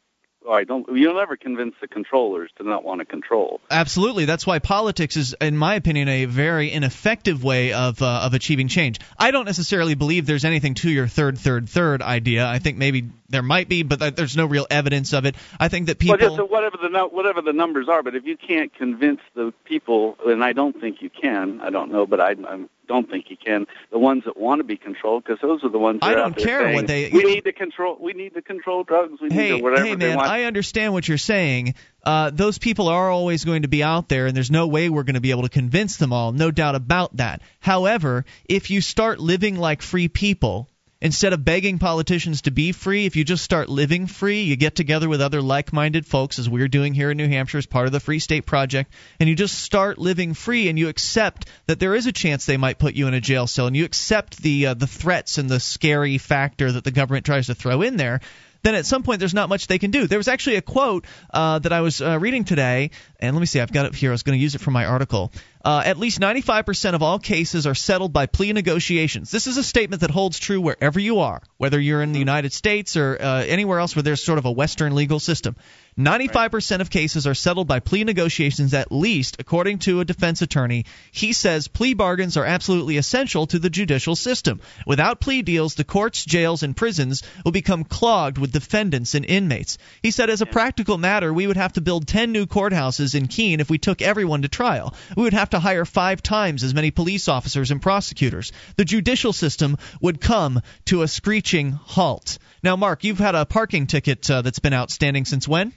I don't. You'll never convince the controllers to not want to control. Absolutely, that's why politics is, in my opinion, a very ineffective way of uh, of achieving change. I don't necessarily believe there's anything to your third, third, third idea. I think maybe there might be, but there's no real evidence of it. I think that people. Well, just whatever the whatever the numbers are, but if you can't convince the people, and I don't think you can. I don't know, but I, I'm don't think you can. The ones that want to be controlled, because those are the ones. That I don't care saying, what they. We need to control. We need to control drugs. We hey, need to whatever hey, they man, want. I understand what you're saying. Uh, those people are always going to be out there, and there's no way we're going to be able to convince them all. No doubt about that. However, if you start living like free people Instead of begging politicians to be free, if you just start living free, you get together with other like minded folks, as we're doing here in New Hampshire as part of the Free State Project, and you just start living free and you accept that there is a chance they might put you in a jail cell and you accept the, uh, the threats and the scary factor that the government tries to throw in there, then at some point there's not much they can do. There was actually a quote uh, that I was uh, reading today, and let me see, I've got it here. I was going to use it for my article. Uh, at least 95% of all cases are settled by plea negotiations. This is a statement that holds true wherever you are, whether you're in the United States or uh, anywhere else where there's sort of a Western legal system. 95% of cases are settled by plea negotiations, at least, according to a defense attorney. He says plea bargains are absolutely essential to the judicial system. Without plea deals, the courts, jails, and prisons will become clogged with defendants and inmates. He said, as a practical matter, we would have to build 10 new courthouses in Keene if we took everyone to trial. We would have to hire five times as many police officers and prosecutors. The judicial system would come to a screeching halt. Now, Mark, you've had a parking ticket uh, that's been outstanding since when?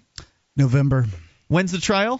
November. When's the trial?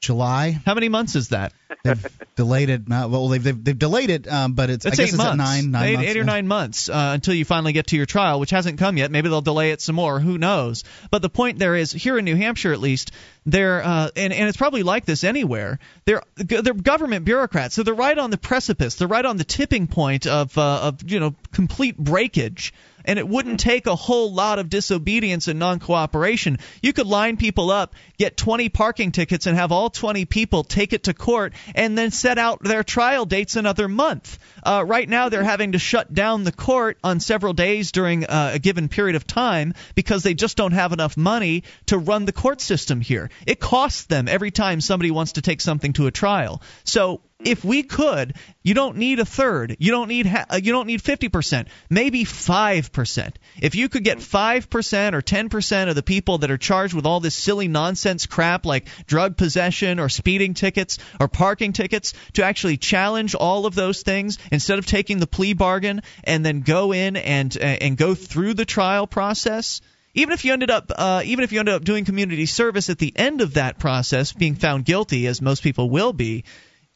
July. How many months is that? They've [laughs] delayed it. Not, well, they've, they've, they've delayed it, um, but it's It's I guess eight it's months. at nine, nine eight, months. eight or nine months uh, until you finally get to your trial, which hasn't come yet. Maybe they'll delay it some more. Who knows? But the point there is, here in New Hampshire at least, they're uh, and and it's probably like this anywhere. They're they're government bureaucrats, so they're right on the precipice. They're right on the tipping point of uh, of you know complete breakage. And it wouldn't take a whole lot of disobedience and non cooperation. You could line people up, get 20 parking tickets, and have all 20 people take it to court and then set out their trial dates another month. Uh, right now, they're having to shut down the court on several days during uh, a given period of time because they just don't have enough money to run the court system here. It costs them every time somebody wants to take something to a trial. So if we could, you don't need a third. You don't need ha- uh, you don't need 50%, maybe 5%. If you could get 5% or 10% of the people that are charged with all this silly nonsense crap like drug possession or speeding tickets or parking tickets to actually challenge all of those things instead of taking the plea bargain and then go in and uh, and go through the trial process, even if you ended up uh, even if you ended up doing community service at the end of that process being found guilty as most people will be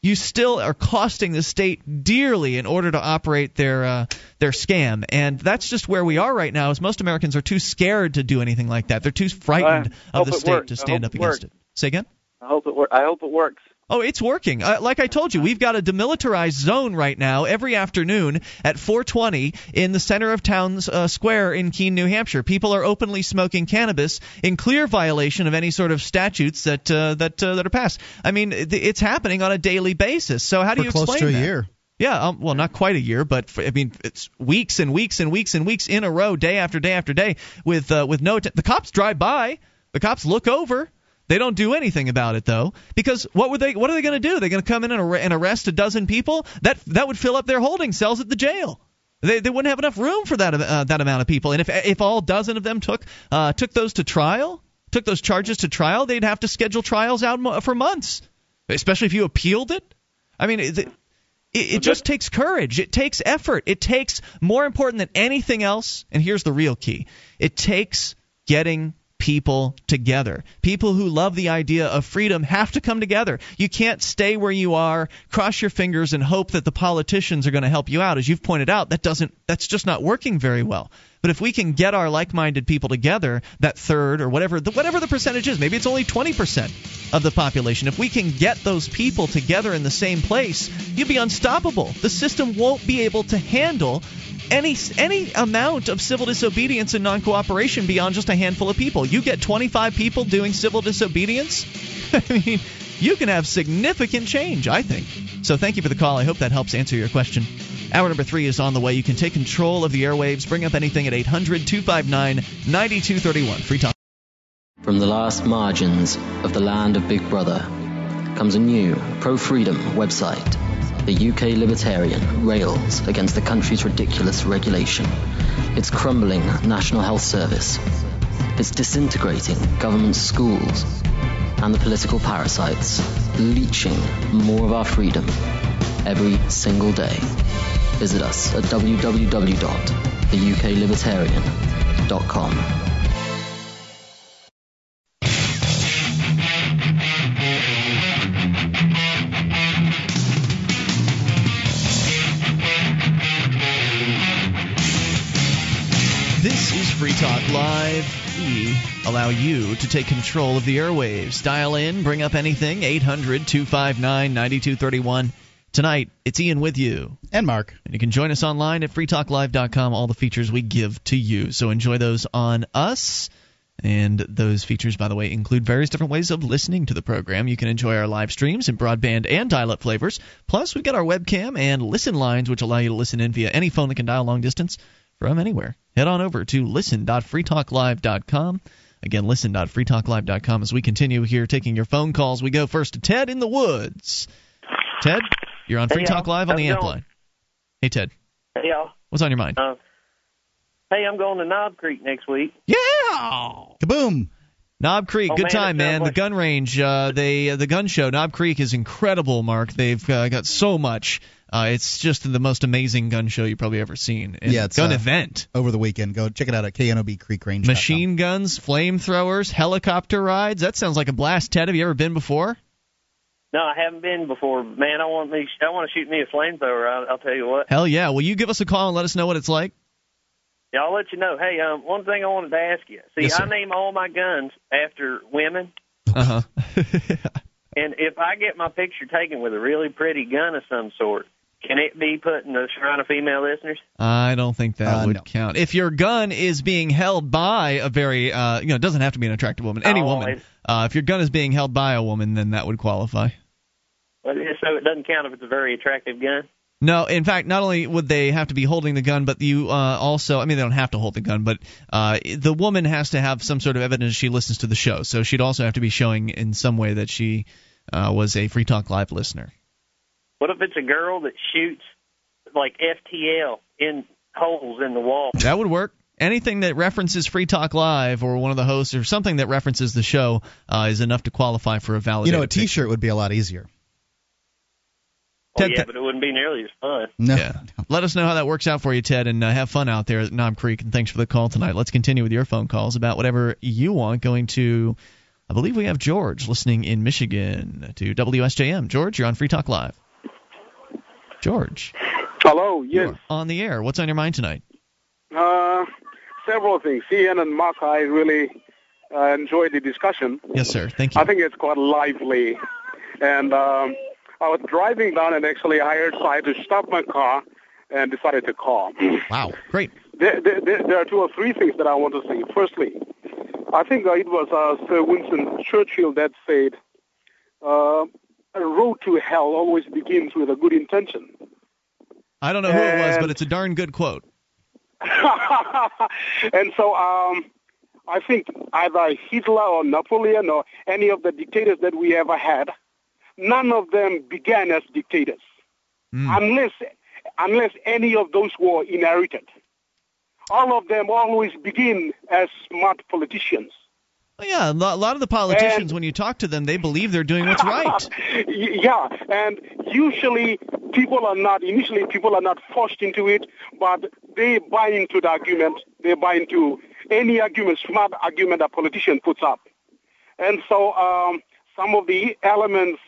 you still are costing the state dearly in order to operate their uh, their scam, and that's just where we are right now. Is most Americans are too scared to do anything like that. They're too frightened I of the state works. to stand up against works. it. Say again. I hope it wor- I hope it works. Oh, it's working. Uh, like I told you, we've got a demilitarized zone right now every afternoon at 4:20 in the center of town's uh, square in Keene, New Hampshire. People are openly smoking cannabis in clear violation of any sort of statutes that uh, that uh, that are passed. I mean, it's happening on a daily basis. So how do For you explain It's close to a that? year. Yeah, um, well, not quite a year, but for, I mean, it's weeks and weeks and weeks and weeks in a row, day after day after day, with uh, with no. T- the cops drive by, the cops look over. They don't do anything about it though, because what would they? What are they going to do? They're going to come in and, ar- and arrest a dozen people? That that would fill up their holding cells at the jail. They, they wouldn't have enough room for that uh, that amount of people. And if if all dozen of them took uh, took those to trial, took those charges to trial, they'd have to schedule trials out for months, especially if you appealed it. I mean, it, it, it just takes courage. It takes effort. It takes more important than anything else. And here's the real key: it takes getting people together. People who love the idea of freedom have to come together. You can't stay where you are, cross your fingers and hope that the politicians are going to help you out. As you've pointed out, that doesn't that's just not working very well. But if we can get our like-minded people together, that third or whatever the whatever the percentage is, maybe it's only 20% of the population. If we can get those people together in the same place, you'd be unstoppable. The system won't be able to handle any any amount of civil disobedience and non-cooperation beyond just a handful of people. You get 25 people doing civil disobedience, [laughs] I mean, you can have significant change, I think. So thank you for the call. I hope that helps answer your question. Hour number three is on the way. You can take control of the airwaves. Bring up anything at 800 259 9231. Free talk. From the last margins of the land of Big Brother comes a new pro freedom website. The UK Libertarian rails against the country's ridiculous regulation, its crumbling National Health Service, its disintegrating government schools, and the political parasites leeching more of our freedom every single day. Visit us at www.theuklibertarian.com. This is Free Talk Live. We allow you to take control of the airwaves. Dial in, bring up anything, 800 259 9231. Tonight, it's Ian with you. And Mark. And you can join us online at freetalklive.com, all the features we give to you. So enjoy those on us. And those features, by the way, include various different ways of listening to the program. You can enjoy our live streams in broadband and dial up flavors. Plus, we've got our webcam and listen lines, which allow you to listen in via any phone that can dial long distance from anywhere. Head on over to listen.freetalklive.com. Again, listen.freetalklive.com as we continue here taking your phone calls. We go first to Ted in the Woods. Ted, you're on Free Hey, Talk. Live on the it amp going? line. Hey, Ted, Hey, y'all. what's on your mind? Uh, hey, I'm going to Knob Creek next week. Yeah. Kaboom. Knob Creek, Oh, good man, time, man. The gun range, uh, they uh, the gun show, Knob Creek is incredible. Mark, they've uh, got so much. Uh, it's just the most amazing gun show you've probably ever seen. And yeah, it's gun uh, event. over the weekend. Go check it out at KNOB Creek Range. Machine guns, flamethrowers, helicopter rides. That sounds like a blast. Ted, have you ever been before? No, I haven't been before. Man, I want me. I want to shoot me a flamethrower. I'll, I'll tell you what. Hell yeah. Will you give us a call and let us know what it's like? Yeah, I'll let you know. Hey, um, one thing I wanted to ask you. See, Yes. I name all my guns after women, Uh huh. [laughs] and if I get my picture taken with a really pretty gun of some sort, can it be put in the shrine of female listeners? I don't think that Uh, would no. count. If your gun is being held by a very, uh, you know, it doesn't have to be an attractive woman, any Oh, woman. Uh, if your gun is being held by a woman, then that would qualify. Well, So it doesn't count if it's a very attractive gun. No, in fact, not only would they have to be holding the gun, but you uh, also, I mean, they don't have to hold the gun, but uh, the woman has to have some sort of evidence she listens to the show. So she'd also have to be showing in some way that she uh, was a Free Talk Live listener. What if it's a girl that shoots like FTL in holes in the wall? That would work. Anything that references Free Talk Live or one of the hosts or something that references the show uh, is enough to qualify for a valid. You know, a T-shirt would be a lot easier. Oh, Ted, yeah, but it wouldn't be nearly as fun. No. Yeah. Let us know how that works out for you, Ted, and uh, have fun out there at Knob Creek. And thanks for the call tonight. Let's continue with your phone calls about whatever you want. Going to, I believe we have George listening in Michigan to WSJM. George, you're on Free Talk Live. George, Hello, yes. on the air. What's on your mind tonight? Uh, several things. Ian and Mark, I really uh, enjoyed the discussion. Yes, sir. Thank you. I think it's quite lively. And um, I was driving down and actually I decided to stop my car and decided to call. Wow, great. There, there, there are two or three things that I want to say. Firstly, I think uh, it was uh, Sir Winston Churchill that said, uh, a road to hell always begins with a good intention. I don't know who it was, but it's a darn good quote. [laughs] and so um, I think either Hitler or Napoleon or any of the dictators that we ever had, none of them began as dictators, unless unless any of those were inherited. All of them always begin as smart politicians. Well, yeah, a lot of the politicians, when you talk to them, they believe they're doing what's [laughs] right. Yeah, and usually people are not, initially people are not forced into it, but they buy into the argument. They buy into any argument, smart argument a politician puts up. And so um, some of the elements,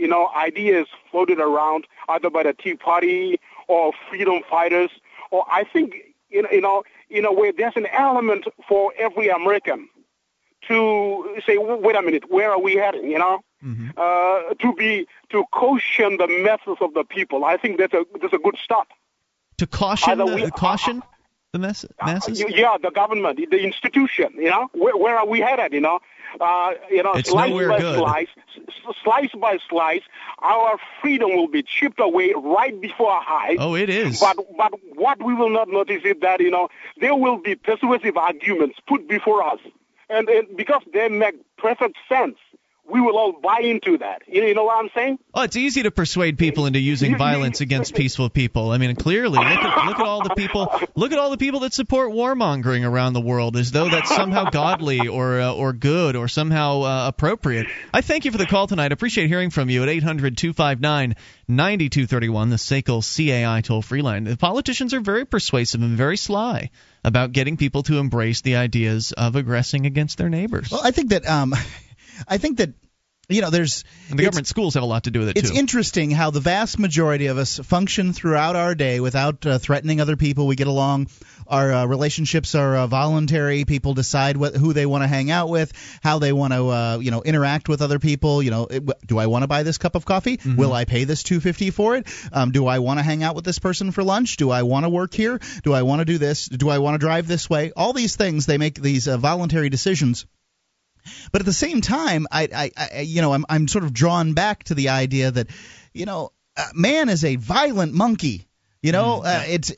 you know, ideas floated around either by the Tea Party or freedom fighters, or I think, you know, you know, in a way, there's an element for every American to say, wait a minute, where are we heading? You know, mm-hmm. uh, to be to caution the masses of the people. I think that's a that's a good start. To caution the, we- caution uh, the mess- uh, masses. Yeah, the government, the institution. You know, where, where are we headed? You know, uh, you know, It's slice by good. slice, slice by slice, our freedom will be chipped away right before our eyes. Oh, it is. But but what we will not notice is that you know there will be persuasive arguments put before us, and, and because they make perfect sense, we will all buy into that. You, you know what I'm saying? Oh, it's easy to persuade people into using violence against [laughs] peaceful people. I mean, clearly, look at, look at all the people. Look at all the people that support warmongering around the world, as though that's somehow godly or uh, or good or somehow uh, appropriate. I thank you for the call tonight. I appreciate hearing from you at 800-259-9231, the SACL CAI toll free line. The politicians are very persuasive and very sly about getting people to embrace the ideas of aggressing against their neighbors. Well, I think that um, [laughs] I think that you know, there's and the government schools have a lot to do with it it's too. interesting how the vast majority of us function throughout our day without uh, threatening other people. We get along. Our uh, relationships are uh, voluntary. People decide what, who they want to hang out with, how they want to, uh, you know, interact with other people. You know, it, do I want to buy this cup of coffee? Mm-hmm. Will I pay this two fifty for it? Um, do I want to hang out with this person for lunch? Do I want to work here? Do I want to do this? Do I want to drive this way? All these things they make these uh, voluntary decisions. But at the same time, I, I, I you know, I'm, I'm sort of drawn back to the idea that, you know, uh, man is a violent monkey. You know, uh, it's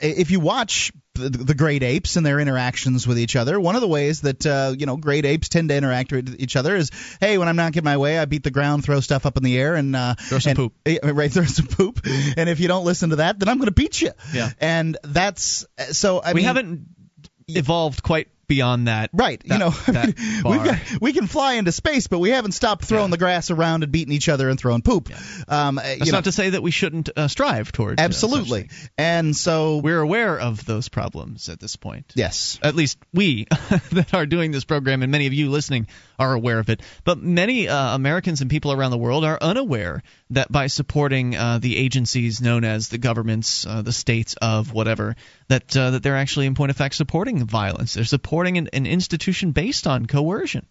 if you watch the, the great apes and their interactions with each other, one of the ways that uh, you know great apes tend to interact with each other is, hey, when I'm not getting my way, I beat the ground, throw stuff up in the air, and uh, Throw some and- poop. right, throw some poop. and if you don't listen to that, then I'm going to beat you. Yeah. And that's so. I we mean, haven't evolved quite beyond that. Right, you know, [laughs] that got, we can fly into space, but we haven't stopped throwing the grass around and beating each other and throwing poop. Um, uh, That's you know, not to say that we shouldn't uh, strive toward. uh, such absolutely. things. and so we're aware of those problems at this point. Yes. At least we [laughs] that are doing this program, and many of you listening are aware of it. But many uh, Americans and people around the world are unaware that by supporting uh, the agencies known as the governments, uh, the states of whatever, that uh, that they're actually in point of fact supporting violence. They're supporting an, an institution based on coercion.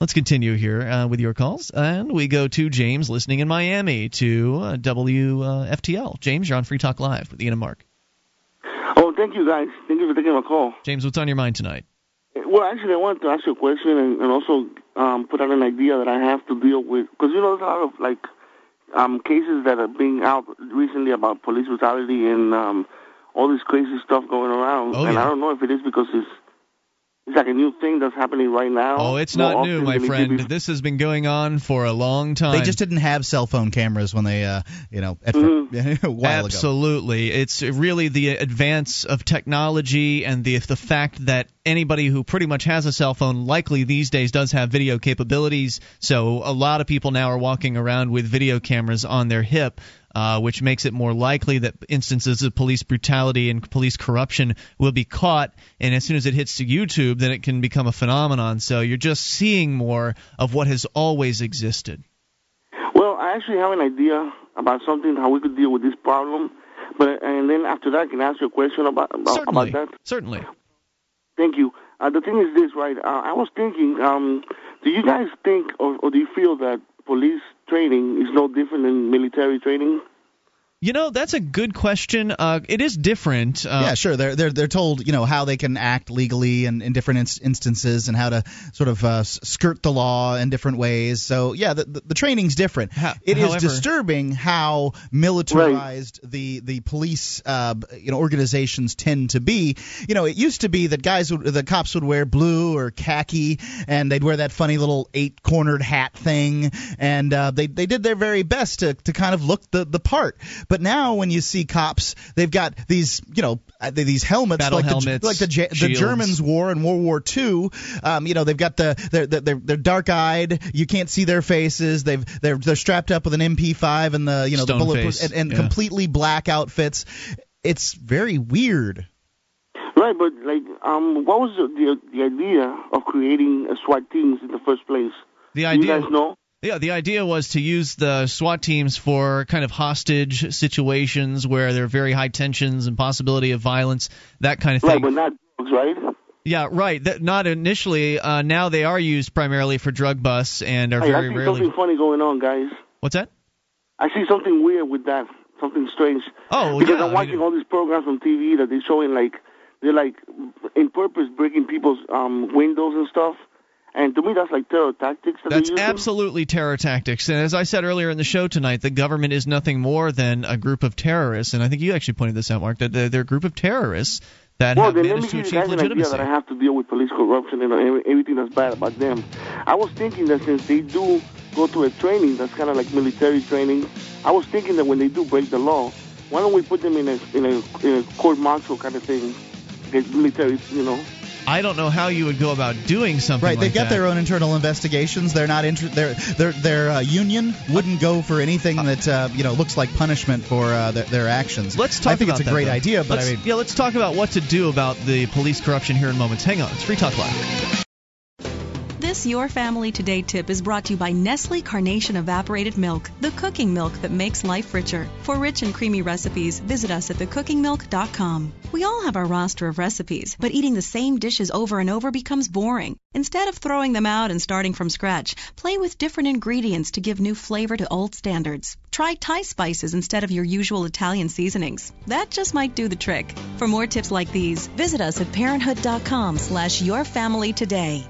Let's continue here uh, with your calls, and we go to James listening in Miami to uh, WFTL. James, you're on Free Talk Live with Ian and Mark. Oh, thank you guys. Thank you for taking my call. James, what's on your mind tonight? Well, actually, I wanted to ask you a question and, and also um, put out an idea that I have to deal with because you know there's a lot of like um, cases that are being out recently about police brutality and um, all this crazy stuff going around. Oh, and yeah. I don't know if it is because it's it's like a new thing that's happening right now. Oh, it's more not new, my than it did friend. before. This has been going on for a long time. they just didn't have cell phone cameras when they, uh, you know, at, Mm-hmm. [laughs] a while ago. Absolutely, it's really the advance of technology and the the fact that anybody who pretty much has a cell phone likely these days does have video capabilities. So a lot of people now are walking around with video cameras on their hip. Uh, which makes it more likely that instances of police brutality and police corruption will be caught, and as soon as it hits to YouTube, then it can become a phenomenon. So you're just seeing more of what has always existed. Well, I actually have an idea about something how we could deal with this problem, but and then after that, I can ask you a question about about, Certainly, about that. certainly. Thank you. Uh, the thing is this, right? Uh, I was thinking, um, do you guys think or, or do you feel that police training is no different than military training? You know, that's a good question. Uh, it is different. Uh, yeah, sure. They're they're they're told you know how they can act legally and in different inst- instances and how to sort of uh, skirt the law in different ways. So yeah, the the, the training's different. It is however- disturbing how militarized the the police uh, you know organizations tend to be. You know, it used to be that guys would the cops would wear blue or khaki and they'd wear that funny little eight cornered hat thing and uh, they they did their very best to to kind of look the the part. But now when you see cops, they've got these you know uh, these helmets Battle like helmets, the like the, Ja- the. Germans wore in World War II. Um, you know they've got the they're they're, they're dark eyed. You can't see their faces. They've they're they're strapped up with an MP5 and the you know Stone the bulletproof face, and, and yeah. completely black outfits. It's very weird. Right, but like, um, what was the, the the idea of creating a SWAT teams in the first place? The Do idea. you guys know? Yeah, the idea was to use the SWAT teams for kind of hostage situations where there are very high tensions and possibility of violence, that kind of thing. Right, but not drugs, right? Yeah, right. That, not initially. Uh, now they are used primarily for drug busts and are Hey, I very see rarely. something funny going on, guys. What's that? I see something weird with that. Something strange. Oh, because yeah, I'm watching all these programs on TV that they're showing like they're like in purpose breaking people's um windows and stuff. And to me, that's like terror tactics. That That's absolutely terror tactics. And as I said earlier in the show tonight, the government is nothing more than a group of terrorists. And I think you actually pointed this out, Mark, that they're, they're a group of terrorists that well, have then let me managed to give you achieve guys an idea legitimacy. that I have to deal with police corruption and uh, everything that's bad about them. I was thinking that since they do go to a training that's kind of like military training, I was thinking that when they do break the law, why don't we put them in a in a, in a court martial kind of thing, military, you know? I don't know how you would go about doing something Right, like they've got that. their own internal investigations. They're not inter- their their their uh, union wouldn't go for anything that uh, you know looks like punishment for uh, their, their actions. Let's talk I think about it's a great though. idea, but Let's- I mean, yeah, let's talk about what to do about the police corruption here in moments. Hang on, it's Free Talk Live. This Your Family Today tip is brought to you by Nestle Carnation Evaporated Milk, the cooking milk that makes life richer. For rich and creamy recipes, visit us at thecookingmilk.com. We all have our roster of recipes, but eating the same dishes over and over becomes boring. Instead of throwing them out and starting from scratch, play with different ingredients to give new flavor to old standards. Try Thai spices instead of your usual Italian seasonings. That just might do the trick. For more tips like these, visit us at parenthood.com slash yourfamilytoday.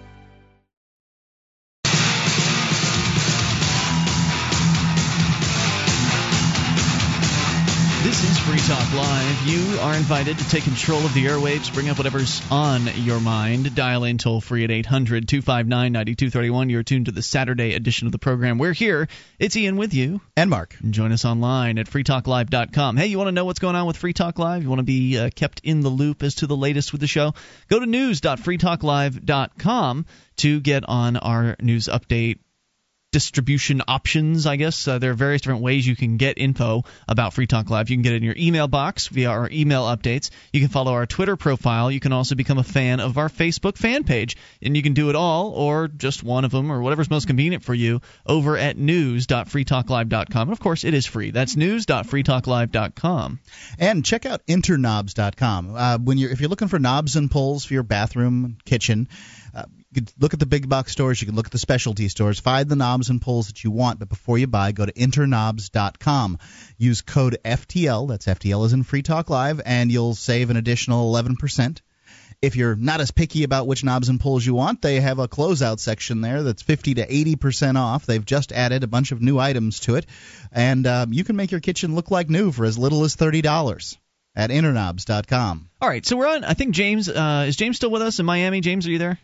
This is Free Talk Live. You are invited to take control of the airwaves, bring up whatever's on your mind. Dial in toll free at 800 259 9231. You're tuned to the Saturday edition of the program. We're here. It's Ian with you. And Mark. And join us online at freetalklive.com. Hey, you want to know what's going on with Free Talk Live? You want to be uh, kept in the loop as to the latest with the show? Go to news.freetalklive.com to get on our news update distribution options, I guess. Uh, there are various different ways you can get info about Free Talk Live. You can get it in your email box via our email updates. You can follow our Twitter profile. You can also become a fan of our Facebook fan page. And you can do it all or just one of them or whatever's most convenient for you over at news.freetalklive.com. And of course, it is free. That's news.freetalklive.com. And check out interknobs.com. Uh, when you're if you're looking for knobs and pulls for your bathroom, kitchen, you can look at the big box stores, you can look at the specialty stores, find the knobs and pulls that you want, but before you buy, go to interknobs.com. Use code FTL, that's FTL is in Free Talk Live, and you'll save an additional 11%. If you're not as picky about which knobs and pulls you want, they have a closeout section there that's 50 to 80% off. They've just added a bunch of new items to it, and um, you can make your kitchen look like new for as little as $30 at interknobs.com. All right, so we're on. I think James uh, is James still with us in Miami. James, are you there?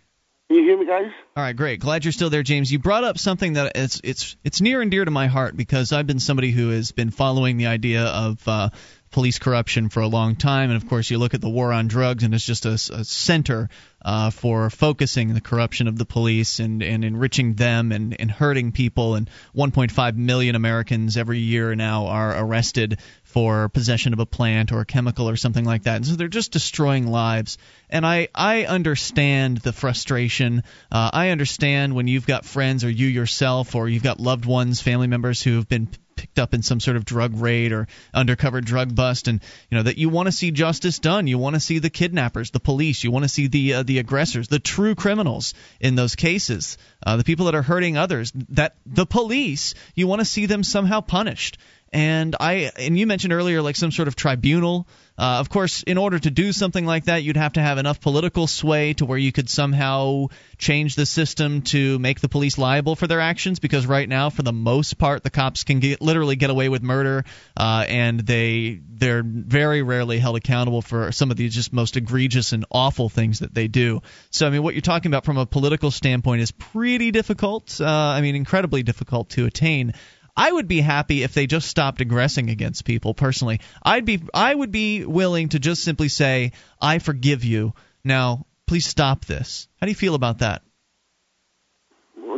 Can you hear me, guys? All right, great. Glad you're still there, James. You brought up something that it's it's it's near and dear to my heart because I've been somebody who has been following the idea of uh, police corruption for a long time, and of course, you look at the war on drugs, and it's just a, a center uh, for focusing the corruption of the police and, and enriching them and, and hurting people. And 1.5 million Americans every year now are arrested for possession of a plant or a chemical or something like that. And so they're just destroying lives. And I, I understand the frustration. Uh, I understand when you've got friends or you yourself or you've got loved ones, family members who have been picked up in some sort of drug raid or undercover drug bust and you know that you want to see justice done. You want to see the kidnappers the police. You want to see the uh, the aggressors the true criminals in those cases. Uh, the people that are hurting others that the police you want to see them somehow punished and I and you mentioned earlier like some sort of tribunal. Uh, of course, in order to do something like that, you'd have to have enough political sway to where you could somehow change the system to make the police liable for their actions. Because right now, for the most part, the cops can get, literally get away with murder, uh, and they they're very rarely held accountable for some of these just most egregious and awful things that they do. So, I mean, what you're talking about from a political standpoint is pretty difficult. Uh, I mean, incredibly difficult to attain. I would be happy if they just stopped aggressing against people personally. I'd be I would be willing to just simply say, "I forgive you. Now, please stop this." How do you feel about that?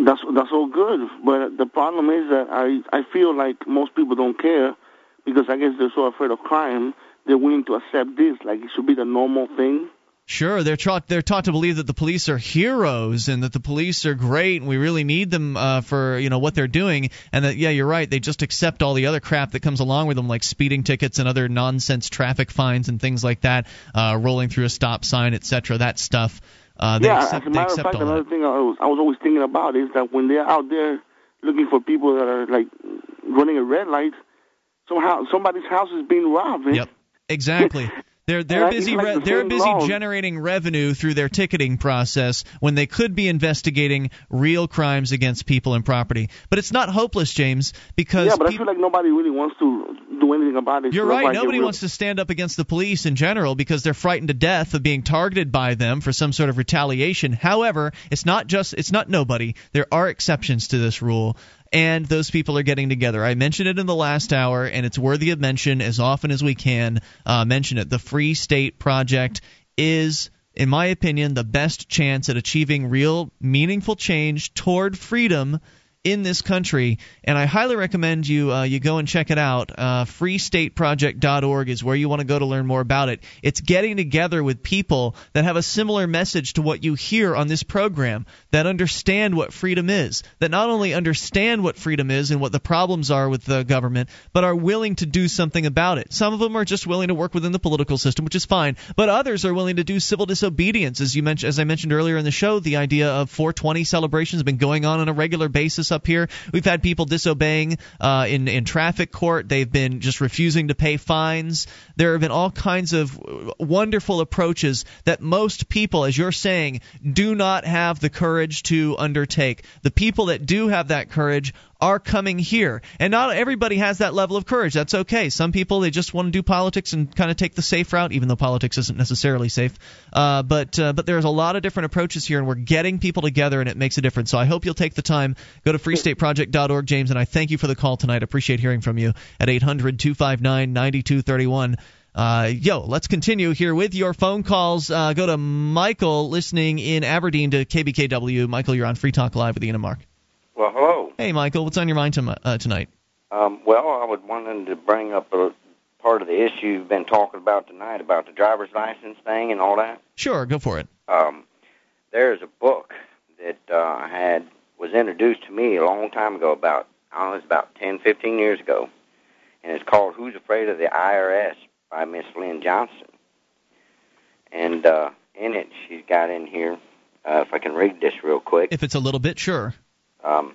That's that's all good, but the problem is that I I feel like most people don't care because I guess they're so afraid of crime. They're willing to accept this like it should be the normal thing. Sure, they're taught they're taught to believe that the police are heroes and that the police are great and we really need them uh, for you know what they're doing and that yeah you're right they just accept all the other crap that comes along with them like speeding tickets and other nonsense traffic fines and things like that, uh, rolling through a stop sign etc. That stuff. Uh, they yeah, accept, as a matter of fact, another that. thing I was I was always thinking about is that when they're out there looking for people that are like running a red light, somehow somebody's house is being robbed. Man. Yep, exactly. [laughs] They're they're busy re- they're busy generating revenue through their ticketing process when they could be investigating real crimes against people and property. But it's not hopeless, James, because yeah, but I people, feel like nobody really wants to do anything about it. you're So right. Nobody wants to stand up against the police in general because they're frightened to death of being targeted by them for some sort of retaliation. However, it's not just it's not nobody. There are exceptions to this rule. And those people are getting together. I mentioned it in the last hour, and it's worthy of mention as often as we can. Uh, mention it. The Free State Project is, in my opinion, the best chance at achieving real, meaningful change toward freedom in this country, and I highly recommend you uh, you go and check it out. Uh, freestateproject.org is where you want to go to learn more about it. It's getting together with people that have a similar message to what you hear on this program, that understand what freedom is, that not only understand what freedom is and what the problems are with the government, but are willing to do something about it. Some of them are just willing to work within the political system, which is fine, but others are willing to do civil disobedience, as you mentioned, as I mentioned earlier in the show. The idea of 420 celebrations have been going on on a regular basis up here. We've had people disobeying uh, in in traffic court. They've been just refusing to pay fines. There have been all kinds of wonderful approaches that most people, as you're saying, do not have the courage to undertake. The people that do have that courage are coming here. And not everybody has that level of courage. That's okay. Some people they just want to do politics and kind of take the safe route, even though politics isn't necessarily safe. Uh, but uh, but there's a lot of different approaches here, and we're getting people together, and it makes a difference. So I hope you'll take the time. Go to freestateproject.org, James, and I thank you for the call tonight. Appreciate hearing from you at 800 259 9231. Uh, yo, let's continue here with your phone calls. Uh, go to Michael listening in Aberdeen to KBKW. Michael, you're on Free Talk Live with Ian and Mark. Well, hello. Hey, Michael, what's on your mind to, uh, tonight? Um, well, I was wanting to bring up a part of the issue you've been talking about tonight about the driver's license thing and all that. Sure, go for it. Um, there's a book that uh, I had was introduced to me a long time ago, about I don't know, it's about ten, fifteen years ago, and it's called "Who's Afraid of the IRS" by Miss Lynn Johnson. And uh, in it, she's got in here. Uh, if I can read this real quick. If it's a little bit, sure. Um,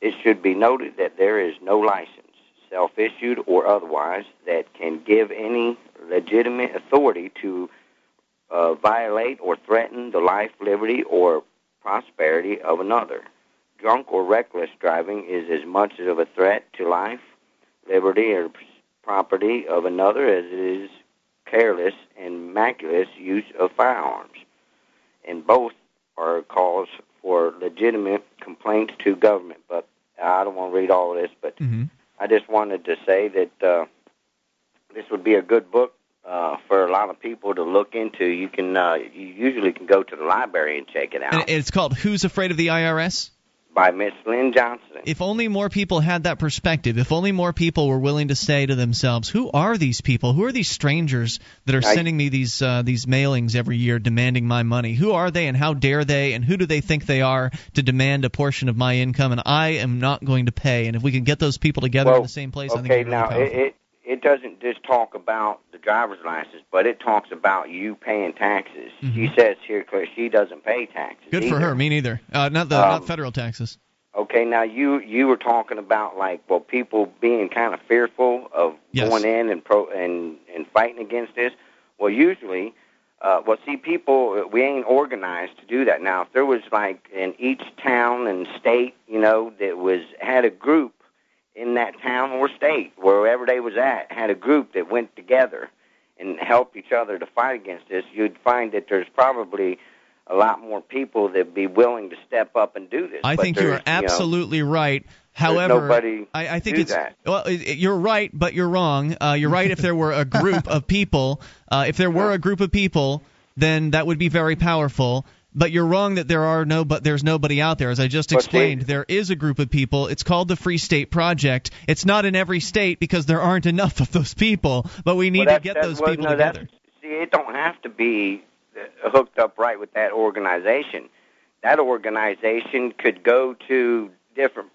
it should be noted that there is no license, self issued or otherwise, that can give any legitimate authority to uh, violate or threaten the life, liberty, or prosperity of another. Drunk or reckless driving is as much of a threat to life, liberty, or property of another as it is careless and maculous use of firearms. And both are cause for legitimate complaints to government. But I don't want to read all of this, but mm-hmm. I just wanted to say that uh, this would be a good book uh, for a lot of people to look into. You can uh, you usually can go to the library and check it out. And it's called "Who's Afraid of the IRS." By Miss Lynn Johnson. If only more people had that perspective. If only more people were willing to say to themselves, "Who are these people? Who are these strangers that are I- sending me these uh, these mailings every year demanding my money? Who are they, and how dare they, and who do they think they are to demand a portion of my income? And I am not going to pay. And if we can get those people together well, in the same place, I think okay, it'd be really now powerful. it, it doesn't just talk about the driver's license, but it talks about you paying taxes. She says here, clear, she doesn't pay taxes. Mm-hmm. Good for her. Me neither. Uh, not the Um, not federal taxes. Okay, now you you were talking about like well people being kind of fearful of Yes. going in and pro and and fighting against this. Well, usually, uh, well, see, people we ain't organized to do that. Now, if there was like in each town and state, you know, that was had a group in that town or state wherever they was at had a group that went together and helped each other to fight against this, you'd find that there's probably a lot more people that'd be willing to step up and do this. I But think you there's, are know, absolutely right. However, nobody I, I think do it's that. well. You're right, but you're wrong. Uh, you're right if there were a group of people. Uh, if there were a group of people, then that would be very powerful. But you're wrong that there are no, but there's nobody out there. As I just explained, there is a group of people. It's called the Free State Project. It's not in every state because there aren't enough of those people. But we need Well, to get those what- people no, together. See, it don't have to be uh, hooked up right with that organization. That organization could go to different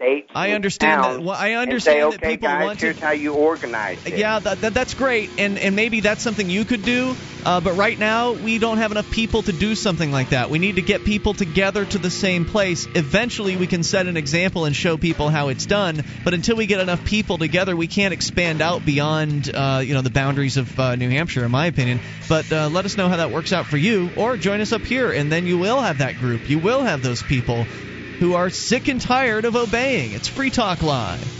states. I and understand that- well, I and understand say, that people guys, want to- here's how you organize it. Yeah, that, that, that's great, and and maybe that's something you could do. Uh, but right now, we don't have enough people to do something like that. We need to get people together to the same place. Eventually, we can set an example and show people how it's done. But until we get enough people together, we can't expand out beyond uh, you know the boundaries of uh, New Hampshire, in my opinion. But uh, let us know how that works out for you, or join us up here, and then you will have that group. You will have those people who are sick and tired of obeying. It's Free Talk Live.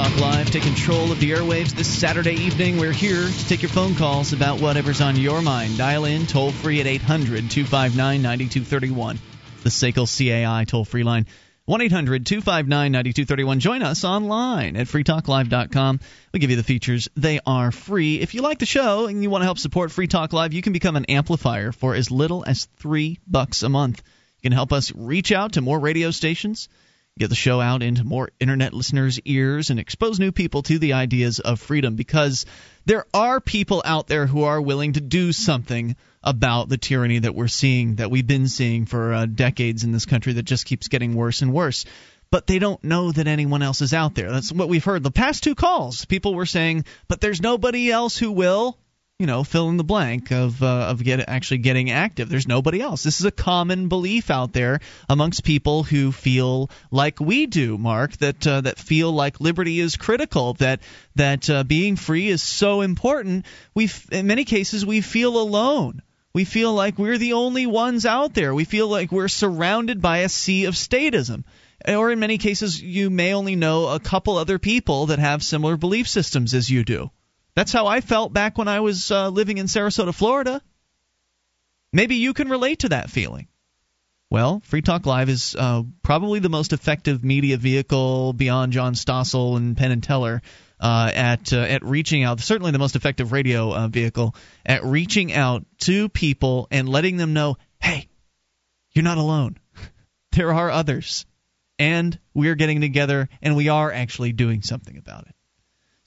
Talk Live. Take control of the airwaves this Saturday evening. We're here to take your phone calls about whatever's on your mind. Dial in toll free at 800 259 9231. The SACL CAI toll free line. 1 800 259 9231. Join us online at freetalklive.com. We give you the features. They are free. If you like the show and you want to help support Free Talk Live, you can become an amplifier for as little as 3 bucks a month. You can help us reach out to more radio stations get the show out into more internet listeners' ears and expose new people to the ideas of freedom because there are people out there who are willing to do something about the tyranny that we're seeing, that we've been seeing for uh, decades in this country that just keeps getting worse and worse. But they don't know that anyone else is out there. That's what we've heard. The past two calls, people were saying, but there's nobody else who will you know, fill in the blank of uh, of get actually getting active. There's nobody else. This is a common belief out there amongst people who feel like we do, Mark. That uh, that feel like liberty is critical. That that uh, being free is so important. We, in many cases, we feel alone. We feel like we're the only ones out there. We feel like we're surrounded by a sea of statism. Or in many cases, you may only know a couple other people that have similar belief systems as you do. That's how I felt back when I was uh, living in Sarasota, Florida. Maybe you can relate to that feeling. Well, Free Talk Live is uh, probably the most effective media vehicle beyond John Stossel and Penn and Teller uh, at uh, at reaching out. Certainly, the most effective radio uh, vehicle at reaching out to people and letting them know, hey, you're not alone. [laughs] there are others, and we're getting together, and we are actually doing something about it.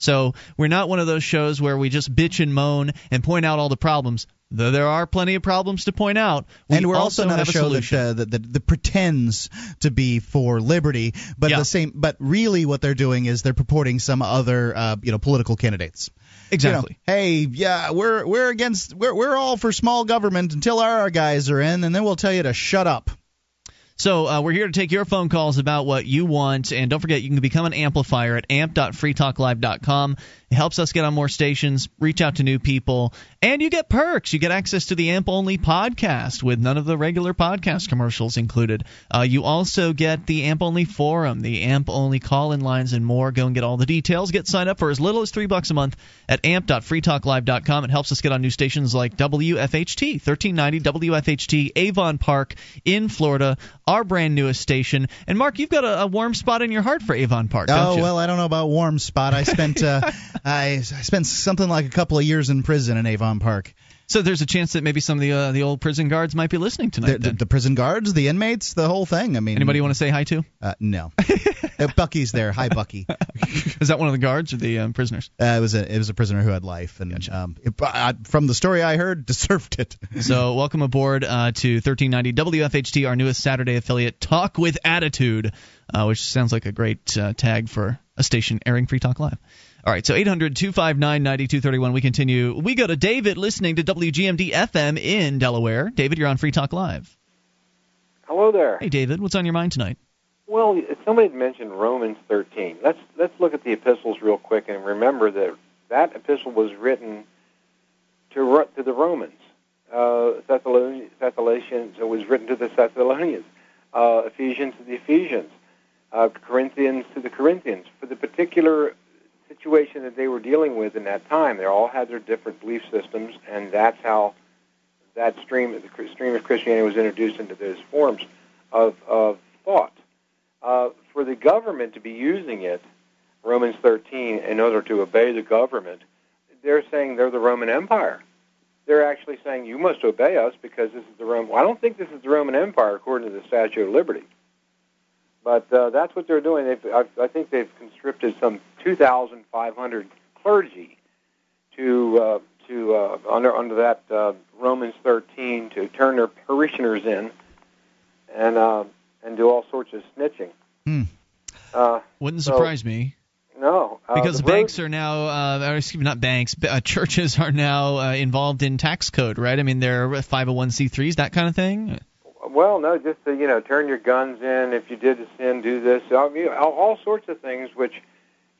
So we're not one of those shows where we just bitch and moan and point out all the problems. Though there are plenty of problems to point out, we and we're also, also not have a show that, uh, that, that, that pretends to be for liberty, but Yeah. the same. But really, what they're doing is they're purporting some other, uh, you know, political candidates. Exactly. You know, hey, yeah, we're we're against we're we're all for small government until our guys are in, and then we'll tell you to shut up. So uh, we're here to take your phone calls about what you want, and don't forget you can become an amplifier at amp.freetalklive.com. It helps us get on more stations, reach out to new people, and you get perks. You get access to the AMP only podcast with none of the regular podcast commercials included. Uh, you also get the AMP only forum, the AMP only call in lines, and more. Go and get all the details. Get signed up for as little as three bucks a month at amp.freetalklive.com. It helps us get on new stations like WFHT 1390 WFHT Avon Park in Florida, our brand newest station. And Mark, you've got a, a warm spot in your heart for Avon Park, don't oh you? well, I don't know about warm spot. I spent uh, [laughs] I, I spent something like a couple of years in prison in Avon Park. So there's a chance that maybe some of the uh, the old prison guards might be listening tonight. The, the, the prison guards, the inmates, the whole thing. I mean, Anybody want to say hi to? Uh, no. [laughs] Uh, Bucky's there. Hi, Bucky. [laughs] Is that one of the guards or the um, prisoners? Uh, it was a it was a prisoner who had life, and um, it, I, from the story I heard, [laughs] deserved it. So welcome aboard uh, to 1390 WFHT, our newest Saturday affiliate, Talk with Attitude, uh, which sounds like a great uh, tag for a station airing Free Talk Live. All right, so 800 259 9231. We continue. We go to David listening to WGMD FM in Delaware. David, you're on Free Talk Live. Hello there. Hey, David, what's on your mind tonight? Well, somebody had mentioned Romans 13. Let's let's look at the epistles real quick and remember that that epistle was written to to the Romans. Uh, Thessalonians, Thessalonians it was written to the Thessalonians. Uh, Ephesians to the Ephesians. Uh, Corinthians to the Corinthians. For the particular situation that they were dealing with in that time, they all had their different belief systems, and that's how that stream, the stream of Christianity, was introduced into those forms of of thought uh, for the government to be using it, Romans 13, in order to obey the government, they're saying they're the Roman Empire. They're actually saying you must obey us because this is the Roman. Well, I don't think this is the Roman Empire according to the Statue of Liberty, but uh, that's what they're doing. They've, I, I think they've conscripted some 2,500 clergy to uh, to uh, under under that uh, Romans 13 to turn their parishioners in and uh, and do all sorts of snitching. Hmm. Uh, Wouldn't so- surprise me. No, uh, Because the banks are now, uh, or excuse me, not banks, but, uh, churches are now uh, involved in tax code, right? I mean, they're 501c3s, that kind of thing. Well, no, just to, you know, turn your guns in. If you did a sin, do this. I mean, all, all sorts of things which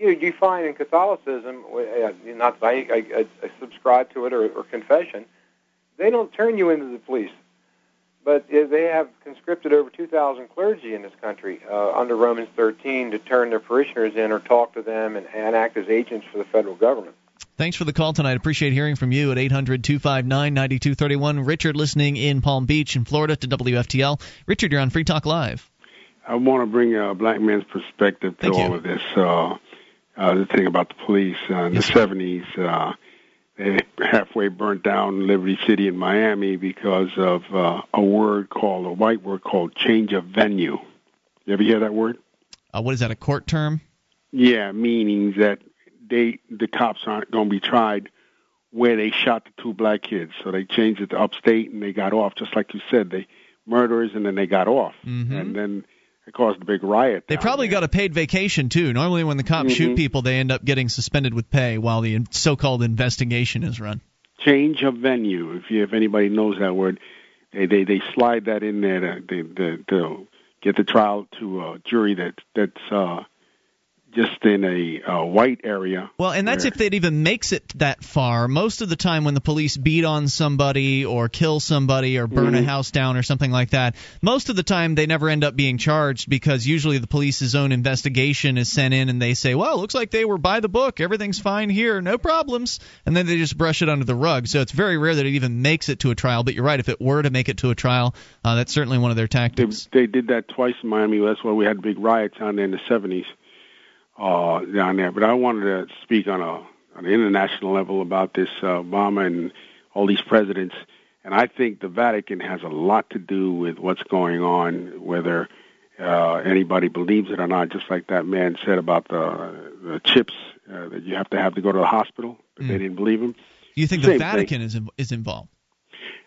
you know, you find in Catholicism. uh, Not that I, I, I subscribe to it or, or confession. They don't turn you into the police, but uh, they have conscripted over 2,000 clergy in this country uh, under Romans 13 to turn their parishioners in or talk to them and, and act as agents for the federal government. Thanks for the call tonight. Appreciate hearing from you at 800 259 9231. Richard listening in Palm Beach in Florida to WFTL. Richard, you're on Free Talk Live. I want to bring a black man's perspective to Thank all you. of this. Uh, uh, the thing about the police uh, in the 70s, uh, they halfway burnt down Liberty City in Miami because of uh, a word called, a white word called change of venue. You ever hear that word? Uh, what is that, a court term? Yeah, meaning that they the cops aren't going to be tried where they shot the two black kids. So they changed it to upstate and they got off, just like you said. They murderers and then they got off, Mhm. and then it caused a big riot. They probably got a paid vacation, too. Normally, when the cops shoot Mhm. people, they end up getting suspended with pay while the so called investigation is run. change of venue. If you, if anybody knows that word, they they, they slide that in there to, to, to, to get the trial to a jury that that's uh, just in a uh, white area. Well, and that's if it even makes it that far. Most of the time, when the police beat on somebody or kill somebody or burn a Mhm. house down or something like that, most of the time they never end up being charged because usually the police's own investigation is sent in and they say, well, looks like they were by the book. Everything's fine here. No problems. And then they just brush it under the rug. So it's very rare that it even makes it to a trial. But you're right. If it were to make it to a trial, uh, that's certainly one of their tactics. They did that twice in Miami. That's why we had big riots down there in the 70s uh, down there. But I wanted to speak on a on an international level about this uh, Obama and all these presidents. And I think the Vatican has a lot to do with what's going on, whether uh, anybody believes it or not. Just like that man said about the, the chips uh, that you have to have to go to the hospital, but they didn't believe him. You think Same the thing. Vatican is in, is involved?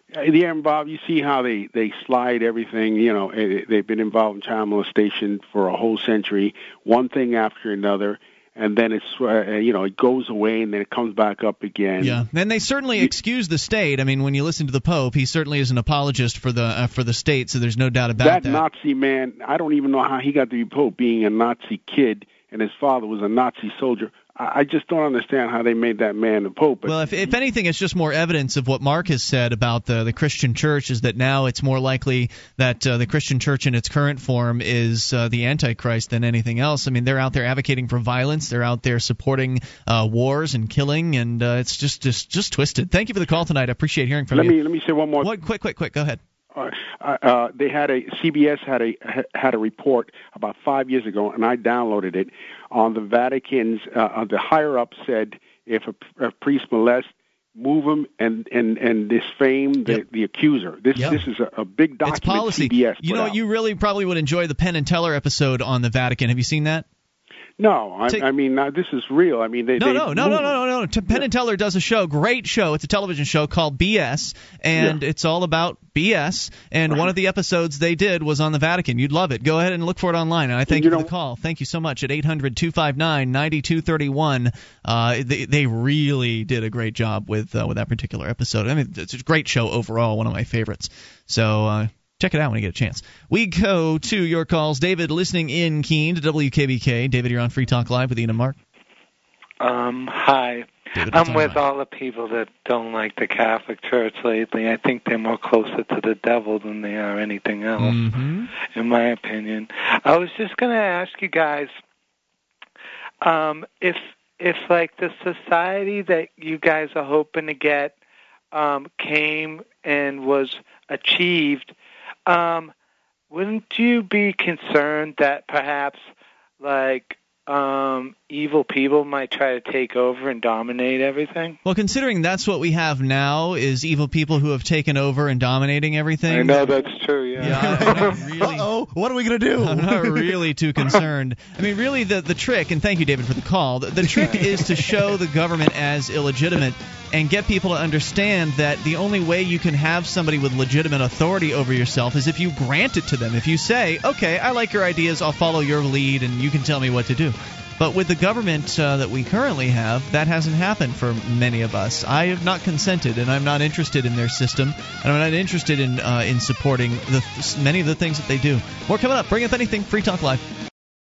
Yeah, and Bob, you see how they they slide everything. You know, they've been involved in child molestation for a whole century, one thing after another, and then it's uh, you know it goes away and then it comes back up again. Yeah, and they certainly excuse the state. I mean, when you listen to the Pope, he certainly is an apologist for the uh, for the state. So there's no doubt about that, that. Nazi man, I don't even know how he got to be pope, being a Nazi kid, and his father was a Nazi soldier. I, just don't understand how they made that man the pope. Well, if, if anything, it's just more evidence of what Mark has said about the the Christian church is that now it's more likely that uh, the Christian church in its current form is uh, the Antichrist than anything else. I mean, they're out there advocating for violence. They're out there supporting uh, wars and killing, and uh, it's just just just twisted. Thank you for the call tonight. I appreciate hearing from let you. me let me say one more. What, quick, quick, quick. Go ahead. Uh, uh, they had a CBS had a had a report about five years ago, and I downloaded it on the Vatican's. Uh, the higher up said if a, a priest molests, move him and and and disfame the the accuser. This Yep. this is a, a big It's document. policy. CBS You know, out. you really probably would enjoy the Penn and Teller episode on the Vatican. Have you seen that? No, I, Take- I mean now this is real. I mean they No, they no, no, no, no, no, no. Penn and Teller does a show, great show. It's a television show called BS, and it's all about BS. And one of the episodes they did was on the Vatican. You'd love it. Go ahead and look for it online. And I thank you, for the call. Thank you so much at 800-259-9231. Uh, they they really did a great job with uh, with that particular episode. I mean, it's a great show overall. One of my favorites. So. Uh, Check it out when you get a chance. We go to your calls. David, listening in Keene to WKBK. David, you're on Free Talk Live with Ian and Mark. Um, hi. David, I'm with all the people that don't like the Catholic Church lately. I think they're more closer to the devil than they are anything else, Mm-hmm. in my opinion. I was just going to ask you guys um, if if like the society that you guys are hoping to get um, came and was achieved, um, wouldn't you be concerned that perhaps like um, evil people might try to take over and dominate everything? Well, considering that's what we have now is evil people who have taken over and dominating everything. I know that's true. Yeah. Yeah, [laughs] really. oh, what are we gonna do? [laughs] I'm not really too concerned. I mean, really, the the trick, and thank you, David, for the call. The, the trick is to show the government as illegitimate and get people to understand that the only way you can have somebody with legitimate authority over yourself is if you grant it to them. If you say, "Okay, I like your ideas, I'll follow your lead, and you can tell me what to do." But with the government uh, that we currently have, that hasn't happened for many of us. I have not consented, and I'm not interested in their system, and I'm not interested in uh, in supporting the many of the things that they do. More coming up. Bring up anything. Free Talk Live.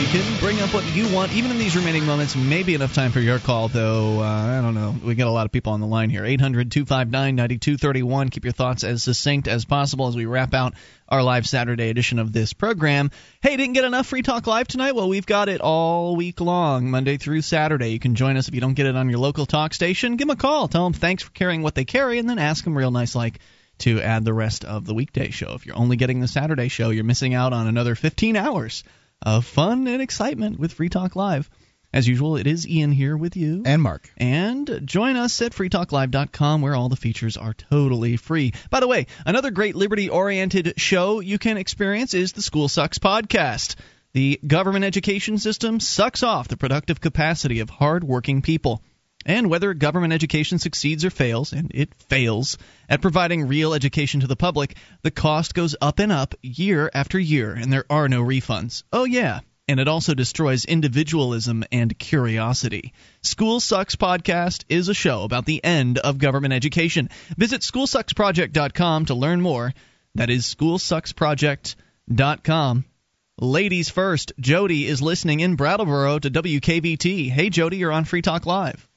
You can bring up what you want, even in these remaining moments. Maybe enough time for your call, though. Uh, I don't know. We got a lot of people on the line here. 800 259 9231. Keep your thoughts as succinct as possible as we wrap out our live Saturday edition of this program. Hey, didn't get enough Free Talk Live tonight? Well, we've got it all week long, Monday through Saturday. You can join us if you don't get it on your local talk station. Give them a call. Tell them thanks for carrying what they carry, and then ask them real nice like to add the rest of the weekday show. If you're only getting the Saturday show, you're missing out on another 15 hours of fun and excitement with Free Talk Live. As usual, it is Ian here with you. And Mark. And join us at freetalklive.com where all the features are totally free. By the way, another great liberty oriented show you can experience is the School Sucks podcast. The government education system sucks off the productive capacity of hard-working people. And whether government education succeeds or fails, and it fails, at providing real education to the public, the cost goes up and up year after year, and there are no refunds. Oh, yeah. And it also destroys individualism and curiosity. School Sucks Podcast is a show about the end of government education. Visit schoolsucksproject.com to learn more. That is schoolsucksproject.com. Ladies first, Jody is listening in Brattleboro to WKVT. Hey, Jody, you're on Free Talk Live.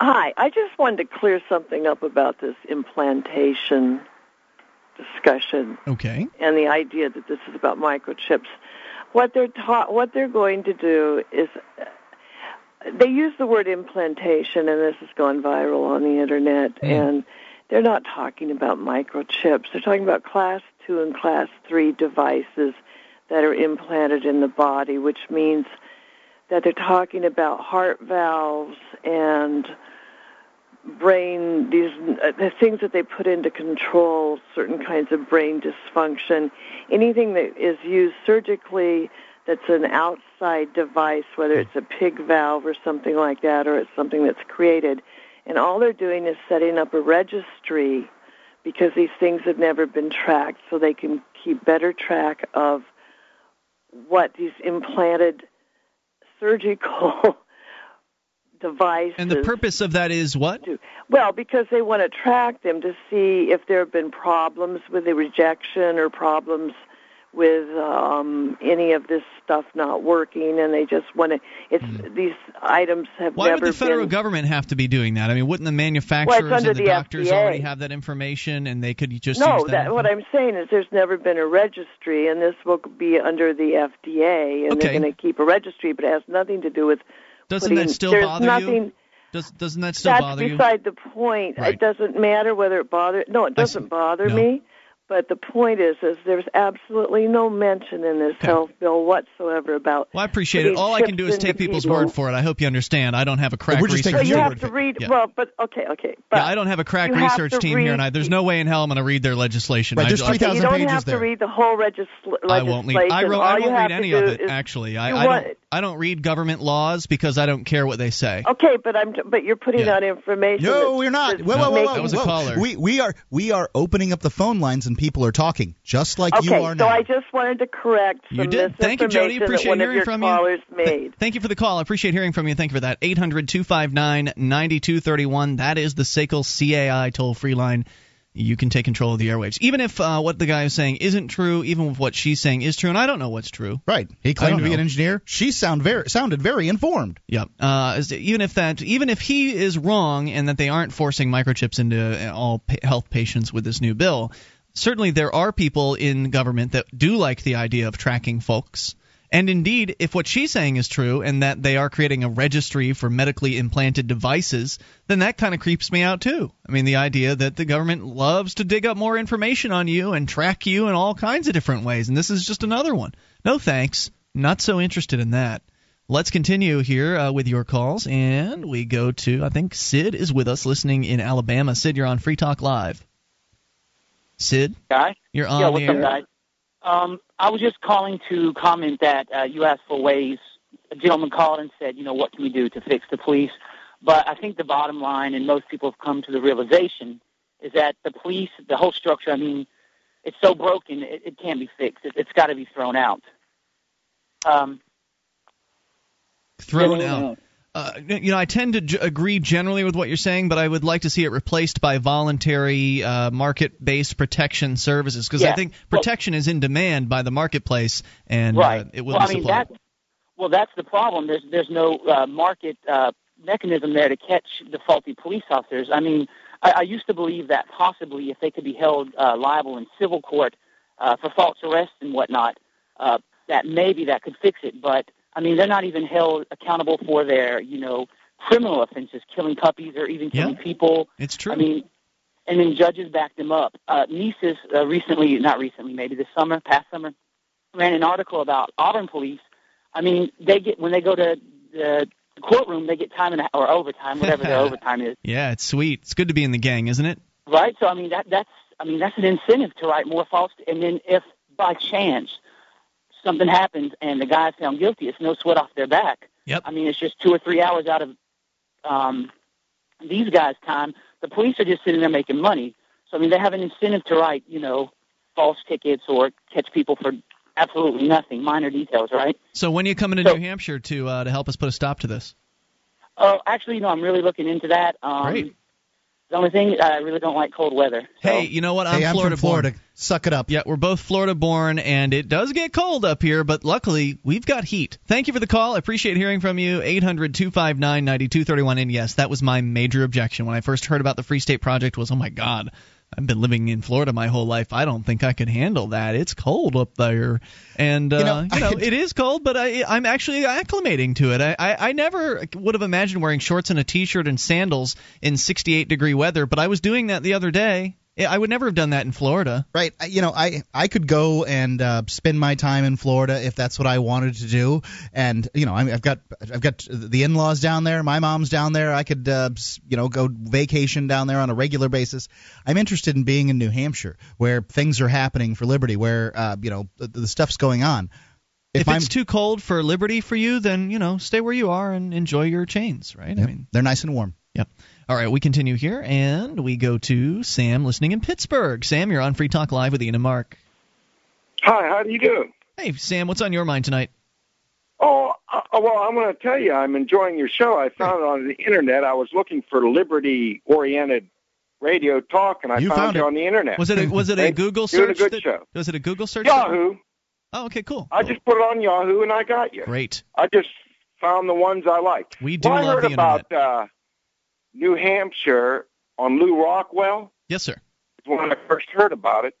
Hi, I just wanted to clear something up about this implantation discussion. Okay. And the idea that this is about microchips. What they're ta- what they're going to do is they use the word implantation and this has gone viral on the internet mm. and they're not talking about microchips. They're talking about class 2 and class 3 devices that are implanted in the body, which means that they're talking about heart valves and brain these uh, the things that they put in to control certain kinds of brain dysfunction. Anything that is used surgically that's an outside device whether it's a pig valve or something like that or it's something that's created and all they're doing is setting up a registry because these things have never been tracked so they can keep better track of what these implanted surgical devices. And the purpose of that is what? Well, because they want to track them to see if there have been problems with the rejection or problems with um, any of this stuff not working, and they just want to. It's mm. these items have never Why never. would the federal been, government have to be doing that? I mean, wouldn't the manufacturers well, and the, the doctors FDA. already have that information, and they could just no? use that? that what I'm saying is there's never been a registry, and this will be under the FDA, and Okay. they're going to keep a registry, but it has nothing to do with. Doesn't that still there's bother nothing, you? Does, doesn't that still That's bother you? That's beside the point. Right. It doesn't matter whether it bothers. No, it doesn't bother No. me. But the point is, is there's absolutely no mention in this health bill whatsoever about. Well, I appreciate it. All I can do is take people's people. word for it. I hope you understand. I don't have a crack We're just research So you have to read. Yeah. Well, but okay, okay. But yeah, I don't have a crack have research to team here, and I, there's no way in hell I'm going to read their legislation. Right, I, there's I- 3,000 you don't have there. to read the whole legisl- I won't read. I, ro- I won't read any of it. is- Actually, I, I don't. I don't read government laws because I don't care what they say. Okay, but I'm. But you're putting Yeah. out information. No, we're not. Whoa, whoa, whoa, whoa, That was a caller. We we are we are opening up the phone lines and people are talking just like Okay, you are so now. I just wanted to correct You did. Thank you, Jody. Appreciate hearing from you. callers Th- made. thank you for the call. I appreciate hearing from you. Thank you for that. 800 259 9231. That is the SACL CAI toll free line. you can take control of the airwaves. Even if uh, what the guy is saying isn't true, even if what she's saying is true, and I don't know what's true. Right. He claimed to be an engineer. She sound very sounded very informed. Yep. Uh, even if that, even if he is wrong and that they aren't forcing microchips into uh, all pa- health patients with this new bill, certainly there are people in government that do like the idea of tracking folks. And indeed, if what she's saying is true and that they are creating a registry for medically implanted devices, then that kind of creeps me out too. I mean, the idea that the government loves to dig up more information on you and track you in all kinds of different ways, and this is just another one. No thanks. Not so interested in that. Let's continue here uh, with your calls, and we go to I think Sid is with us, listening in Alabama. Sid, you're on Free Talk Live. Sid, guy. you're on yeah, the what's air. up, guys? Um, I was just calling to comment that uh, you asked for ways. A gentleman called and said, you know, what can we do to fix the police? But I think the bottom line, and most people have come to the realization, is that the police, the whole structure, I mean, it's so broken, it, it can't be fixed. It, it's got to be thrown out. Um, Thrown Yeah. out. Uh, you know, I tend to j- agree generally with what you're saying, but I would like to see it replaced by voluntary uh, market-based protection services because I think protection is in demand by the marketplace, and right. uh, it will well, be I mean, supplied. that, well, that's the problem. There's there's no uh, market uh, mechanism there to catch the faulty police officers. I mean, I, I used to believe that possibly if they could be held uh, liable in civil court uh, for false arrest and whatnot, uh, that maybe that could fix it. But I mean, they're not even held accountable for their, you know, criminal offenses, killing puppies or even killing people. It's true. I mean, and then judges back them up. Uh, Mises uh, recently, not recently, maybe this summer, past summer, ran an article about Auburn police. I mean, they get when they go to the courtroom, they get time and a, or overtime, whatever their [laughs] overtime is, Yeah, it's sweet. It's good to be in the gang, isn't it? right? So I mean, that that's I mean that's an incentive to write more false. And then if by chance something happens and the guy's found guilty, it's no sweat off their back. Yep. I mean, it's just two or three hours out of um, these guys' time. The police are just sitting there making money. So I mean, they have an incentive to write, you know, false tickets or catch people for absolutely nothing, minor details, right? So when are you coming to New Hampshire to uh, to help us put a stop to this? Oh, actually, no, I'm really looking into that. Um, Great. The only thing uh, I really don't like cold weather. Hey, you know what? I'm Hey, I'm from Florida Florida. born. Suck it up. Yeah, we're both Florida born, and it does get cold up here, but luckily we've got heat. Thank you for the call. I appreciate hearing from you. 800 259 9231. And yes, that was my major objection when I first heard about the Free State Project was, oh my God, I've been living in Florida my whole life. I don't think I could handle that. It's cold up there. And, uh, You know, you know it is cold, but I, I'm actually acclimating to it. I, I, I never would have imagined wearing shorts and a t-shirt and sandals in 68 degree weather, but I was doing that the other day. I would never have done that in Florida. Right. You know, I I could go and uh, spend my time in Florida if that's what I wanted to do. And you know, I mean, I've got I've got the in-laws down there. My mom's down there. I could uh, you know go vacation down there on a regular basis. I'm interested in being in New Hampshire where things are happening for liberty, where uh, you know the, the stuff's going on. If, I'm- it's too cold for liberty for you, then you know stay where you are and enjoy your chains, right? I mean, they're nice and warm. Yep. All right, we continue here and we go to Sam listening in Pittsburgh. Sam, you're on Free Talk Live with Ian and Mark. Hi, how do you do? Hey, Sam, what's on your mind tonight? Oh, uh, well, I'm going to tell you, I'm enjoying your show. I found it on the internet. I was looking for liberty-oriented radio talk, and I You found, found you it. on the internet. Was it a, was it a Google doing search? a good that- show. Was it a Google search? Yahoo. Oh, okay, cool. I just put it on Yahoo, and I got you. Great. I just found the ones I liked. We do well, I love heard the internet. about uh, New Hampshire on Lew Rockwell. Yes, sir. when I first heard about it.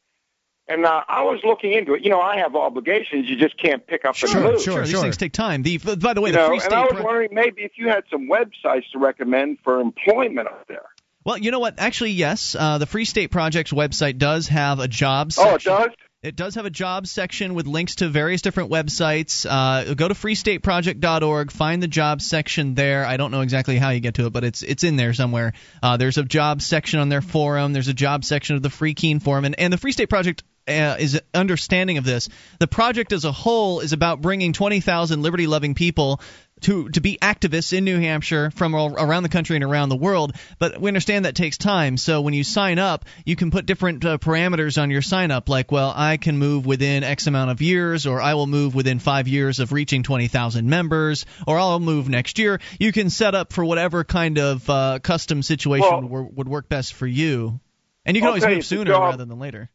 And uh, I was looking into it. You know, I have obligations. You just can't pick up and move. sure. sure. These things take time. The by the way, You the know, Free and State. I was Pro- wondering maybe if you had some websites to recommend for employment up there. well, you know what? Actually, yes. Uh, the Free State Project's website does have a jobs. Oh, it does? It does have a jobs section with links to various different websites. Uh, go to freestateproject.org, find the jobs section there. I don't know exactly how you get to it, but it's it's in there somewhere. Uh, there's a jobs section on their forum. There's a jobs section of the Free Keene forum, and, and the Free State Project uh, is understanding of this. The project as a whole is about bringing 20,000 liberty-loving people to to be activists in New Hampshire from all, around the country and around the world. But we understand that takes time. So when you sign up, you can put different uh, parameters on your sign up, like, well, I can move within X amount of years, or I will move within five years of reaching 20,000 members, or I'll move next year. You can set up for whatever kind of uh, custom situation Well- wor- would work best for you. And you can I'll always you, move sooner job- rather than later.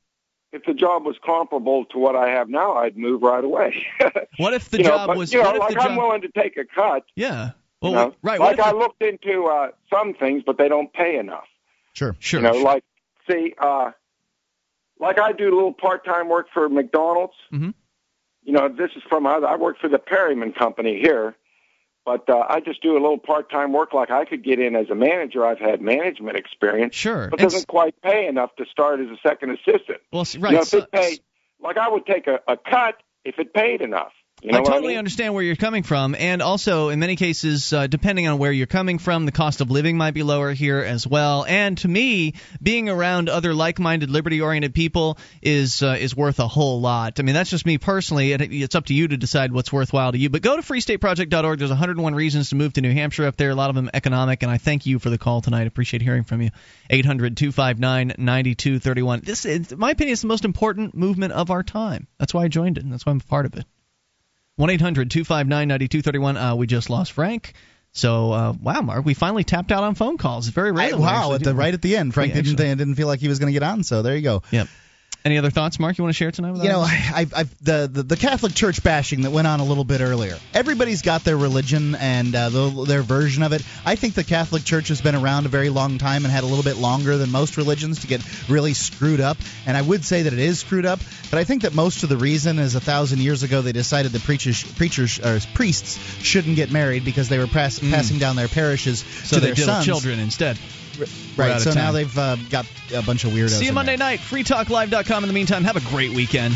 If the job was comparable to what I have now, I'd move right away. [laughs] What if the You know, job but, was? you know, like I'm job? willing to take a cut. yeah. you Well, know? right. What Like I the- looked into uh, some things, but they don't pay enough. Sure. Sure. You know, sure. like see, uh, like I do a little part-time work for McDonald's. Mhm. You know, this is from. I work for the Perryman Company here, but uh, I just do a little part-time work. Like I could get in as a manager. I've had management experience. Sure. but doesn't quite pay enough to start as a second assistant. Well, s- You right. know, if so- it paid, like I would take a, a cut if it paid enough. You know I totally I mean? understand where you're coming from, and also in many cases, uh, depending on where you're coming from, the cost of living might be lower here as well. And to me, being around other like-minded, liberty-oriented people is uh, is worth a whole lot. I mean, that's just me personally. and it- It's up to you to decide what's worthwhile to you. But go to freestateproject.org. There's 101 reasons to move to New Hampshire up there. A lot of them economic. And I thank you for the call tonight. Appreciate hearing from you. 800-259-9231. This, is, in my opinion, is the most important movement of our time. That's why I joined it, and that's why I'm a part of it. 1 800 259 9231. Uh, We just lost Frank. So, uh, wow, Mark, we finally tapped out on phone calls. It's very rare. I- that we wow, at the right at the end, Frank Yeah, didn't didn't feel like he was going to get on. So there you go. Yep. Any other thoughts, Mark, you want to share tonight with You us? know, I, I, the, the the Catholic Church bashing that went on a little bit earlier. Everybody's got their religion and uh, the, their version of it. I think the Catholic Church has been around a very long time and had a little bit longer than most religions to get really screwed up. And I would say that it is screwed up, but I think that most of the reason is a thousand years ago they decided that preachers, preachers, or priests shouldn't get married because they were pass, passing down their parishes Mm. so to they their sons. children instead. Right. So now they've uh, got a bunch of weirdos. See you Monday night. FreeTalkLive.com. In the meantime, have a great weekend.